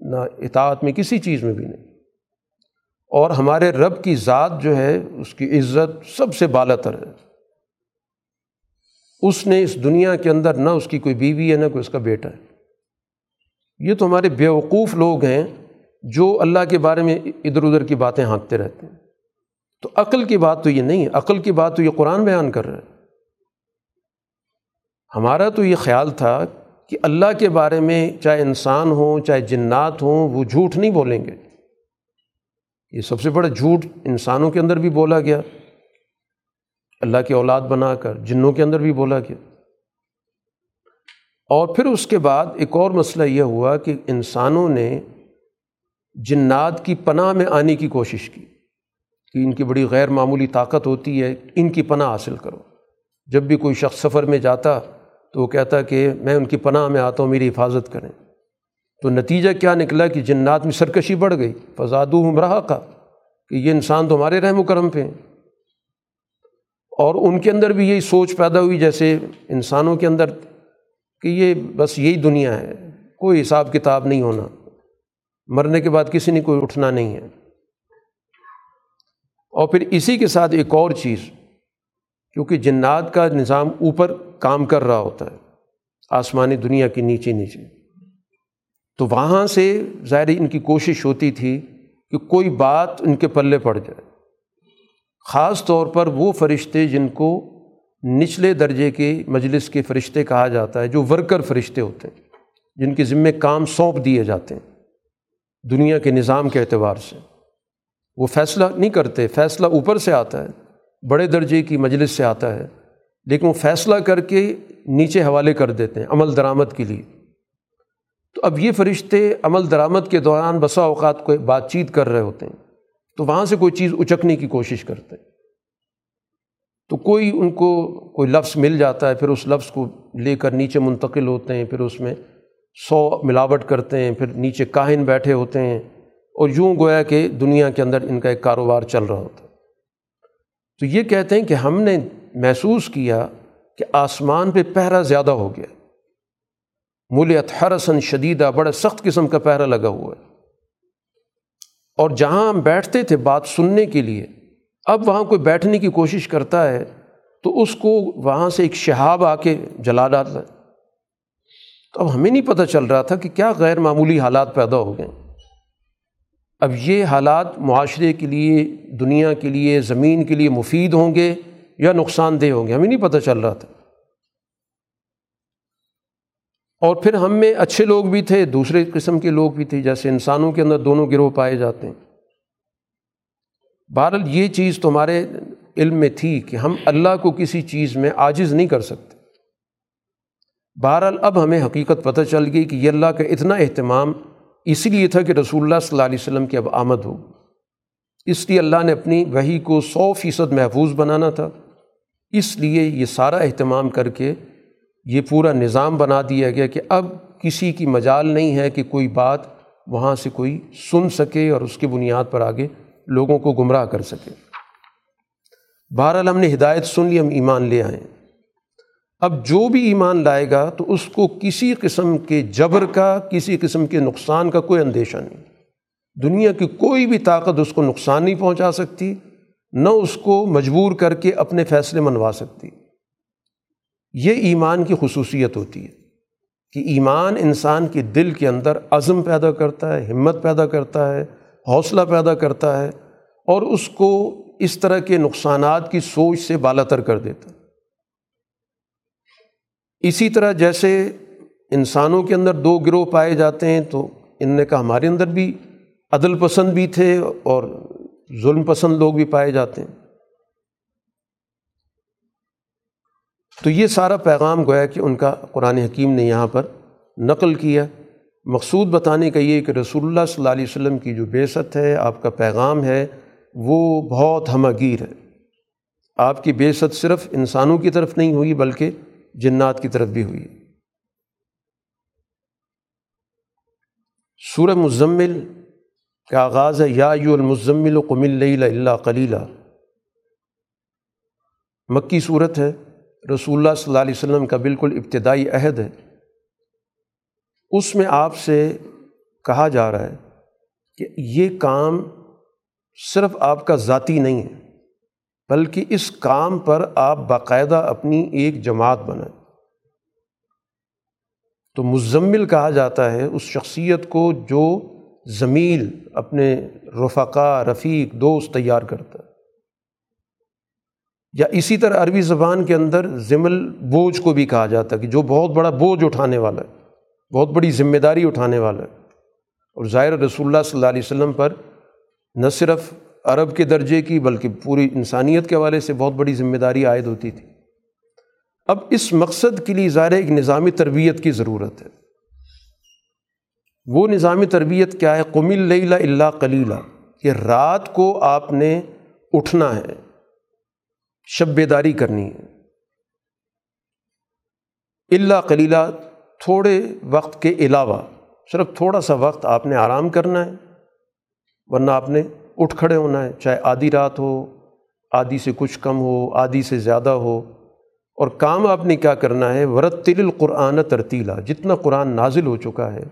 Speaker 1: نہ اطاعت میں، کسی چیز میں بھی نہیں۔ اور ہمارے رب کی ذات جو ہے، اس کی عزت سب سے بالا تر ہے۔ اس نے اس دنیا کے اندر نہ اس کی کوئی بیوی ہے، نہ کوئی اس کا بیٹا ہے۔ یہ تو ہمارے بیوقوف لوگ ہیں۔ جو اللہ کے بارے میں ادھر ادھر کی باتیں ہانکتے رہتے ہیں۔ تو عقل کی بات تو یہ نہیں ہے، عقل کی بات تو یہ قرآن بیان کر رہا ہے۔ ہمارا تو یہ خیال تھا کہ اللہ کے بارے میں چاہے انسان ہوں، چاہے جنات ہوں، وہ جھوٹ نہیں بولیں گے۔ یہ سب سے بڑا جھوٹ انسانوں کے اندر بھی بولا گیا۔ اللہ کی اولاد بنا کر جنوں کے اندر بھی بولا گیا۔ اور پھر اس کے بعد ایک اور مسئلہ یہ ہوا کہ انسانوں نے جنات کی پناہ میں آنے کی کوشش کی کہ ان کی بڑی غیر معمولی طاقت ہوتی ہے، ان کی پناہ حاصل کرو۔ جب بھی کوئی شخص سفر میں جاتا تو وہ کہتا کہ میں ان کی پناہ میں آتا ہوں، میری حفاظت کریں۔ تو نتیجہ کیا نکلا کہ جنات میں سرکشی بڑھ گئی۔ فضادو ہمراہ کا کہ یہ انسان تو ہمارے رحم و کرم پہ ہیں۔ اور ان کے اندر بھی یہی سوچ پیدا ہوئی جیسے انسانوں کے اندر کہ یہ بس یہی دنیا ہے، کوئی حساب کتاب نہیں ہونا۔ مرنے کے بعد کسی نے کوئی اٹھنا نہیں ہے۔ اور پھر اسی کے ساتھ ایک اور چیز، کیونکہ جنات کا نظام اوپر کام کر رہا ہوتا ہے، آسمانی دنیا کی نیچے نیچے۔ تو وہاں سے ظاہر ان کی کوشش ہوتی تھی کہ کوئی بات ان کے پلے پڑ جائے۔ خاص طور پر وہ فرشتے جن کو نچلے درجے کے مجلس کے فرشتے کہا جاتا ہے، جو ورکر فرشتے ہوتے ہیں، جن کے ذمے کام سونپ دیے جاتے ہیں۔ دنیا کے نظام کے اعتبار سے۔ وہ فیصلہ نہیں کرتے، فیصلہ اوپر سے آتا ہے، بڑے درجے کی مجلس سے آتا ہے، لیکن وہ فیصلہ کر کے نیچے حوالے کر دیتے ہیں عمل درآمد کے لیے۔ تو اب یہ فرشتے عمل درآمد کے دوران بسا اوقات کو بات چیت کر رہے ہوتے ہیں، تو وہاں سے کوئی چیز اچکنے کی کوشش کرتے ہیں۔ تو کوئی ان کو، کوئی لفظ مل جاتا ہے، پھر اس لفظ کو لے کر نیچے منتقل ہوتے ہیں، پھر اس میں سو ملاوٹ کرتے ہیں، پھر نیچے کاہن بیٹھے ہوتے ہیں اور یوں گویا کہ دنیا کے اندر ان کا ایک کاروبار چل رہا ہوتا تو یہ کہتے ہیں کہ ہم نے محسوس کیا کہ آسمان پہ پہرا زیادہ ہو گیا۔ ملیت حرسن شدیدہ، بڑا سخت قسم کا پہرا لگا ہوا ہے۔ اور جہاں ہم بیٹھتے تھے بات سننے کے لیے، اب وہاں کوئی بیٹھنے کی کوشش کرتا ہے تو اس کو وہاں سے ایک شہاب آ کے جلا ڈالتا ہے۔ تو اب ہمیں نہیں پتہ چل رہا تھا کہ کیا غیر معمولی حالات پیدا ہو گئے۔ اب یہ حالات معاشرے کے لیے، دنیا کے لیے، زمین کے لیے مفید ہوں گے یا نقصان دہ ہوں گے، ہمیں نہیں پتہ چل رہا تھا۔ اور پھر ہم میں اچھے لوگ بھی تھے، دوسرے قسم کے لوگ بھی تھے، جیسے انسانوں کے اندر دونوں گروہ پائے جاتے ہیں۔ بہرحال یہ چیز تمہارے علم میں تھی کہ ہم اللہ کو کسی چیز میں عاجز نہیں کر سکتے۔ بہرحال اب ہمیں حقیقت پتہ چل گئی کہ یہ اللہ کا اتنا اہتمام اسی لیے تھا کہ رسول اللہ صلی اللہ علیہ وسلم کی اب آمد ہو۔ اس لیے اللہ نے اپنی وہی کو سو فیصد محفوظ بنانا تھا۔ اس لیے یہ سارا اہتمام کر کے یہ پورا نظام بنا دیا گیا کہ اب کسی کی مجال نہیں ہے کہ کوئی بات وہاں سے کوئی سن سکے اور اس کی بنیاد پر آگے لوگوں کو گمراہ کر سکے۔ بہرحال ہم نے ہدایت سن لی، ہم ایمان لے آئیں اب جو بھی ایمان لائے گا تو اس کو کسی قسم کے جبر کا، کسی قسم کے نقصان کا کوئی اندیشہ نہیں۔ دنیا کی کوئی بھی طاقت اس کو نقصان نہیں پہنچا سکتی، نہ اس کو مجبور کر کے اپنے فیصلے منوا سکتی۔ یہ ایمان کی خصوصیت ہوتی ہے کہ ایمان انسان کے دل کے اندر عزم پیدا کرتا ہے، ہمت پیدا کرتا ہے، حوصلہ پیدا کرتا ہے اور اس کو اس طرح کے نقصانات کی سوچ سے بالا تر کر دیتا ہے۔ اسی طرح جیسے انسانوں کے اندر دو گروہ پائے جاتے ہیں، تو ان نے کہا ہمارے اندر بھی عدل پسند بھی تھے اور ظلم پسند لوگ بھی پائے جاتے ہیں۔ تو یہ سارا پیغام گویا کہ ان کا قرآن حکیم نے یہاں پر نقل کیا۔ مقصود بتانے کا یہ کہ رسول اللہ صلی اللہ علیہ وسلم کی جو بیست ہے، آپ کا پیغام ہے، وہ بہت ہمگیر ہے۔ آپ کی بیست صرف انسانوں کی طرف نہیں ہوئی، بلکہ جنات کی طرف بھی ہوئی۔ سورہ مزمل کا آغاز ہے، یا یو المزمل و قمل اللہ کلیلہ مکی صورت ہے، رسول اللہ صلی اللہ علیہ وسلم کا بالکل ابتدائی عہد ہے۔ اس میں آپ سے کہا جا رہا ہے کہ یہ کام صرف آپ کا ذاتی نہیں ہے۔ بلکہ اس کام پر آپ باقاعدہ اپنی ایک جماعت بنائیں۔ تو مزمل کہا جاتا ہے اس شخصیت کو جو زمیل اپنے رفقا، رفیق، دوست تیار کرتا ہے۔ یا اسی طرح عربی زبان کے اندر ضمل بوجھ کو بھی کہا جاتا ہے کہ جو بہت بڑا بوجھ اٹھانے والا ہے، بہت بڑی ذمہ داری اٹھانے والا ہے۔ اور ظاہر رسول اللہ صلی اللہ علیہ وسلم پر نہ صرف عرب کے درجے کی، بلکہ پوری انسانیت کے حوالے سے بہت بڑی ذمہ داری عائد ہوتی تھی۔ اب اس مقصد کے لیے ظاہر ایک نظامی تربیت کی ضرورت ہے۔ وہ نظامی تربیت کیا ہے؟ قم اللہ اللہ کلیلہ کہ رات کو آپ نے اٹھنا ہے، شب بیداری کرنی ہے۔ اللہ کلیلہ تھوڑے وقت کے علاوہ، صرف تھوڑا سا وقت آپ نے آرام کرنا ہے، ورنہ آپ نے اٹھ کھڑے ہونا ہے، چاہے آدھی رات ہو، آدھی سے کچھ کم ہو، آدھی سے زیادہ ہو۔ اور کام آپ نے کیا کرنا ہے؟ ورتل القرآن ترتیلا جتنا قرآن نازل ہو چکا ہے،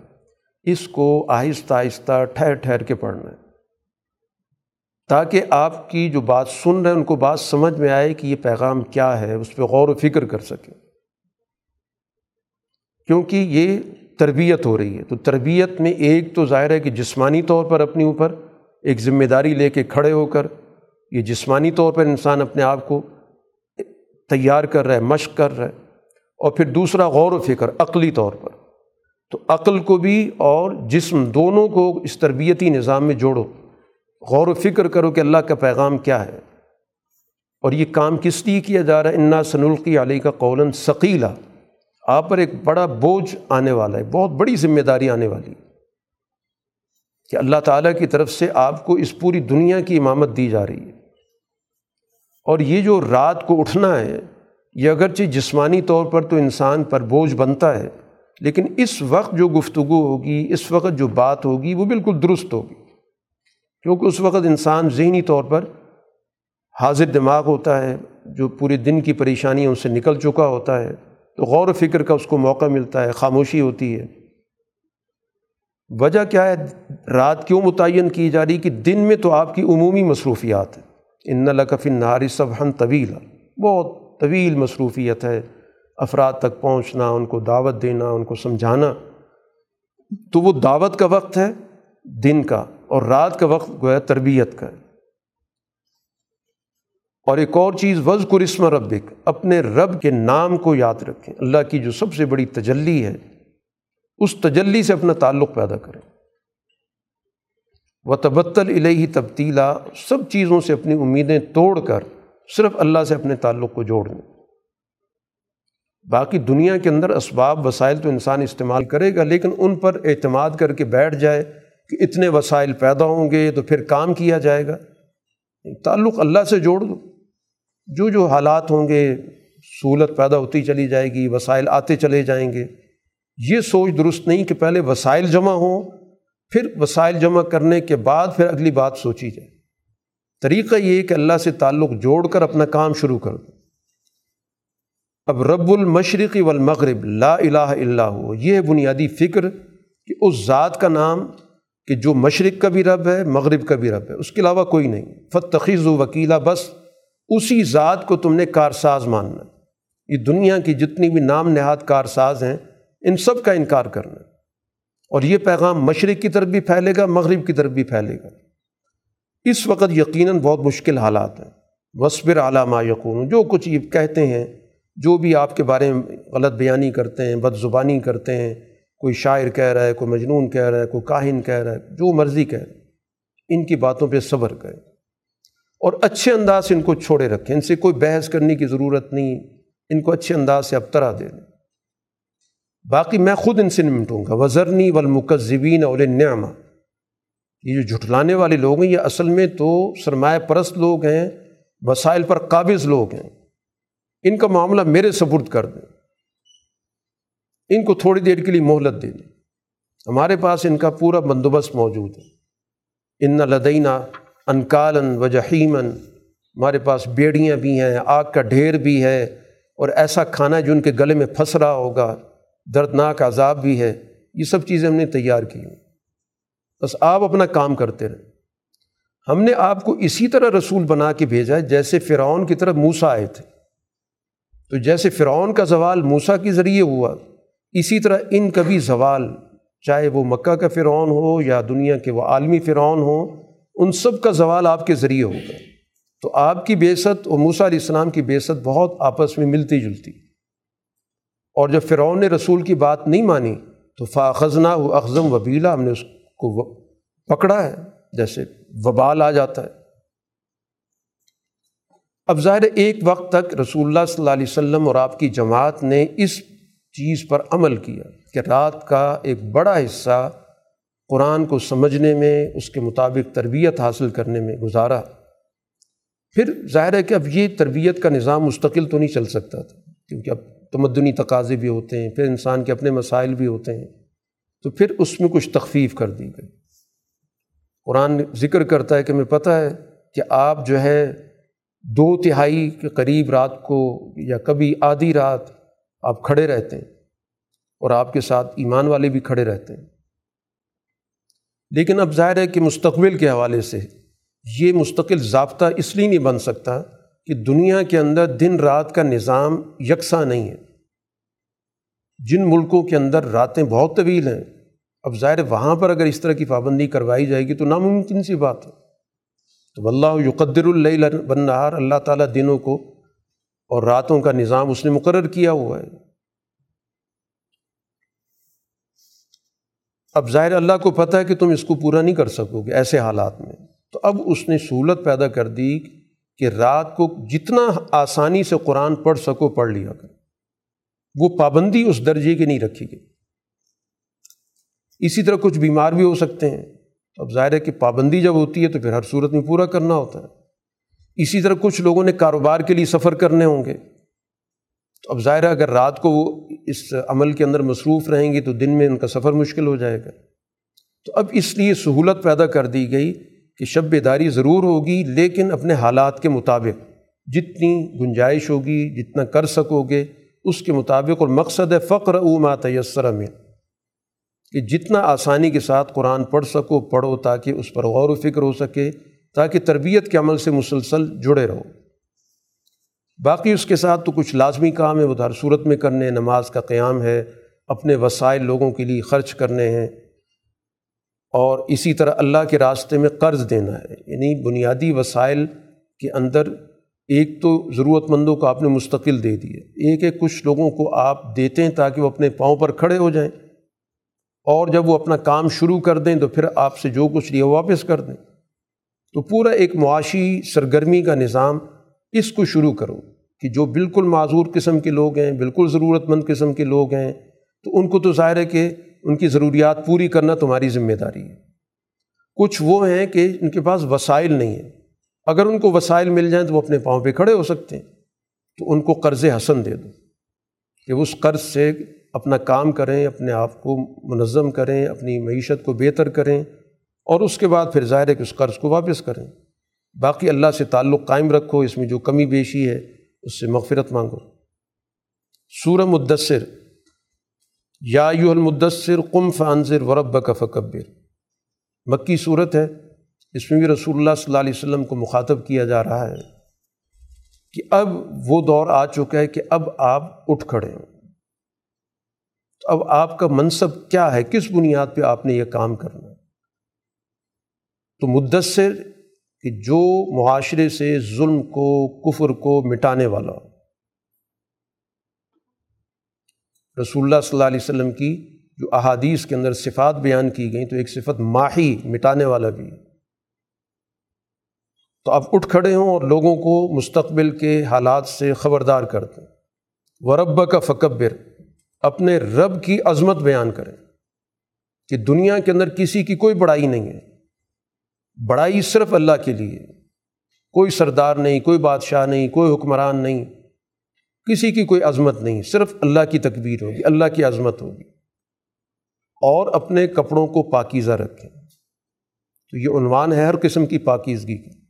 Speaker 1: اس کو آہستہ آہستہ ٹھہر ٹھہر کے پڑھنا ہے۔ تاکہ آپ کی جو بات سن رہے ہیں، ان کو بات سمجھ میں آئے کہ یہ پیغام کیا ہے، اس پہ غور و فکر کر سکیں۔ کیونکہ یہ تربیت ہو رہی ہے۔ تو تربیت میں ایک تو ظاہر ہے کہ جسمانی طور پر اپنے اوپر ایک ذمہ داری لے کے کھڑے ہو کر یہ جسمانی طور پر انسان اپنے آپ کو تیار کر رہا ہے، مشق کر رہا ہے، اور پھر دوسرا غور و فکر، عقلی طور پر۔ تو عقل کو بھی اور جسم دونوں کو اس تربیتی نظام میں جوڑو۔ غور و فکر کرو کہ اللہ کا پیغام کیا ہے۔ اور یہ کام کس لیے کیا جا رہا ہے؟ انا سنلقی علیہ کا قول ثقیلا آپ پر ایک بڑا بوجھ آنے والا ہے، بہت بڑی ذمہ داری آنے والی کہ اللہ تعالیٰ کی طرف سے آپ کو اس پوری دنیا کی امامت دی جا رہی ہے۔ اور یہ جو رات کو اٹھنا ہے، یہ اگرچہ جسمانی طور پر تو انسان پر بوجھ بنتا ہے، لیکن اس وقت جو گفتگو ہوگی، اس وقت جو بات ہوگی، وہ بالکل درست ہوگی۔ کیونکہ اس وقت انسان ذہنی طور پر حاضر دماغ ہوتا ہے، جو پورے دن کی پریشانیوں سے نکل چکا ہوتا ہے، تو غور و فکر کا اس کو موقع ملتا ہے، خاموشی ہوتی ہے۔ وجہ کیا ہے؟ رات کیوں متعین کی جا رہی کہ دن میں تو آپ کی عمومی مصروفیات ہیں۔ ان لکف نہاری صبح طویل بہت طویل مصروفیت ہے۔ افراد تک پہنچنا، ان کو دعوت دینا، ان کو سمجھانا۔ تو وہ دعوت کا وقت ہے، دن کا، اور رات کا وقت گویا تربیت کا ہے۔ اور ایک اور چیز وز قرسم ربک۔ اپنے رب کے نام کو یاد رکھیں۔ اللہ کی جو سب سے بڑی تجلی ہے اس تجلی سے اپنا تعلق پیدا کریں۔ و تبتل الہی تبدیلا سب چیزوں سے اپنی امیدیں توڑ کر صرف اللہ سے اپنے تعلق کو جوڑ دیں۔ باقی دنیا کے اندر اسباب، وسائل تو انسان استعمال کرے گا، لیکن ان پر اعتماد کر کے بیٹھ جائے کہ اتنے وسائل پیدا ہوں گے تو پھر کام کیا جائے گا۔ تعلق اللہ سے جوڑ دو۔ جو جو حالات ہوں گے، سہولت پیدا ہوتی چلی جائے گی، وسائل آتے چلے جائیں گے۔ یہ سوچ درست نہیں کہ پہلے وسائل جمع ہوں، پھر وسائل جمع کرنے کے بعد پھر اگلی بات سوچی جائے۔ طریقہ یہ کہ اللہ سے تعلق جوڑ کر اپنا کام شروع کر دو۔ اب رب المشرقی والمغرب، لا الہ الا ہو یہ بنیادی فکر کہ اس ذات کا نام کہ جو مشرق کا بھی رب ہے، مغرب کا بھی رب ہے، اس کے علاوہ کوئی نہیں۔ فتخیز و وکیلا بس اسی ذات کو تم نے کارساز ماننا۔ یہ دنیا کی جتنی بھی نام نہاد کارساز ہیں ان سب کا انکار کرنا اور یہ پیغام مشرق کی طرف بھی پھیلے گا، مغرب کی طرف بھی پھیلے گا۔ اس وقت یقیناً بہت مشکل حالات ہیں۔ وصبر علامہ یقون جو کچھ یہ کہتے ہیں، جو بھی آپ کے بارے میں غلط بیانی کرتے ہیں، بد زبانی کرتے ہیں، کوئی شاعر کہہ رہا ہے، کوئی مجنون کہہ رہا ہے، کوئی کاہن کہہ رہا ہے، جو مرضی کہہ رہا ہے، ان کی باتوں پہ صبر کریں۔ اور اچھے انداز سے ان کو چھوڑے رکھیں۔ ان سے کوئی بحث کرنے کی ضرورت نہیں، ان کو اچھے انداز سے اب طرح دے دیں۔ باقی میں خود ان سے نمٹوں گا۔ وزرنی والمکذبین اول نعمہ یہ جو جھٹلانے والے لوگ ہیں، یہ اصل میں تو سرمایہ پرست لوگ ہیں، وسائل پر قابض لوگ ہیں۔ ان کا معاملہ میرے سپرد کر دیں۔ ان کو تھوڑی دیر کے لیے مہلت دے دیں۔ ہمارے پاس ان کا پورا بندوبست موجود ہے۔ ان لدینہ انکالن و جہیمن ہمارے پاس بیڑیاں بھی ہیں، آگ کا ڈھیر بھی ہے، اور ایسا کھانا جو ان کے گلے میں پھنس رہا ہوگا۔ دردناک عذاب بھی ہے یہ سب چیزیں ہم نے تیار کی ہوں بس آپ اپنا کام کرتے رہیں ہم نے آپ کو اسی طرح رسول بنا کے بھیجا ہے جیسے فرعون کی طرف موسا آئے تھے۔ تو جیسے فرعون کا زوال موسا کے ذریعے ہوا، اسی طرح ان کا بھی زوال، چاہے وہ مکہ کا فرعون ہو یا دنیا کے وہ عالمی فرعون ہوں ان سب کا زوال آپ کے ذریعے ہوگا۔ تو آپ کی بیست اور موسا علیہ السلام کی بیست بہت آپس میں ملتی جلتی۔ اور جب فرعون نے رسول کی بات نہیں مانی، تو فاخذنا و اخذم وبیلا، ہم نے اس کو پکڑا ہے، جیسے وبال آ جاتا ہے۔ اب ظاہر ایک وقت تک رسول اللہ صلی اللہ علیہ وسلم اور آپ کی جماعت نے اس چیز پر عمل کیا کہ رات کا ایک بڑا حصہ قرآن کو سمجھنے میں، اس کے مطابق تربیت حاصل کرنے میں گزارا۔ پھر ظاہر ہے کہ اب یہ تربیت کا نظام مستقل تو نہیں چل سکتا تھا، کیونکہ اب تمدنی تقاضے بھی ہوتے ہیں، پھر انسان کے اپنے مسائل بھی ہوتے ہیں۔ تو پھر اس میں کچھ تخفیف کر دی گئی۔ قرآن ذکر کرتا ہے کہ ہمیں پتہ ہے کہ آپ جو ہے دو تہائی کے قریب رات کو یا کبھی آدھی رات آپ کھڑے رہتے ہیں اور آپ کے ساتھ ایمان والے بھی کھڑے رہتے ہیں۔ لیکن اب ظاہر ہے کہ مستقبل کے حوالے سے یہ مستقل ضابطہ اس لیے نہیں بن سکتا کہ دنیا کے اندر دن رات کا نظام یکساں نہیں ہے۔ جن ملکوں کے اندر راتیں بہت طویل ہیں، اب ظاہر وہاں پر اگر اس طرح کی پابندی کروائی جائے گی تو ناممکن سی بات ہے۔ تو اللہ یقدر اللہ بن نہار اللہ تعالیٰ دنوں کو اور راتوں کا نظام اس نے مقرر کیا ہوا ہے۔ اب ظاہر اللہ کو پتہ ہے کہ تم اس کو پورا نہیں کر سکو گے ایسے حالات میں۔ تو اب اس نے سہولت پیدا کر دی کہ رات کو جتنا آسانی سے قرآن پڑھ سکو، پڑھ لیا کر وہ پابندی اس درجے کی نہیں رکھی گئی۔ اسی طرح کچھ بیمار بھی ہو سکتے ہیں۔ اب ظاہر ہے کہ پابندی جب ہوتی ہے تو پھر ہر صورت میں پورا کرنا ہوتا ہے۔ اسی طرح کچھ لوگوں نے کاروبار کے لیے سفر کرنے ہوں گے۔ تو اب ظاہر ہے اگر رات کو وہ اس عمل کے اندر مصروف رہیں گے تو دن میں ان کا سفر مشکل ہو جائے گا۔ تو اب اس لیے سہولت پیدا کر دی گئی کہ شب بیداری ضرور ہوگی، لیکن اپنے حالات کے مطابق۔ جتنی گنجائش ہوگی، جتنا کر سکو گے، اس کے مطابق۔ اور مقصد ہے فقر او ما تیسر میں کہ جتنا آسانی کے ساتھ قرآن پڑھ سکو، پڑھو تاکہ اس پر غور و فکر ہو سکے، تاکہ تربیت کے عمل سے مسلسل جڑے رہو۔ باقی اس کے ساتھ تو کچھ لازمی کام ہے وہ ہر صورت میں کرنے، نماز کا قیام ہے، اپنے وسائل لوگوں کے لیے خرچ کرنے ہیں۔ اور اسی طرح اللہ کے راستے میں قرض دینا ہے۔ یعنی بنیادی وسائل کے اندر ایک تو ضرورت مندوں کو آپ نے مستقل دے دیے ایک ایک کچھ لوگوں کو آپ دیتے ہیں تاکہ وہ اپنے پاؤں پر کھڑے ہو جائیں۔ اور جب وہ اپنا کام شروع کر دیں تو پھر آپ سے جو کچھ لیا واپس کر دیں۔ تو پورا ایک معاشی سرگرمی کا نظام اس کو شروع کرو کہ جو بالکل معذور قسم کے لوگ ہیں، بالکل ضرورت مند قسم کے لوگ ہیں، تو ان کو تو ظاہر ہے کہ ان کی ضروریات پوری کرنا تمہاری ذمہ داری ہے۔ کچھ وہ ہیں کہ ان کے پاس وسائل نہیں ہیں۔ اگر ان کو وسائل مل جائیں تو وہ اپنے پاؤں پہ کھڑے ہو سکتے ہیں۔ تو ان کو قرض حسن دے دو۔ کہ اس قرض سے اپنا کام کریں، اپنے آپ کو منظم کریں، اپنی معیشت کو بہتر کریں اور اس کے بعد پھر ظاہر ہے کہ اس قرض کو واپس کریں۔ باقی اللہ سے تعلق قائم رکھو، اس میں جو کمی بیشی ہے، اس سے مغفرت مانگو۔ سورہ مدثر یا یو المدثر قم فانذر ورب کا فکبر۔ مکی صورت ہے، اس میں بھی رسول اللہ صلی اللہ علیہ وسلم کو مخاطب کیا جا رہا ہے کہ اب وہ دور آ چکا ہے کہ اب آپ اٹھ کھڑے ہوں۔ تو اب آپ کا منصب کیا ہے؟ کس بنیاد پہ آپ نے یہ کام کرنا؟ تو مدثر کہ جو معاشرے سے ظلم کو، کفر کو مٹانے والا ہو۔ رسول اللہ صلی اللہ علیہ وسلم کی جو احادیث کے اندر صفات بیان کی گئیں تو ایک صفت ماہی مٹانے والا بھی تو آپ اٹھ کھڑے ہوں اور لوگوں کو مستقبل کے حالات سے خبردار کر دیں ورب کا فکبر اپنے رب کی عظمت بیان کریں کہ دنیا کے اندر کسی کی کوئی بڑائی نہیں ہے۔ بڑائی صرف اللہ کے لیے۔ کوئی سردار نہیں، کوئی بادشاہ نہیں، کوئی حکمران نہیں۔ کسی کی کوئی عظمت نہیں، صرف اللہ کی تکبیر ہوگی، اللہ کی عظمت ہوگی۔ اور اپنے کپڑوں کو پاکیزہ رکھیں۔ تو یہ عنوان ہے ہر قسم کی پاکیزگی کی۔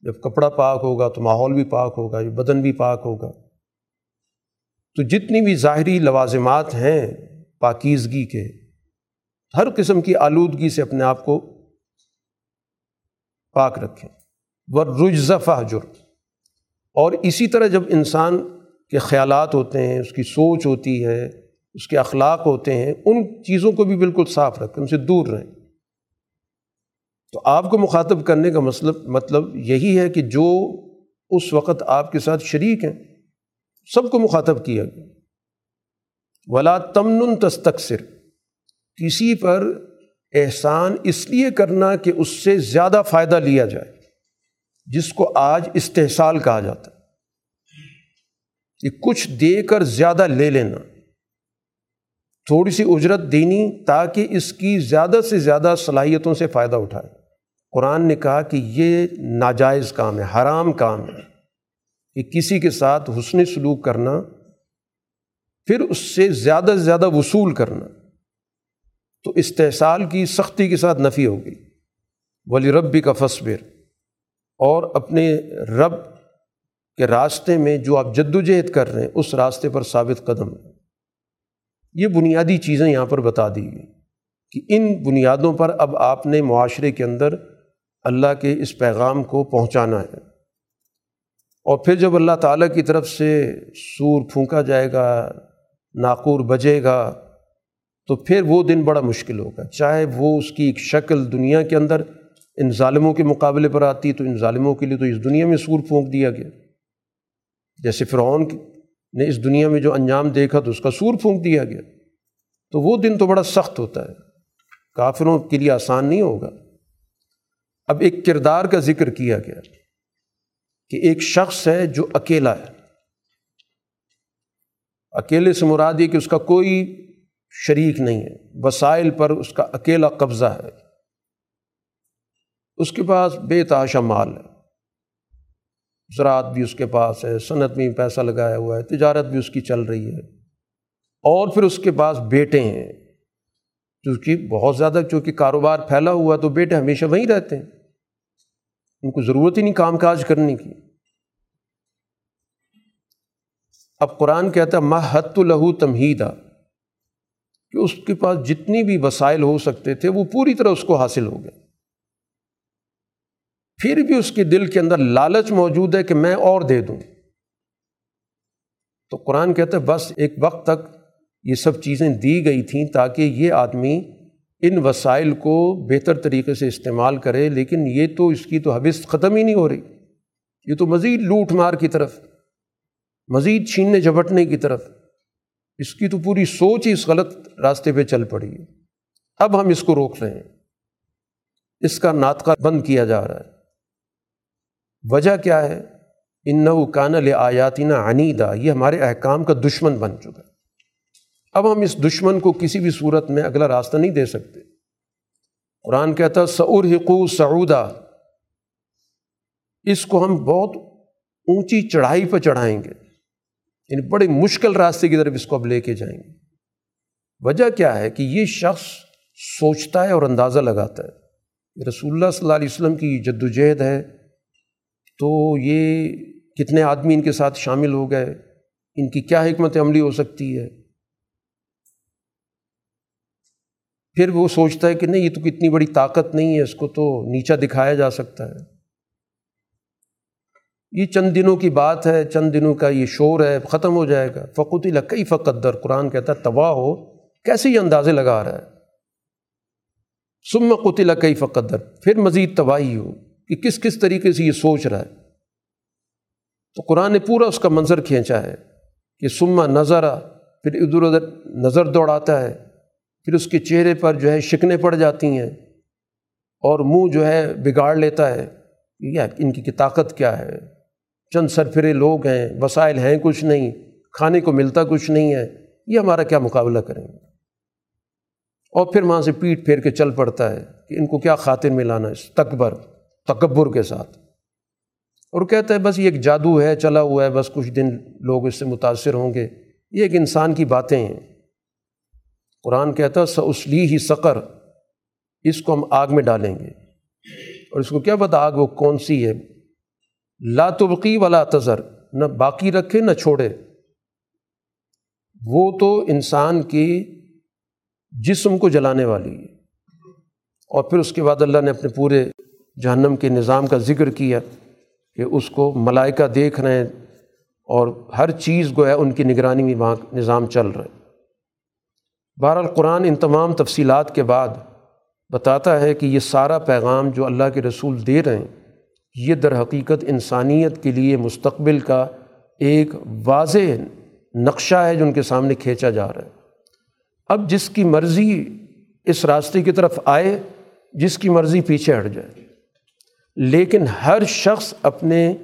Speaker 1: جب کپڑا پاک ہوگا تو ماحول بھی پاک ہوگا بدن بھی پاک ہوگا۔ تو جتنی بھی ظاہری لوازمات ہیں پاکیزگی کے، ہر قسم کی آلودگی سے اپنے آپ کو پاک رکھیں۔ وہ رجزفہ جرم اور اسی طرح جب انسان کے خیالات ہوتے ہیں، اس کی سوچ ہوتی ہے، اس کے اخلاق ہوتے ہیں، ان چیزوں کو بھی بالکل صاف رکھیں ان سے دور رہیں۔ تو آپ کو مخاطب کرنے کا مطلب مطلب یہی ہے کہ جو اس وقت آپ کے ساتھ شریک ہیں، سب کو مخاطب کیا گیا۔ ولا تمن تستقصر کسی پر احسان اس لیے کرنا کہ اس سے زیادہ فائدہ لیا جائے، جس کو آج استحصال کہا جاتا ہے۔ کہ کچھ دے کر زیادہ لے لینا۔ تھوڑی سی اجرت دینی تاکہ اس کی زیادہ سے زیادہ صلاحیتوں سے فائدہ اٹھائے۔ قرآن نے کہا کہ یہ ناجائز کام ہے، حرام کام ہے۔ کہ کسی کے ساتھ حسن سلوک کرنا، پھر اس سے زیادہ سے زیادہ وصول کرنا۔ تو استحصال کی سختی کے ساتھ نفی ہوگی۔ ولی ربی کا فصبر اور اپنے رب کے راستے میں جو آپ جد و جہد کر رہے ہیں، اس راستے پر ثابت قدم۔ یہ بنیادی چیزیں یہاں پر بتا دی گئی کہ ان بنیادوں پر اب آپ نے معاشرے کے اندر اللہ کے اس پیغام کو پہنچانا ہے۔ اور پھر جب اللہ تعالیٰ کی طرف سے سور پھونکا جائے گا، ناقور بجے گا، تو پھر وہ دن بڑا مشکل ہوگا۔ چاہے وہ اس کی ایک شکل دنیا کے اندر ان ظالموں کے مقابلے پر آتی، تو ان ظالموں کے لیے تو اس دنیا میں سور پھونک دیا گیا۔ جیسے فرعون نے اس دنیا میں جو انجام دیکھا تو اس کا سور پھونک دیا گیا۔ تو وہ دن تو بڑا سخت ہوتا ہے۔ کافروں کے لیے آسان نہیں ہوگا۔ اب ایک کردار کا ذکر کیا گیا کہ ایک شخص ہے جو اکیلا ہے۔ اکیلے سے مراد یہ کہ اس کا کوئی شریک نہیں ہے۔ وسائل پر اس کا اکیلا قبضہ ہے۔ اس کے پاس بے تحاشا مال ہے۔ زراعت بھی اس کے پاس ہے، صنعت میں پیسہ لگایا ہوا ہے، تجارت بھی اس کی چل رہی ہے۔ اور پھر اس کے پاس بیٹے ہیں۔ کیونکہ بہت زیادہ چونکہ کاروبار پھیلا ہوا ہے تو بیٹے ہمیشہ وہیں رہتے ہیں۔ ان کو ضرورت ہی نہیں کام کاج کرنے کی۔ اب قرآن کہتا ہے محت الہو تمہیدہ کہ اس کے پاس جتنی بھی وسائل ہو سکتے تھے، وہ پوری طرح اس کو حاصل ہو گئے۔ پھر بھی اس کے دل کے اندر لالچ موجود ہے کہ میں اور دے دوں۔ تو قرآن کہتا ہے، بس ایک وقت تک یہ سب چیزیں دی گئی تھیں تاکہ یہ آدمی ان وسائل کو بہتر طریقے سے استعمال کرے، لیکن یہ تو اس کی تو حوث ختم ہی نہیں ہو رہی۔ یہ تو مزید لوٹ مار کی طرف، مزید چھیننے جھپٹنے کی طرف۔ اس کی تو پوری سوچ ہی اس غلط راستے پہ چل پڑی ہے۔ اب ہم اس کو روک رہے ہیں۔ اس کا ناطقہ بند کیا جا رہا ہے۔ وجہ کیا ہے؟ ان کان آیاتینہ عنیدہ یہ ہمارے احکام کا دشمن بن چکا اب ہم اس دشمن کو کسی بھی صورت میں اگلا راستہ نہیں دے سکتے۔ قرآن کہتا سعور حقو سعودہ اس کو ہم بہت اونچی چڑھائی پہ چڑھائیں گے۔ یعنی بڑے مشکل راستے کی طرف اس کو اب لے کے جائیں گے۔ وجہ کیا ہے کہ یہ شخص سوچتا ہے اور اندازہ لگاتا ہے۔ رسول اللہ صلی اللہ علیہ وسلم کی جد و جہد ہے۔ تو یہ کتنے آدمی ان کے ساتھ شامل ہو گئے؟ ان کی کیا حکمت عملی ہو سکتی ہے؟ پھر وہ سوچتا ہے کہ نہیں، یہ تو کتنی بڑی طاقت نہیں ہے، اس کو تو نیچا دکھایا جا سکتا ہے۔ یہ چند دنوں کی بات ہے، چند دنوں کا یہ شور ہے، ختم ہو جائے گا۔ فقط کئی فقدر قرآن کہتا ہے، تباہ ہو۔ کیسے یہ اندازے لگا رہا ہے؟ سم قطل کئی فقدر پھر مزید تباہی ہو۔ کہ کس کس طریقے سے یہ سوچ رہا ہے۔ تو قرآن نے پورا اس کا منظر کھینچا ہے کہ سما نظر آ پھر ادھر ادھر نظر دوڑاتا ہے، پھر اس کے چہرے پر جو ہے شکنیں پڑ جاتی ہیں اور منہ جو ہے بگاڑ لیتا ہے۔ یا ان کی طاقت کیا ہے؟ چند سرفرے لوگ ہیں، وسائل ہیں کچھ نہیں، کھانے کو ملتا کچھ نہیں ہے۔ یہ ہمارا کیا مقابلہ کریں گے؟ اور پھر وہاں سے پیٹ پھیر کے چل پڑتا ہے کہ ان کو کیا خاطر میں لانا ہے تکبر۔ تکبر کے ساتھ۔ اور کہتا ہے بس یہ ایک جادو ہے، چلا ہوا ہے، بس کچھ دن لوگ اس سے متاثر ہوں گے۔ یہ ایک انسان کی باتیں ہیں۔ قرآن کہتا ہے سسلی ہی سقر اس کو ہم آگ میں ڈالیں گے۔ اور اس کو کیا پتا آگ وہ کون سی ہے۔ لا تبقی والا تذر، نہ باقی رکھے نہ چھوڑے۔ وہ تو انسان کی جسم کو جلانے والی ہے۔ اور پھر اس کے بعد اللہ نے اپنے پورے جہنم کے نظام کا ذکر کیا کہ اس کو ملائکہ دیکھ رہے ہیں اور ہر چیز گویا ان کی نگرانی میں وہاں نظام چل رہا ہے۔ بہر القرآن ان تمام تفصیلات کے بعد بتاتا ہے کہ یہ سارا پیغام جو اللہ کے رسول دے رہے ہیں، یہ در حقیقت انسانیت کے لیے مستقبل کا ایک واضح نقشہ ہے جو ان کے سامنے کھینچا جا رہا ہے۔ اب جس کی مرضی اس راستے کی طرف آئے، جس کی مرضی پیچھے ہٹ جائے۔ لیکن ہر شخص اپنے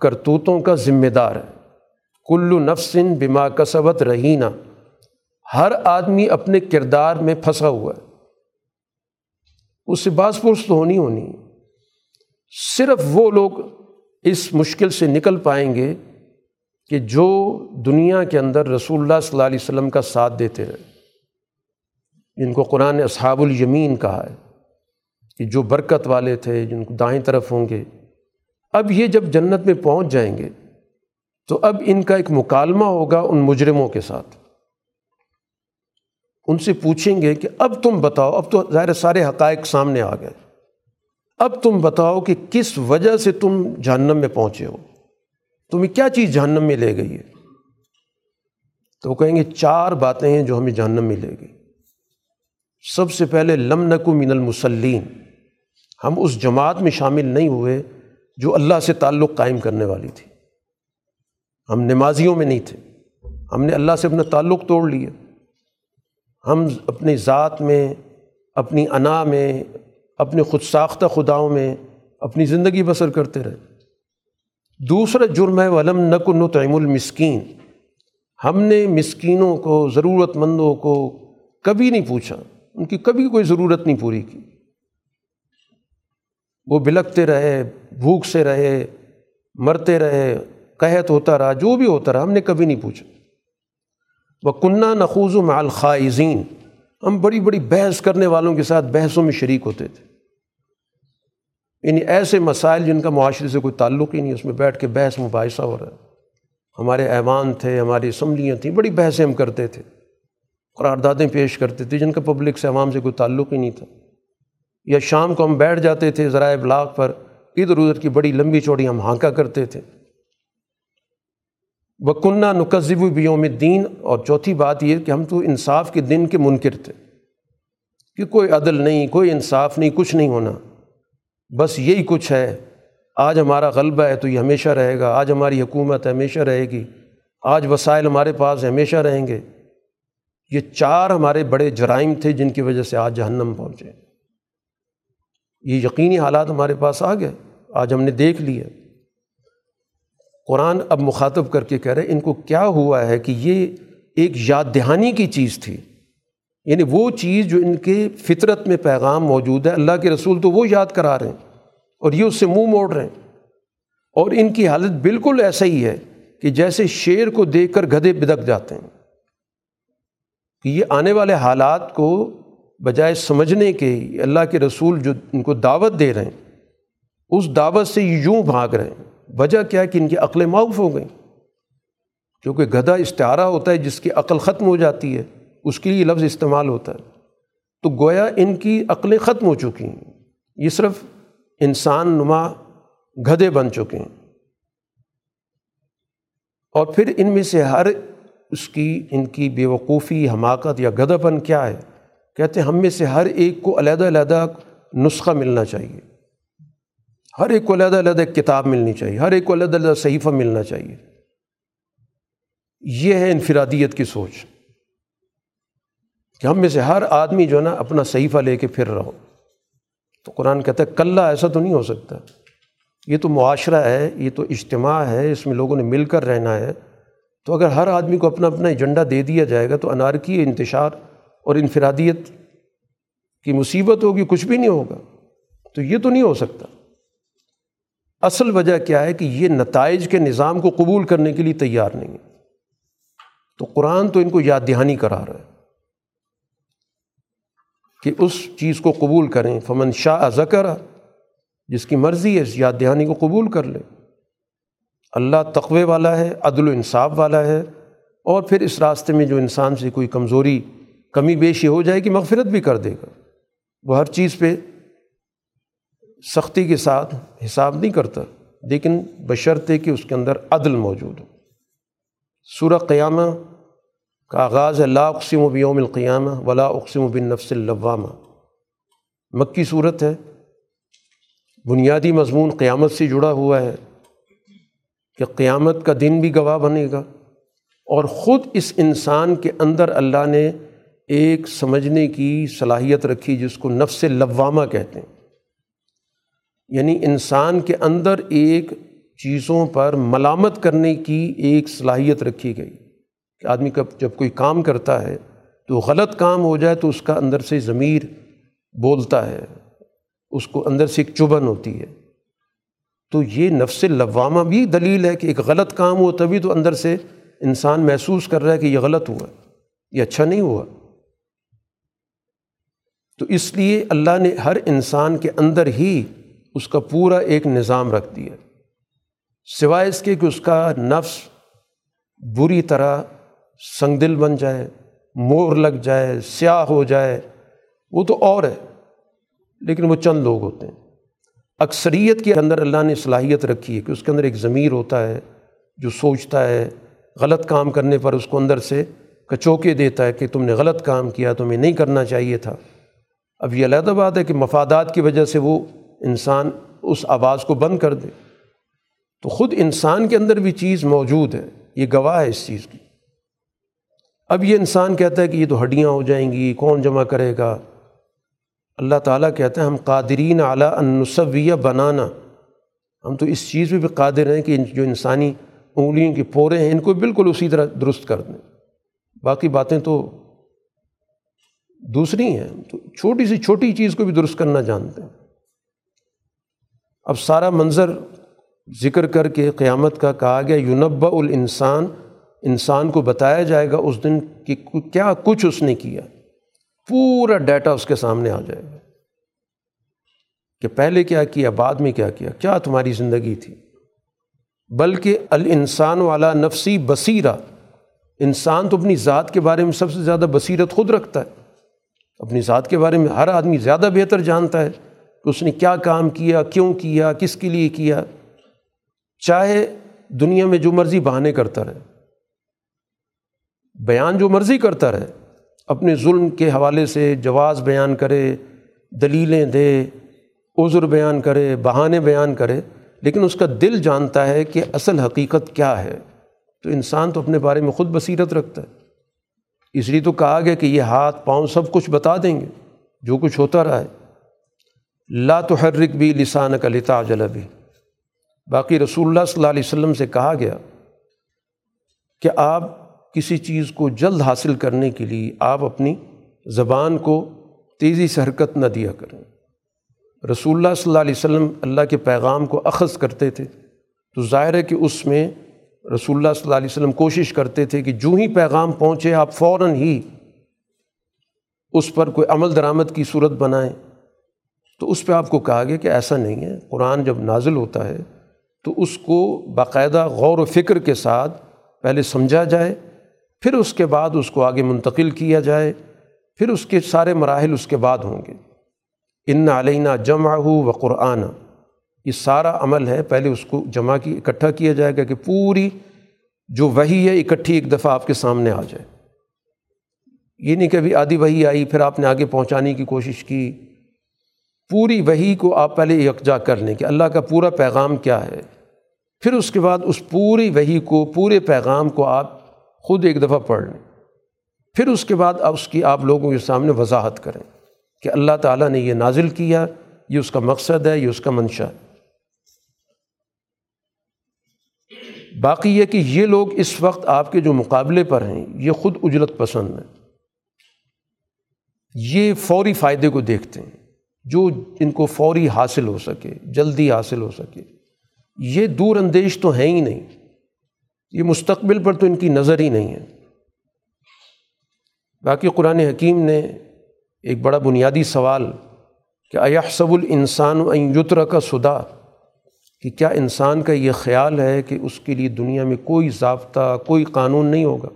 Speaker 1: کرتوتوں کا ذمہ دار ہے۔ کلو نفسن بما کسبت رہینہ ہر آدمی اپنے کردار میں پھنسا ہوا ہے۔ اس سے باز پرس تو ہونی ہونی۔ صرف وہ لوگ اس مشکل سے نکل پائیں گے کہ جو دنیا کے اندر رسول اللہ صلی اللہ علیہ وسلم کا ساتھ دیتے رہے۔ جن کو قرآن اصحاب الیمین کہا ہے۔ کہ جو برکت والے تھے، جن کو دائیں طرف ہوں گے۔ اب یہ جب جنت میں پہنچ جائیں گے، تو اب ان کا ایک مکالمہ ہوگا ان مجرموں کے ساتھ۔ ان سے پوچھیں گے کہ اب تم بتاؤ، اب تو ظاہر سارے حقائق سامنے آ گئے۔ اب تم بتاؤ کہ کس وجہ سے تم جہنم میں پہنچے ہو۔ تمہیں کیا چیز جہنم میں لے گئی ہے؟ تو وہ کہیں گے، چار باتیں ہیں جو ہمیں جہنم میں لے گئی۔ سب سے پہلے لم نکو من المسلین ہم اس جماعت میں شامل نہیں ہوئے جو اللہ سے تعلق قائم کرنے والی تھی۔ ہم نمازیوں میں نہیں تھے۔ ہم نے اللہ سے اپنا تعلق توڑ لیا۔ ہم اپنی ذات میں، اپنی انا میں اپنے خود ساختہ خداؤں میں اپنی زندگی بسر کرتے رہے۔ دوسرا جرم ہے، ولم نق نطعم المسکین۔ ہم نے مسکینوں کو ضرورت مندوں کو کبھی نہیں پوچھا۔ ان کی کبھی کوئی ضرورت نہیں پوری کی۔ وہ بلکتے رہے، بھوک سے رہے، مرتے رہے، قحط ہوتا رہا، جو بھی ہوتا رہا، ہم نے کبھی نہیں پوچھا۔ وہ کنہ نخوز و الخائزین ہم بڑی بڑی بحث کرنے والوں کے ساتھ بحثوں میں شریک ہوتے تھے۔ یعنی ایسے مسائل جن کا معاشرے سے کوئی تعلق ہی نہیں، اس میں بیٹھ کے بحث مباحثہ ہو رہا ہے۔ ہمارے ایوان تھے، ہماری اسمبلیاں تھیں، بڑی بحثیں ہم کرتے تھے۔ قراردادیں پیش کرتے تھے، جن کا پبلک سے عوام سے کوئی تعلق ہی نہیں تھا۔ یا شام کو ہم بیٹھ جاتے تھے ذرائع ابلاغ پر، ادھر ادھر کی بڑی لمبی چوڑی ہم ہانکا کرتے تھے۔ بکنہ نقذب بیوم الدین اور چوتھی بات یہ کہ ہم تو انصاف کے دن کے منکر تھے۔ کہ کوئی عدل نہیں، کوئی انصاف نہیں، کچھ نہیں ہونا۔ بس یہی کچھ ہے۔ آج ہمارا غلبہ ہے تو یہ ہمیشہ رہے گا۔ آج ہماری حکومت ہمیشہ رہے گی۔ آج وسائل ہمارے پاس ہمیشہ رہیں گے۔ یہ چار ہمارے بڑے جرائم تھے جن کی وجہ سے آج جہنم پہنچے۔ یہ یقینی حالات ہمارے پاس آ گئے۔ آج ہم نے دیکھ لیا قرآن اب مخاطب کر کے کہہ رہے ان کو کیا ہوا ہے کہ یہ ایک یاد دہانی کی چیز تھی۔ یعنی وہ چیز جو ان کے فطرت میں پیغام موجود ہے، اللہ کے رسول تو وہ یاد کرا رہے ہیں اور یہ اس سے منہ موڑ رہے ہیں۔ اور ان کی حالت بالکل ایسا ہی ہے کہ جیسے شیر کو دیکھ کر گدھے بدک جاتے ہیں۔ کہ یہ آنے والے حالات کو بجائے سمجھنے کے اللہ کے رسول جو ان کو دعوت دے رہے ہیں، اس دعوت سے یوں بھاگ رہے ہیں۔ وجہ کیا ہے کہ ان کی عقلیں معاف ہو گئیں۔ کیونکہ گدھا استعارہ ہوتا ہے، جس کی عقل ختم ہو جاتی ہے، اس کے لیے لفظ استعمال ہوتا ہے۔ تو گویا ان کی عقلیں ختم ہو چکی ہیں۔ یہ صرف انسان نما گدھے بن چکے ہیں۔ اور پھر ان میں سے ہر اس کی، ان کی بے وقوفی، حماقت یا گدھا پن کیا ہے؟ کہتے ہیں ہم میں سے ہر ایک کو علیحدہ علیحدہ نسخہ ملنا چاہیے۔ ہر ایک کو علیحدہ علیحدہ کتاب ملنی چاہیے، ہر ایک کو علیحدہ علیحدہ صحیفہ ملنا چاہیے۔ یہ ہے انفرادیت کی سوچ۔ کہ ہم میں سے ہر آدمی جو ہے نا اپنا صحیفہ لے کے پھر رہو تو قرآن کہتا ہے، کلّا ایسا تو نہیں ہو سکتا۔ یہ تو معاشرہ ہے، یہ تو اجتماع ہے، اس میں لوگوں نے مل کر رہنا ہے۔ تو اگر ہر آدمی کو اپنا اپنا ایجنڈا دے دیا جائے گا تو انارکی انتشار اور انفرادیت کی مصیبت ہوگی، کچھ بھی نہیں ہوگا، تو یہ تو نہیں ہو سکتا۔ اصل وجہ کیا ہے کہ یہ نتائج کے نظام کو قبول کرنے کے لیے تیار نہیں ہے۔ تو قرآن تو ان کو یاد دہانی کرا رہا ہے کہ اس چیز کو قبول کریں۔ فمن شاہ ذکر، جس کی مرضی ہے اس یاد دہانی کو قبول کر لے۔ اللہ تقوے والا ہے، عدل و انصاف والا ہے اور پھر اس راستے میں جو انسان سے کوئی کمزوری کمی بیشی ہو جائے گی، مغفرت بھی کر دے گا۔ وہ ہر چیز پہ سختی کے ساتھ حساب نہیں کرتا، لیکن بشرطے کہ اس کے اندر عدل موجود ہو۔ سورہ قیامہ کا آغاز ہے، لا اقسم و بیوم القیامہ ولا اقسم و بن نفس اللوامہ۔ مکی صورت ہے، بنیادی مضمون قیامت سے جڑا ہوا ہے کہ قیامت کا دن بھی گواہ بنے گا اور خود اس انسان کے اندر اللہ نے ایک سمجھنے کی صلاحیت رکھی جس کو نفس لوامہ کہتے ہیں۔ یعنی انسان کے اندر ایک چیزوں پر ملامت کرنے کی ایک صلاحیت رکھی گئی۔ کہ آدمی کا جب کوئی کام کرتا ہے تو غلط کام ہو جائے تو اس کا اندر سے ضمیر بولتا ہے، اس کو اندر سے ایک چبھن ہوتی ہے۔ تو یہ نفس لوامہ بھی دلیل ہے کہ ایک غلط کام ہو تبھی تو اندر سے انسان محسوس کر رہا ہے کہ یہ غلط ہوا، یہ اچھا نہیں ہوا۔ تو اس لیے اللہ نے ہر انسان کے اندر ہی اس کا پورا ایک نظام رکھ دیا۔ سوائے اس کے کہ اس کا نفس بری طرح سنگ دل بن جائے، مور لگ جائے، سیاہ ہو جائے، وہ تو اور ہے، لیکن وہ چند لوگ ہوتے ہیں۔ اکثریت کے اندر اللہ نے صلاحیت رکھی ہے کہ اس کے اندر ایک ضمیر ہوتا ہے جو سوچتا ہے، غلط کام کرنے پر اس کو اندر سے کچوکے دیتا ہے کہ تم نے غلط کام کیا، تمہیں نہیں کرنا چاہیے تھا۔ اب یہ علیحدہ بات ہے کہ مفادات کی وجہ سے وہ انسان اس آواز کو بند کر دے۔ تو خود انسان کے اندر بھی چیز موجود ہے، یہ گواہ ہے اس چیز کی۔ اب یہ انسان کہتا ہے کہ یہ تو ہڈیاں ہو جائیں گی کون جمع کرے گا؟ اللہ تعالیٰ کہتا ہے، ہم قادرین اعلیٰ انصویہ بنانا۔ ہم تو اس چیز پہ بھی قادر ہیں کہ جو انسانی انگلیوں کے پورے ہیں، ان کو بالکل اسی طرح درست کر دیں۔ باقی باتیں تو دوسری ہیں۔ تو چھوٹی سی چھوٹی چیز کو بھی درست کرنا جانتے ہیں۔ اب سارا منظر ذکر کر کے قیامت کا کہا گیا یونبا الانسان، انسان کو بتایا جائے گا اس دن کہ کیا کچھ اس نے کیا۔ پورا ڈیٹا اس کے سامنے آ جائے گا۔ کہ پہلے کیا کیا، بعد میں کیا کیا کیا تمہاری زندگی تھی۔ بلکہ الانسان والا نفسی بصیرہ۔ انسان تو اپنی ذات کے بارے میں سب سے زیادہ بصیرت خود رکھتا ہے۔ اپنی ذات کے بارے میں ہر آدمی زیادہ بہتر جانتا ہے کہ اس نے کیا کام کیا، کیوں کیا، کس کے لیے کیا۔ چاہے دنیا میں جو مرضی بہانے کرتا رہے، بیان جو مرضی کرتا رہے، اپنے ظلم کے حوالے سے جواز بیان کرے، دلیلیں دے، عذر بیان کرے، بہانے بیان کرے، لیکن اس کا دل جانتا ہے کہ اصل حقیقت کیا ہے۔ تو انسان تو اپنے بارے میں خود بصیرت رکھتا ہے۔ اس لیے تو کہا گیا کہ یہ ہاتھ پاؤں سب کچھ بتا دیں گے، جو کچھ ہوتا رہا ہے۔ لا تحرک بھی لسان کا لتا بھی باقی رسول اللہ صلی اللہ علیہ وسلم سے کہا گیا کہ آپ کسی چیز کو جلد حاصل کرنے کے لیے آپ اپنی زبان کو تیزی سے حرکت نہ دیا کریں۔ رسول اللہ صلی اللہ علیہ وسلم اللہ کے پیغام کو اخذ کرتے تھے۔ تو ظاہر ہے کہ اس میں رسول اللہ صلی اللہ علیہ وسلم کوشش کرتے تھے کہ جو ہی پیغام پہنچے، آپ فوراً ہی اس پر کوئی عمل درآمد کی صورت بنائیں۔ تو اس پہ آپ کو کہا گیا کہ ایسا نہیں ہے، قرآن جب نازل ہوتا ہے تو اس کو باقاعدہ غور و فکر کے ساتھ پہلے سمجھا جائے، پھر اس کے بعد اس کو آگے منتقل کیا جائے، پھر اس کے سارے مراحل اس کے بعد ہوں گے۔ ان علینہ جمع ہو و قرآن یہ سارا عمل ہے، پہلے اس کو جمع کی، اکٹھا کیا جائے گا کہ پوری جو وہی ہے، اکٹھی ایک دفعہ آپ کے سامنے آ جائے۔ یہ نہیں کہ ابھی آدھی وہی آئی، پھر آپ نے آگے پہنچانے کی کوشش کی۔ پوری وہی کو آپ پہلے یکجا کر لیں کہ اللہ کا پورا پیغام کیا ہے۔ پھر اس کے بعد اس پوری وہی کو، پورے پیغام کو آپ خود ایک دفعہ پڑھ لیں۔ پھر اس کے بعد اب اس کی آپ لوگوں کے سامنے وضاحت کریں کہ اللہ تعالیٰ نے یہ نازل کیا، یہ اس کا مقصد ہے، یہ اس کا منشا ہے۔ باقی یہ کہ یہ لوگ اس وقت آپ کے جو مقابلے پر ہیں، یہ خود اجرت پسند ہیں۔ یہ فوری فائدے کو دیکھتے ہیں، جو ان کو فوری حاصل ہو سکے، جلدی حاصل ہو سکے۔ یہ دور اندیش تو ہیں ہی نہیں، یہ مستقبل پر تو ان کی نظر ہی نہیں ہے۔ باقی قرآن حکیم نے ایک بڑا بنیادی سوال کہ ایحسب الانسان یتر کا صدا کہ کیا انسان کا یہ خیال ہے کہ اس کے لیے دنیا میں کوئی ضابطہ، کوئی قانون نہیں ہوگا؟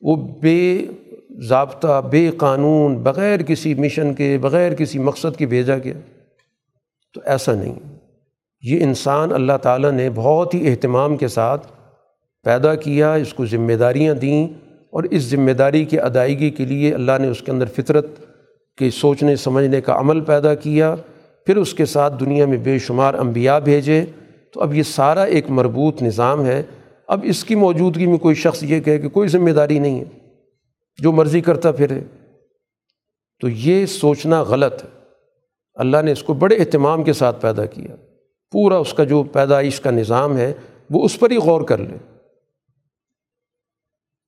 Speaker 1: وہ بے ضابطہ، بے قانون، بغیر کسی مشن کے، بغیر کسی مقصد کے بھیجا گیا۔ تو ایسا نہیں۔ یہ انسان اللہ تعالیٰ نے بہت ہی اہتمام کے ساتھ پیدا کیا، اس کو ذمہ داریاں دیں اور اس ذمہ داری کی ادائیگی کے لیے اللہ نے اس کے اندر فطرت کے سوچنے، سمجھنے کا عمل پیدا کیا۔ پھر اس کے ساتھ دنیا میں بے شمار انبیاء بھیجے۔ تو اب یہ سارا ایک مربوط نظام ہے۔ اب اس کی موجودگی میں کوئی شخص یہ کہے کہ کوئی ذمہ داری نہیں ہے۔ جو مرضی کرتا پھرے تو یہ سوچنا غلط ہے۔ اللہ نے اس کو بڑے اہتمام کے ساتھ پیدا کیا۔ پورا اس کا جو پیدائش کا نظام ہے، وہ اس پر ہی غور کر لے۔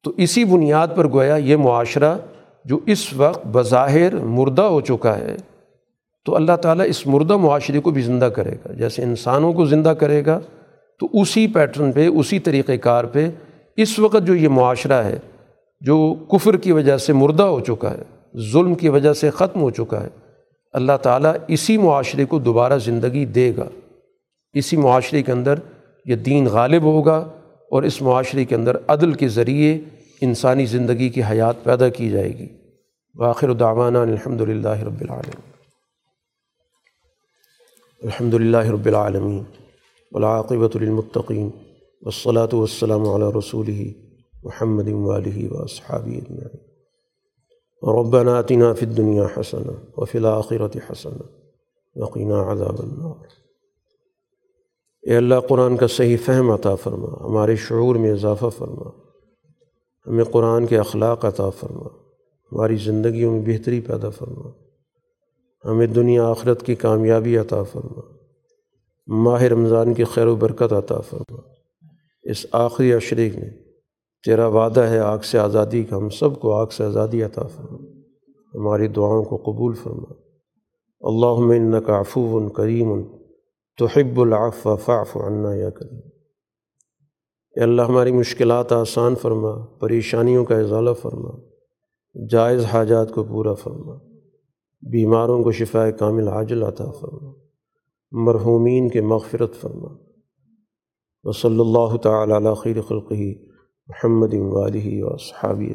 Speaker 1: تو اسی بنیاد پر گویا یہ معاشرہ جو اس وقت بظاہر مردہ ہو چکا ہے تو اللہ تعالیٰ اس مردہ معاشرے کو بھی زندہ کرے گا۔ جیسے انسانوں کو زندہ کرے گا، تو اسی پیٹرن پہ، اسی طریقۂ کار پہ اس وقت جو یہ معاشرہ ہے، جو کفر کی وجہ سے مردہ ہو چکا ہے، ظلم کی وجہ سے ختم ہو چکا ہے، اللہ تعالیٰ اسی معاشرے کو دوبارہ زندگی دے گا۔ اسی معاشرے کے اندر یہ دین غالب ہوگا اور اس معاشرے کے اندر عدل کے ذریعے انسانی زندگی کی حیات پیدا کی جائے گی۔ باخر دعوانا الحمد للہ رب العالمین۔ الحمد للہ رب العالمین ولاقبۃ المطقین وصلاۃ والسلام علی رسول محمد والی و صحابی ربنا آتنا فی الدنیا حسن و فی الآخرت حسن عذاب النار. اے اللہ قرآن کا صحیح فہم عطا فرما، ہمارے شعور میں اضافہ فرما، ہمیں قرآن کے اخلاق عطا فرما، ہماری زندگیوں میں بہتری پیدا فرما ہمیں دنیا آخرت کی کامیابی عطا فرما۔ ماہ رمضان کی خیر و برکت عطا فرما۔ اس آخری اشرے میں تیرا وعدہ ہے آگ سے آزادی کا، ہم سب کو آگ سے آزادی عطا فرما۔ ہماری دعاؤں کو قبول فرما۔ اللہ کا عفو کریم، تحب العفو فاعف عنا یا کریم۔ اے اللہ، ہماری مشکلات آسان فرما، پریشانیوں کا اضالہ فرما۔ جائز حاجات کو پورا فرما۔ بیماروں کو شفا کامل عاجل عطا فرما۔ مرحومین کے مغفرت فرما۔ و صلی اللہ تعالیٰ خیر خلقی محمد والی و صحابی